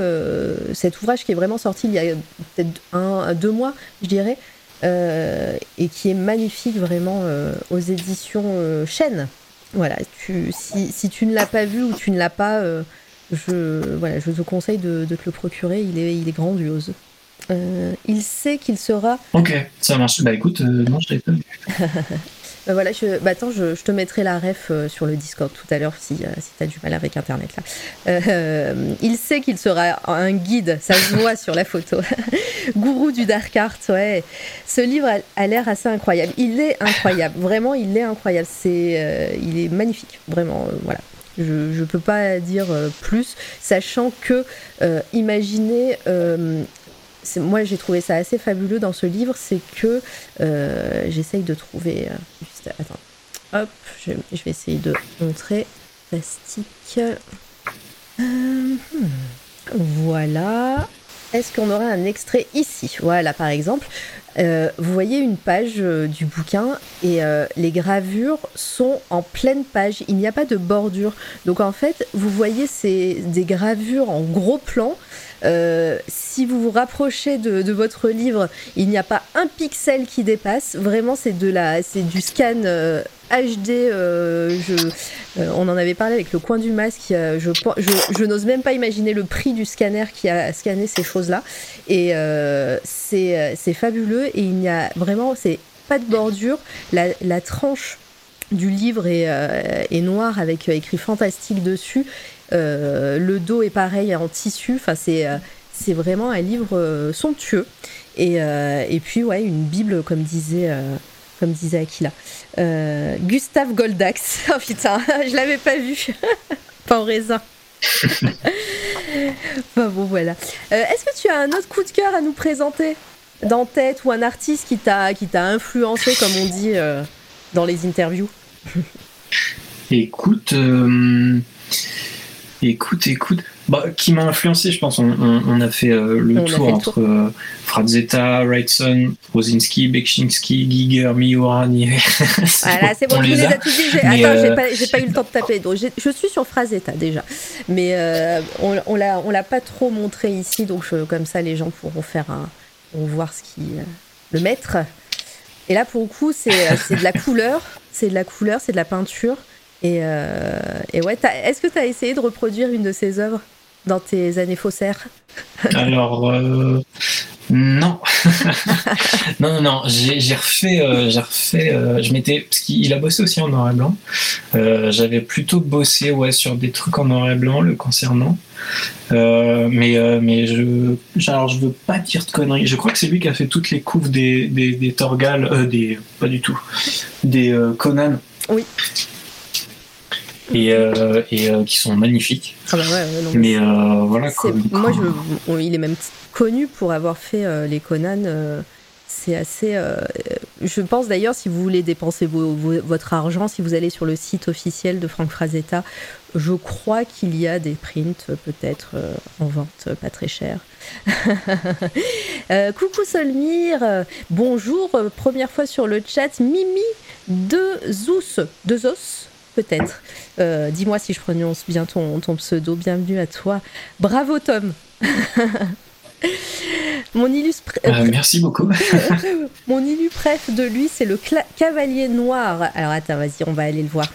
cet ouvrage qui est vraiment sorti il y a peut-être un, deux mois, je dirais, et qui est magnifique vraiment aux éditions Chêne. Voilà, si, tu ne l'as pas vu ou tu ne l'as pas, euh, je, voilà, je te conseille de, te le procurer, il est, il est grandiose. Euh, il sait qu'il sera. Ok, ça marche. Bah écoute, euh, non, je l'avais pas vu. Bah voilà, je, bah attends, je, te mettrai la ref euh, sur le Discord tout à l'heure si, euh, si tu as du mal avec Internet là. Euh, il sait qu'il sera un guide, ça se voit sur la photo. Gourou du Dark Art, ouais. Ce livre a, l'air assez incroyable. Il est incroyable, vraiment, il est incroyable. C'est, il est magnifique, vraiment, voilà. Je ne peux pas dire plus, sachant que, imaginez moi j'ai trouvé ça assez fabuleux dans ce livre, c'est que euh, j'essaye de trouver. Euh, attends, hop, je, vais essayer de montrer. Plastique. Euh, hmm, voilà. Est-ce qu'on aurait un extrait ici? Voilà, par exemple. Vous voyez une page du bouquin et les gravures sont en pleine page. Il n'y a pas de bordure. Donc en fait, vous voyez c'est des gravures en gros plan euh, si vous vous rapprochez de, votre livre, il n'y a pas un pixel qui dépasse. Vraiment, c'est de la, c'est du scan HD. Euh, euh, on en avait parlé avec le coin du masque. je, n'ose même pas imaginer le prix du scanner qui a scanné ces choses-là. Et c'est, fabuleux. Et il n'y a vraiment, pas de bordure. La, tranche du livre est, noire avec écrit fantastique dessus. Euh, le dos est pareil en tissu. C'est euh, vraiment un livre euh, somptueux. Et, et, puis, ouais, une Bible, comme disait, comme disait Aquila. Gustave Goldax. Oh putain, je l'avais pas vu. pas en raisin. bon, voilà. Est-ce que tu as un autre coup de cœur à nous présenter dans tête ou un artiste qui t'a qui t'a influencé, comme on dit dans les interviews? Écoute, Écoute, écoute. Bah, qui m'a influencé, je pense. On, a fait euh, le tour entre euh, Frazetta, Wrightson, Rosinski, Bekchinski, Giger, Miura, Voilà, c'est bon, je les ai tous dit. Attends, euh, j'ai pas, eu le temps de taper. Donc, je suis sur Frazetta déjà. Mais on, on l'a pas trop montré ici. Donc, comme ça, les gens pourront faire un. voir ce qui. le maître. Et là, pour le coup, c'est de la couleur. C'est de la couleur, c'est de la peinture. Et, euh, et ouais, est-ce que tu as essayé de reproduire une de ses œuvres? Dans tes années faussaires Alors, euh, non. non, non, non, j'ai refait, euh, j'ai refait, je m'étais, parce qu'il a bossé aussi en noir et blanc. J'avais plutôt bossé ouais, sur des trucs en noir et blanc le concernant. mais mais je, genre, je veux pas dire de conneries. Je crois que c'est lui qui a fait toutes les couves des, des, des Torgal, des, pas du tout, des Conan. Oui et, euh, et euh, qui sont magnifiques. Ah bah ouais, mais euh, voilà. moi, je, il est même connu pour avoir fait les Conan. c'est assez. je pense d'ailleurs, si vous voulez dépenser votre argent, si vous allez sur le site officiel de Franck Frazetta, je crois qu'il y a des prints peut-être en vente, pas très cher. coucou Solmir, bonjour, première fois sur le chat. Mimi de Zous, de Zos, peut-être. Euh, dis-moi si je prononce bien ton, ton pseudo. Bienvenue à toi. Bravo Tom. Mon illustre. Euh, merci beaucoup. Mon illu préf de lui, c'est le cavalier noir. Alors attends, vas-y, on va aller le voir.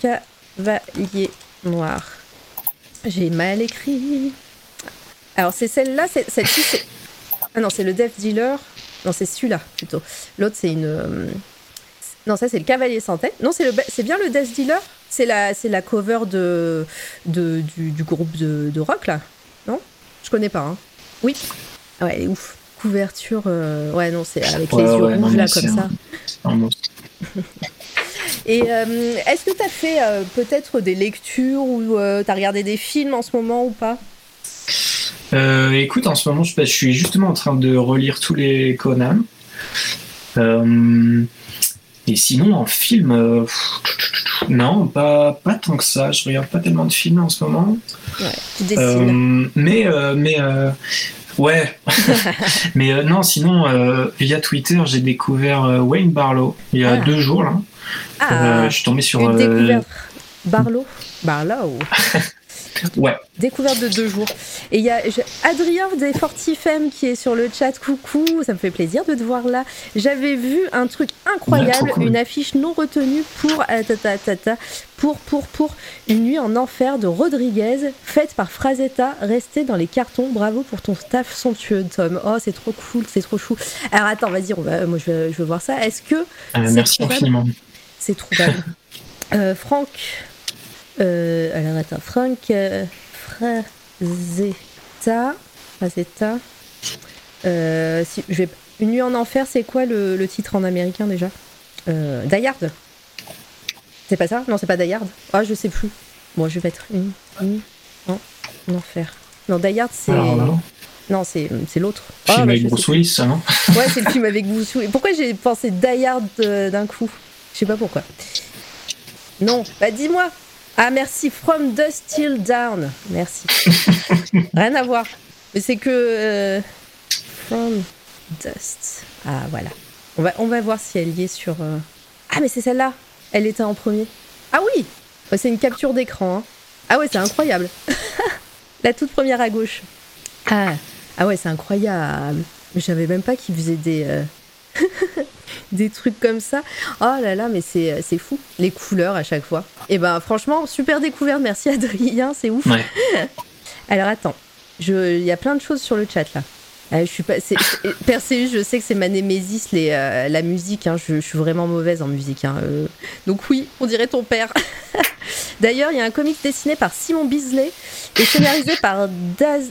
Cavalier noir. J'ai mal écrit. Alors c'est celle-là, celle-ci c'est... Ah non, c'est le Death Dealer. Non, c'est celui-là plutôt. L'autre c'est une... Euh, non, ça c'est le Cavalier sans tête. Non, c'est, le... c'est bien le Death Dealer c'est la, c'est la cover de, de du, groupe de, de, rock là Non? Je connais pas. Hein. Oui. Ah ouais, elle est ouf. Couverture. Euh, ouais, non, c'est avec les yeux rouges là comme ça. Et euh, est-ce que tu as fait euh, peut-être des lectures ou euh, tu as regardé des films en ce moment ou pas? Écoute, en ce moment, je, je, suis justement en train de relire tous les Conan. Et sinon, en film, non, pas, pas tant que ça. Je regarde pas tellement de films en ce moment. Ouais, tu dessines. mais mais Ouais, mais non, sinon, via Twitter, j'ai découvert Wayne Barlow il y a ah. deux jours. Là. Ah, euh, je suis tombé sur. Euh. Barlow Barlow Ouais. Découverte de deux jours. Et il y a Adrien des Fortifem qui est sur le chat. Coucou, ça me fait plaisir de te voir là. J'avais vu un truc incroyable, une affiche non retenue pour euh, ta, pour pour pour une nuit en enfer de Rodriguez, faite par Frazetta, restée dans les cartons. Bravo pour ton staff somptueux, Tom. Oh, c'est trop cool, c'est trop chou. Alors attends, vas-y, on va, moi je veux, je veux voir ça. Est-ce que merci infiniment. C'est trouvable. euh, Franck. Euh, alors attends, Franck euh, Frazetta. Frazetta. Euh, si, je vais, Une nuit en enfer, c'est quoi le, le, titre en américain déjà? Euh, Dayard C'est pas ça? Non, c'est pas Dayard. Ah, je sais plus. Bon, je vais mettre une nuit en enfer. Non, Dayard, c'est. Non, c'est, c'est l'autre. Le film ah, bah, avec Bruce Willis, ça, non? Ouais, c'est le film avec Bruce Willis. Pourquoi j'ai pensé Dayard d'un coup? Je sais pas pourquoi. Non, bah dis-moi. Ah merci, From Dust Till Down. Merci. Rien à voir. Mais c'est que... Euh, from Dust. Ah voilà. On va, on va voir si elle y est sur... Euh, ah mais c'est celle-là. Elle était en premier. Ah oui C'est une capture d'écran. Hein. Ah ouais, c'est incroyable. La toute première à gauche. Ah, ah ouais, c'est incroyable. Je savais même pas qu'il faisait des... Euh, des trucs comme ça. Oh là là, mais c'est, fou. Les couleurs à chaque fois. Et eh ben franchement, super découverte. Merci Adrien, c'est ouf. Alors attends, il y a plein de choses sur le chat là. Euh, je suis pas, Perséus, je sais que c'est ma némésis, les, euh, la musique. Hein, je, suis vraiment mauvaise en musique. Hein, euh. Donc oui, on dirait ton père. D'ailleurs, il y a un comic dessiné par Simon Bisley et scénarisé par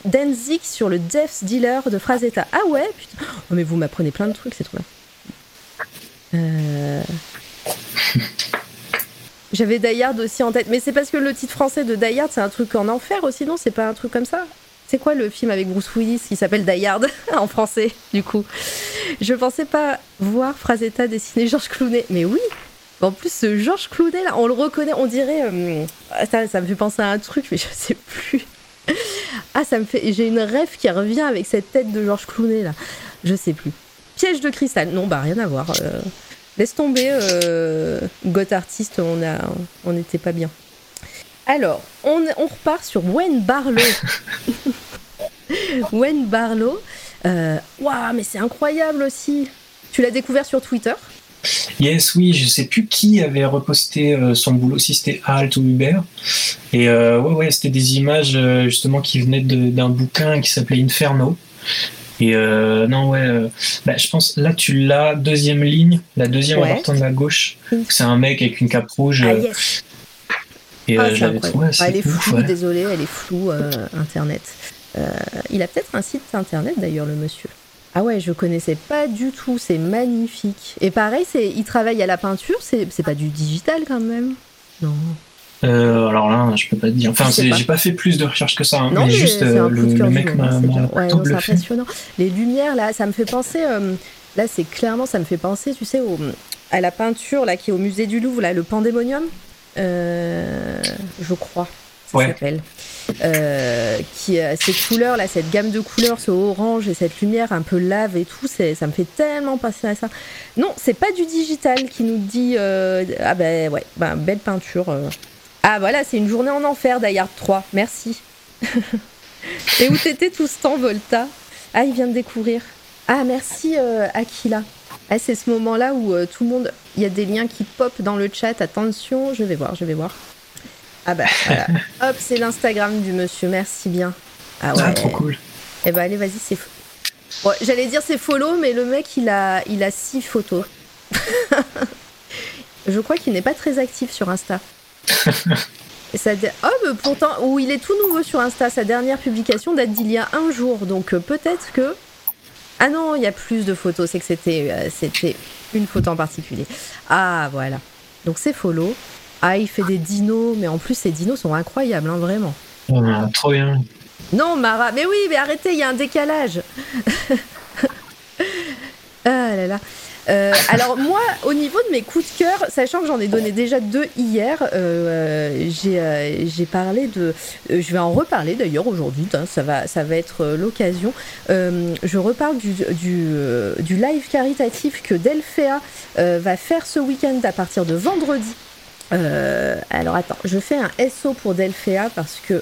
Danzig sur le Death Dealer de Frazetta. Ah ouais, putain. Oh, mais vous m'apprenez plein de trucs, c'est trop bien. Euh, j'avais Dayard aussi en tête, mais c'est parce que le titre français de Dayard, c'est un truc en enfer aussi, non? C'est pas un truc comme ça? C'est quoi le film avec Bruce Willis qui s'appelle Dayard en français, du coup? Je pensais pas voir Frazetta dessiner Georges Clounet, mais oui En plus, ce Georges Clounet, là, on le reconnaît, on dirait. Euh, ça, ça me fait penser à un truc, mais je sais plus. Ah, ça me fait. J'ai une rêve qui revient avec cette tête de Georges Clounet, là. Je sais plus. Piège de cristal. Non, bah rien à voir. Euh, laisse tomber, euh, Goth Artist, on a, on n'était pas bien. Alors, on, on, repart sur Wayne Barlow. Wayne Barlow. Euh, waouh, mais c'est incroyable aussi. Tu l'as découvert sur Twitter? Yes, oui, je sais plus qui avait reposté euh, son boulot, si c'était Alt ou Hubert. Et ouais, ouais, c'était des images justement qui venaient d'un bouquin qui s'appelait Inferno. Et euh, non, ouais, euh, bah, je pense là tu l'as, deuxième ligne, la deuxième en partant de la gauche. C'est un mec avec une cape rouge. Ah, euh, et ah, j'avais trouvé ah, Elle est floue, désolé, elle est floue, Internet. il a peut-être un site internet d'ailleurs, le monsieur. Ah ouais, je connaissais pas du tout, c'est magnifique. Et pareil, c'est, il travaille à la peinture, c'est pas du digital quand même? Non. Euh, alors là, je peux pas te dire. Enfin, j'ai pas fait plus de recherches que ça. Hein, non, mais, juste euh, le, mec m'a ouais, C'est impressionnant. Les lumières là, ça me fait penser. Euh, là, c'est clairement, ça me fait penser, tu sais, au, à la peinture là qui est au musée du Louvre, là, le Pandémonium. je crois. ça s'appelle. Euh, qui ces couleurs là, cette gamme de couleurs, ce orange et cette lumière un peu lave et tout, ça me fait tellement passer à ça. Non, c'est pas du digital qui nous dit ah ben ouais, ben, belle peinture. Ah voilà, c'est une journée en enfer d'ailleurs 3. Merci. et où t'étais tout ce temps, Volta? Ah, il vient de découvrir. Ah merci Aquila. Ah, c'est ce moment-là où euh, tout le monde, il y a des liens qui pop dans le chat. Attention, je vais voir, je vais voir. Ah bah voilà. Hop, c'est l'Instagram du monsieur. Merci bien. Ah ouais. trop cool. Eh bah allez, vas-y, c'est. J'allais dire c'est follow, mais le mec il a, il a six photos. je crois qu'il n'est pas très actif sur Insta. Oh, mais pourtant, où il est tout nouveau sur Insta. Sa dernière publication date d'il y a un jour, donc euh, peut-être que ah non, il y a plus de photos, c'est que c'était euh, c'était une photo en particulier. Ah voilà. Donc c'est follow. Ah, il fait des dinos, mais en plus ces dinos sont incroyables, hein, vraiment. Ah, trop bien. Non, Mara, mais oui, mais arrêtez, il y a un décalage. ah là là. Euh, alors moi, au niveau de mes coups de cœur, sachant que j'en ai donné déjà deux hier, euh, euh, j'ai parlé de, je vais en reparler d'ailleurs aujourd'hui, hein, ça va, ça va être l'occasion. je reparle du, du, live caritatif que Delphéa va faire ce week-end à partir de vendredi. alors attends, je fais un SO pour Delphéa parce que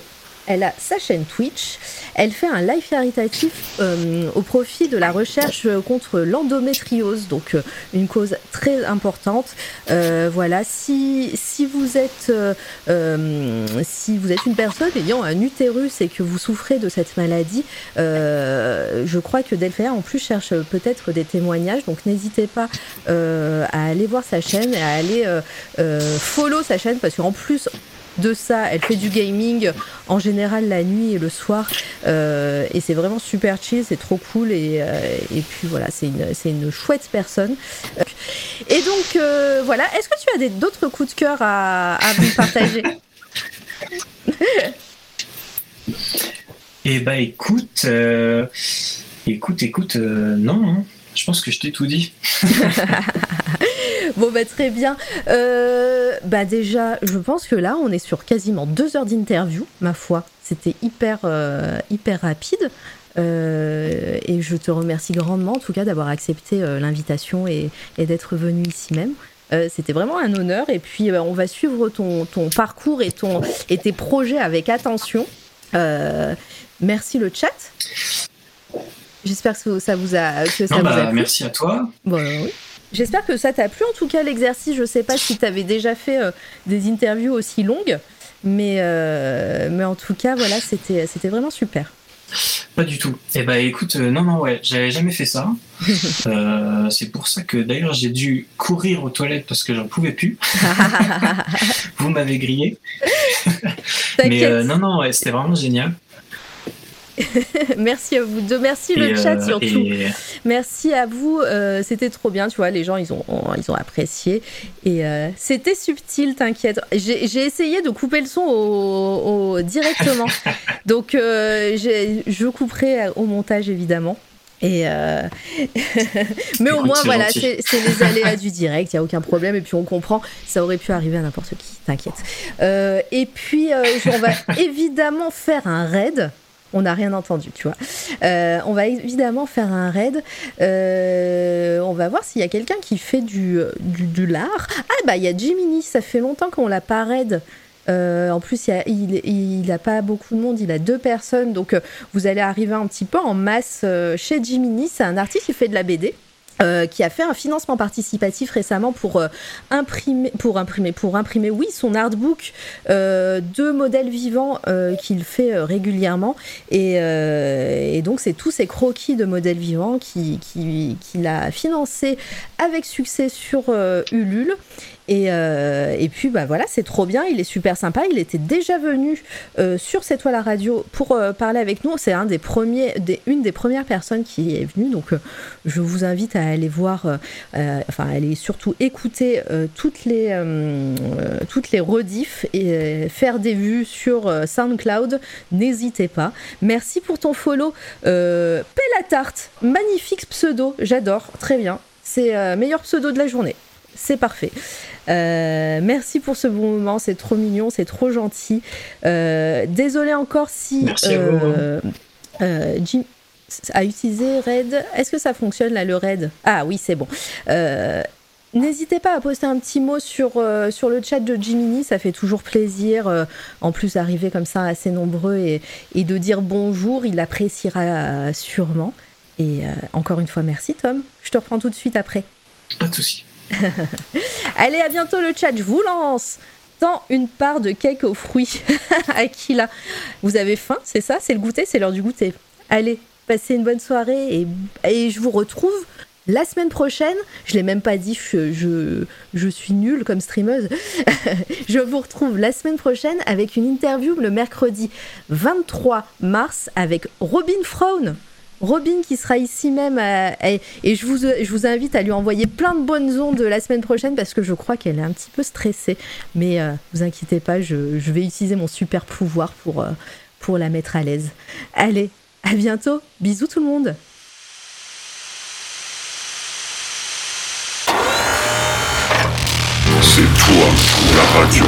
elle a sa chaîne Twitch. Elle fait un live caritatif euh, au profit de la recherche contre l'endométriose, donc euh, une cause très importante. Euh, voilà, si, si vous êtes si vous êtes une personne ayant un utérus et que vous souffrez de cette maladie, je crois que Delphia en plus cherche peut-être des témoignages, donc n'hésitez pas à aller voir sa chaîne et à aller follow sa chaîne parce qu'en plus de ça. Elle fait du gaming en général la nuit et le soir. Euh, et c'est vraiment super chill, c'est trop cool. Et, euh, puis voilà, c'est une, chouette personne. Et donc euh, voilà, est-ce que tu as d'autres coups de cœur à, à vous partager? Eh bah écoute, écoute, écoute, non, hein. Je pense que je t'ai tout dit. bon, bah, très bien. Euh, bah, déjà, je pense que là, on est sur quasiment deux heures d'interview, ma foi. C'était hyper, euh, hyper rapide. Euh, et je te remercie grandement, en tout cas, d'avoir accepté l'invitation et, d'être venu ici même. C'était vraiment un honneur. Et puis, on va suivre ton, ton parcours et, ton, et tes projets avec attention. merci le chat. J'espère que ça vous a, que ça bah, plu. Merci à toi. Bon, oui. J'espère que ça t'a plu. En tout cas, l'exercice, je sais pas si tu avais déjà fait euh, des interviews aussi longues, mais, euh, mais en tout cas, voilà, c'était, c'était vraiment super. Pas du tout. Eh ben, écoute, euh, non, non, ouais, j'avais jamais fait ça. c'est pour ça que d'ailleurs j'ai dû courir aux toilettes parce que j'en pouvais plus. Vous m'avez grillé. mais non, non, ouais, c'était vraiment génial. merci à vous deux. Merci le chat euh, surtout. Merci à vous. Euh, c'était trop bien, tu vois. Les gens, ils ont, ils ont apprécié. Et euh, c'était subtil, t'inquiète. J'ai essayé de couper le son au, directement. Donc, je couperai au montage, évidemment. Et mais au moins voilà, c'est les aléas du direct, il y a aucun problème et puis on comprend, ça aurait pu arriver à n'importe qui, t'inquiète. et puis on va évidemment faire un raid on n'a rien entendu, tu vois. Euh, on va évidemment faire un raid. Euh, on va voir s'il y a quelqu'un qui fait du, du, lard. Ah bah il y a Jiminy, ça fait longtemps qu'on l'a pas raid. Euh, en plus, il n'a pas beaucoup de monde, il a deux personnes, donc vous allez arriver un petit peu en masse chez Jiminy. C'est un artiste qui fait de la BD. Euh, qui a fait un financement participatif récemment pour euh, imprimer, pour imprimer, oui, son artbook euh, de modèles vivants qu'il fait régulièrement. Et, donc, c'est tous ces croquis de modèles vivants qu'il qui, a financé avec succès sur Ulule. Euh, et, puis bah voilà, c'est trop bien, il est super sympa. Il était déjà venu euh, sur cette toile à radio pour euh, parler avec nous. C'est un des premiers, une des premières personnes qui est venue. Donc je vous invite à aller voir, enfin aller surtout écouter toutes les toutes les rediffs et faire des vues sur SoundCloud. N'hésitez pas. Merci pour ton follow. Euh, tarte, magnifique pseudo, j'adore, très bien. C'est meilleur pseudo de la journée. C'est parfait. Euh, merci pour ce bon moment, c'est trop mignon, c'est trop gentil. Euh, désolé encore si Jim a utilisé Red. Est-ce que ça fonctionne là le Red? Ah oui, c'est bon. N'hésitez pas à poster un petit mot sur, sur le chat de Jiminy, ça fait toujours plaisir. en plus d'arriver comme ça assez nombreux et, et, de dire bonjour, il appréciera sûrement. Et encore une fois, merci Tom. Je te reprends tout de suite après. Pas de soucis. Allez, à bientôt le chat, je vous lance Tant une part de cake aux fruits. à qui là Vous avez faim, c'est ça? C'est le goûter? C'est l'heure du goûter. Allez, passez une bonne soirée et, je vous retrouve la semaine prochaine. Je l'ai même pas dit, je, je, suis nulle comme streameuse. je vous retrouve la semaine prochaine avec une interview le mercredi 23 mars avec Robin Frown. Robin qui sera ici même euh, et, je, vous, invite à lui envoyer plein de bonnes ondes la semaine prochaine parce que je crois qu'elle est un petit peu stressée. Mais euh, vous inquiétez pas, je, vais utiliser mon super pouvoir pour, euh, pour la mettre à l'aise. Allez, à bientôt. Bisous tout le monde. C'est toi, la radio.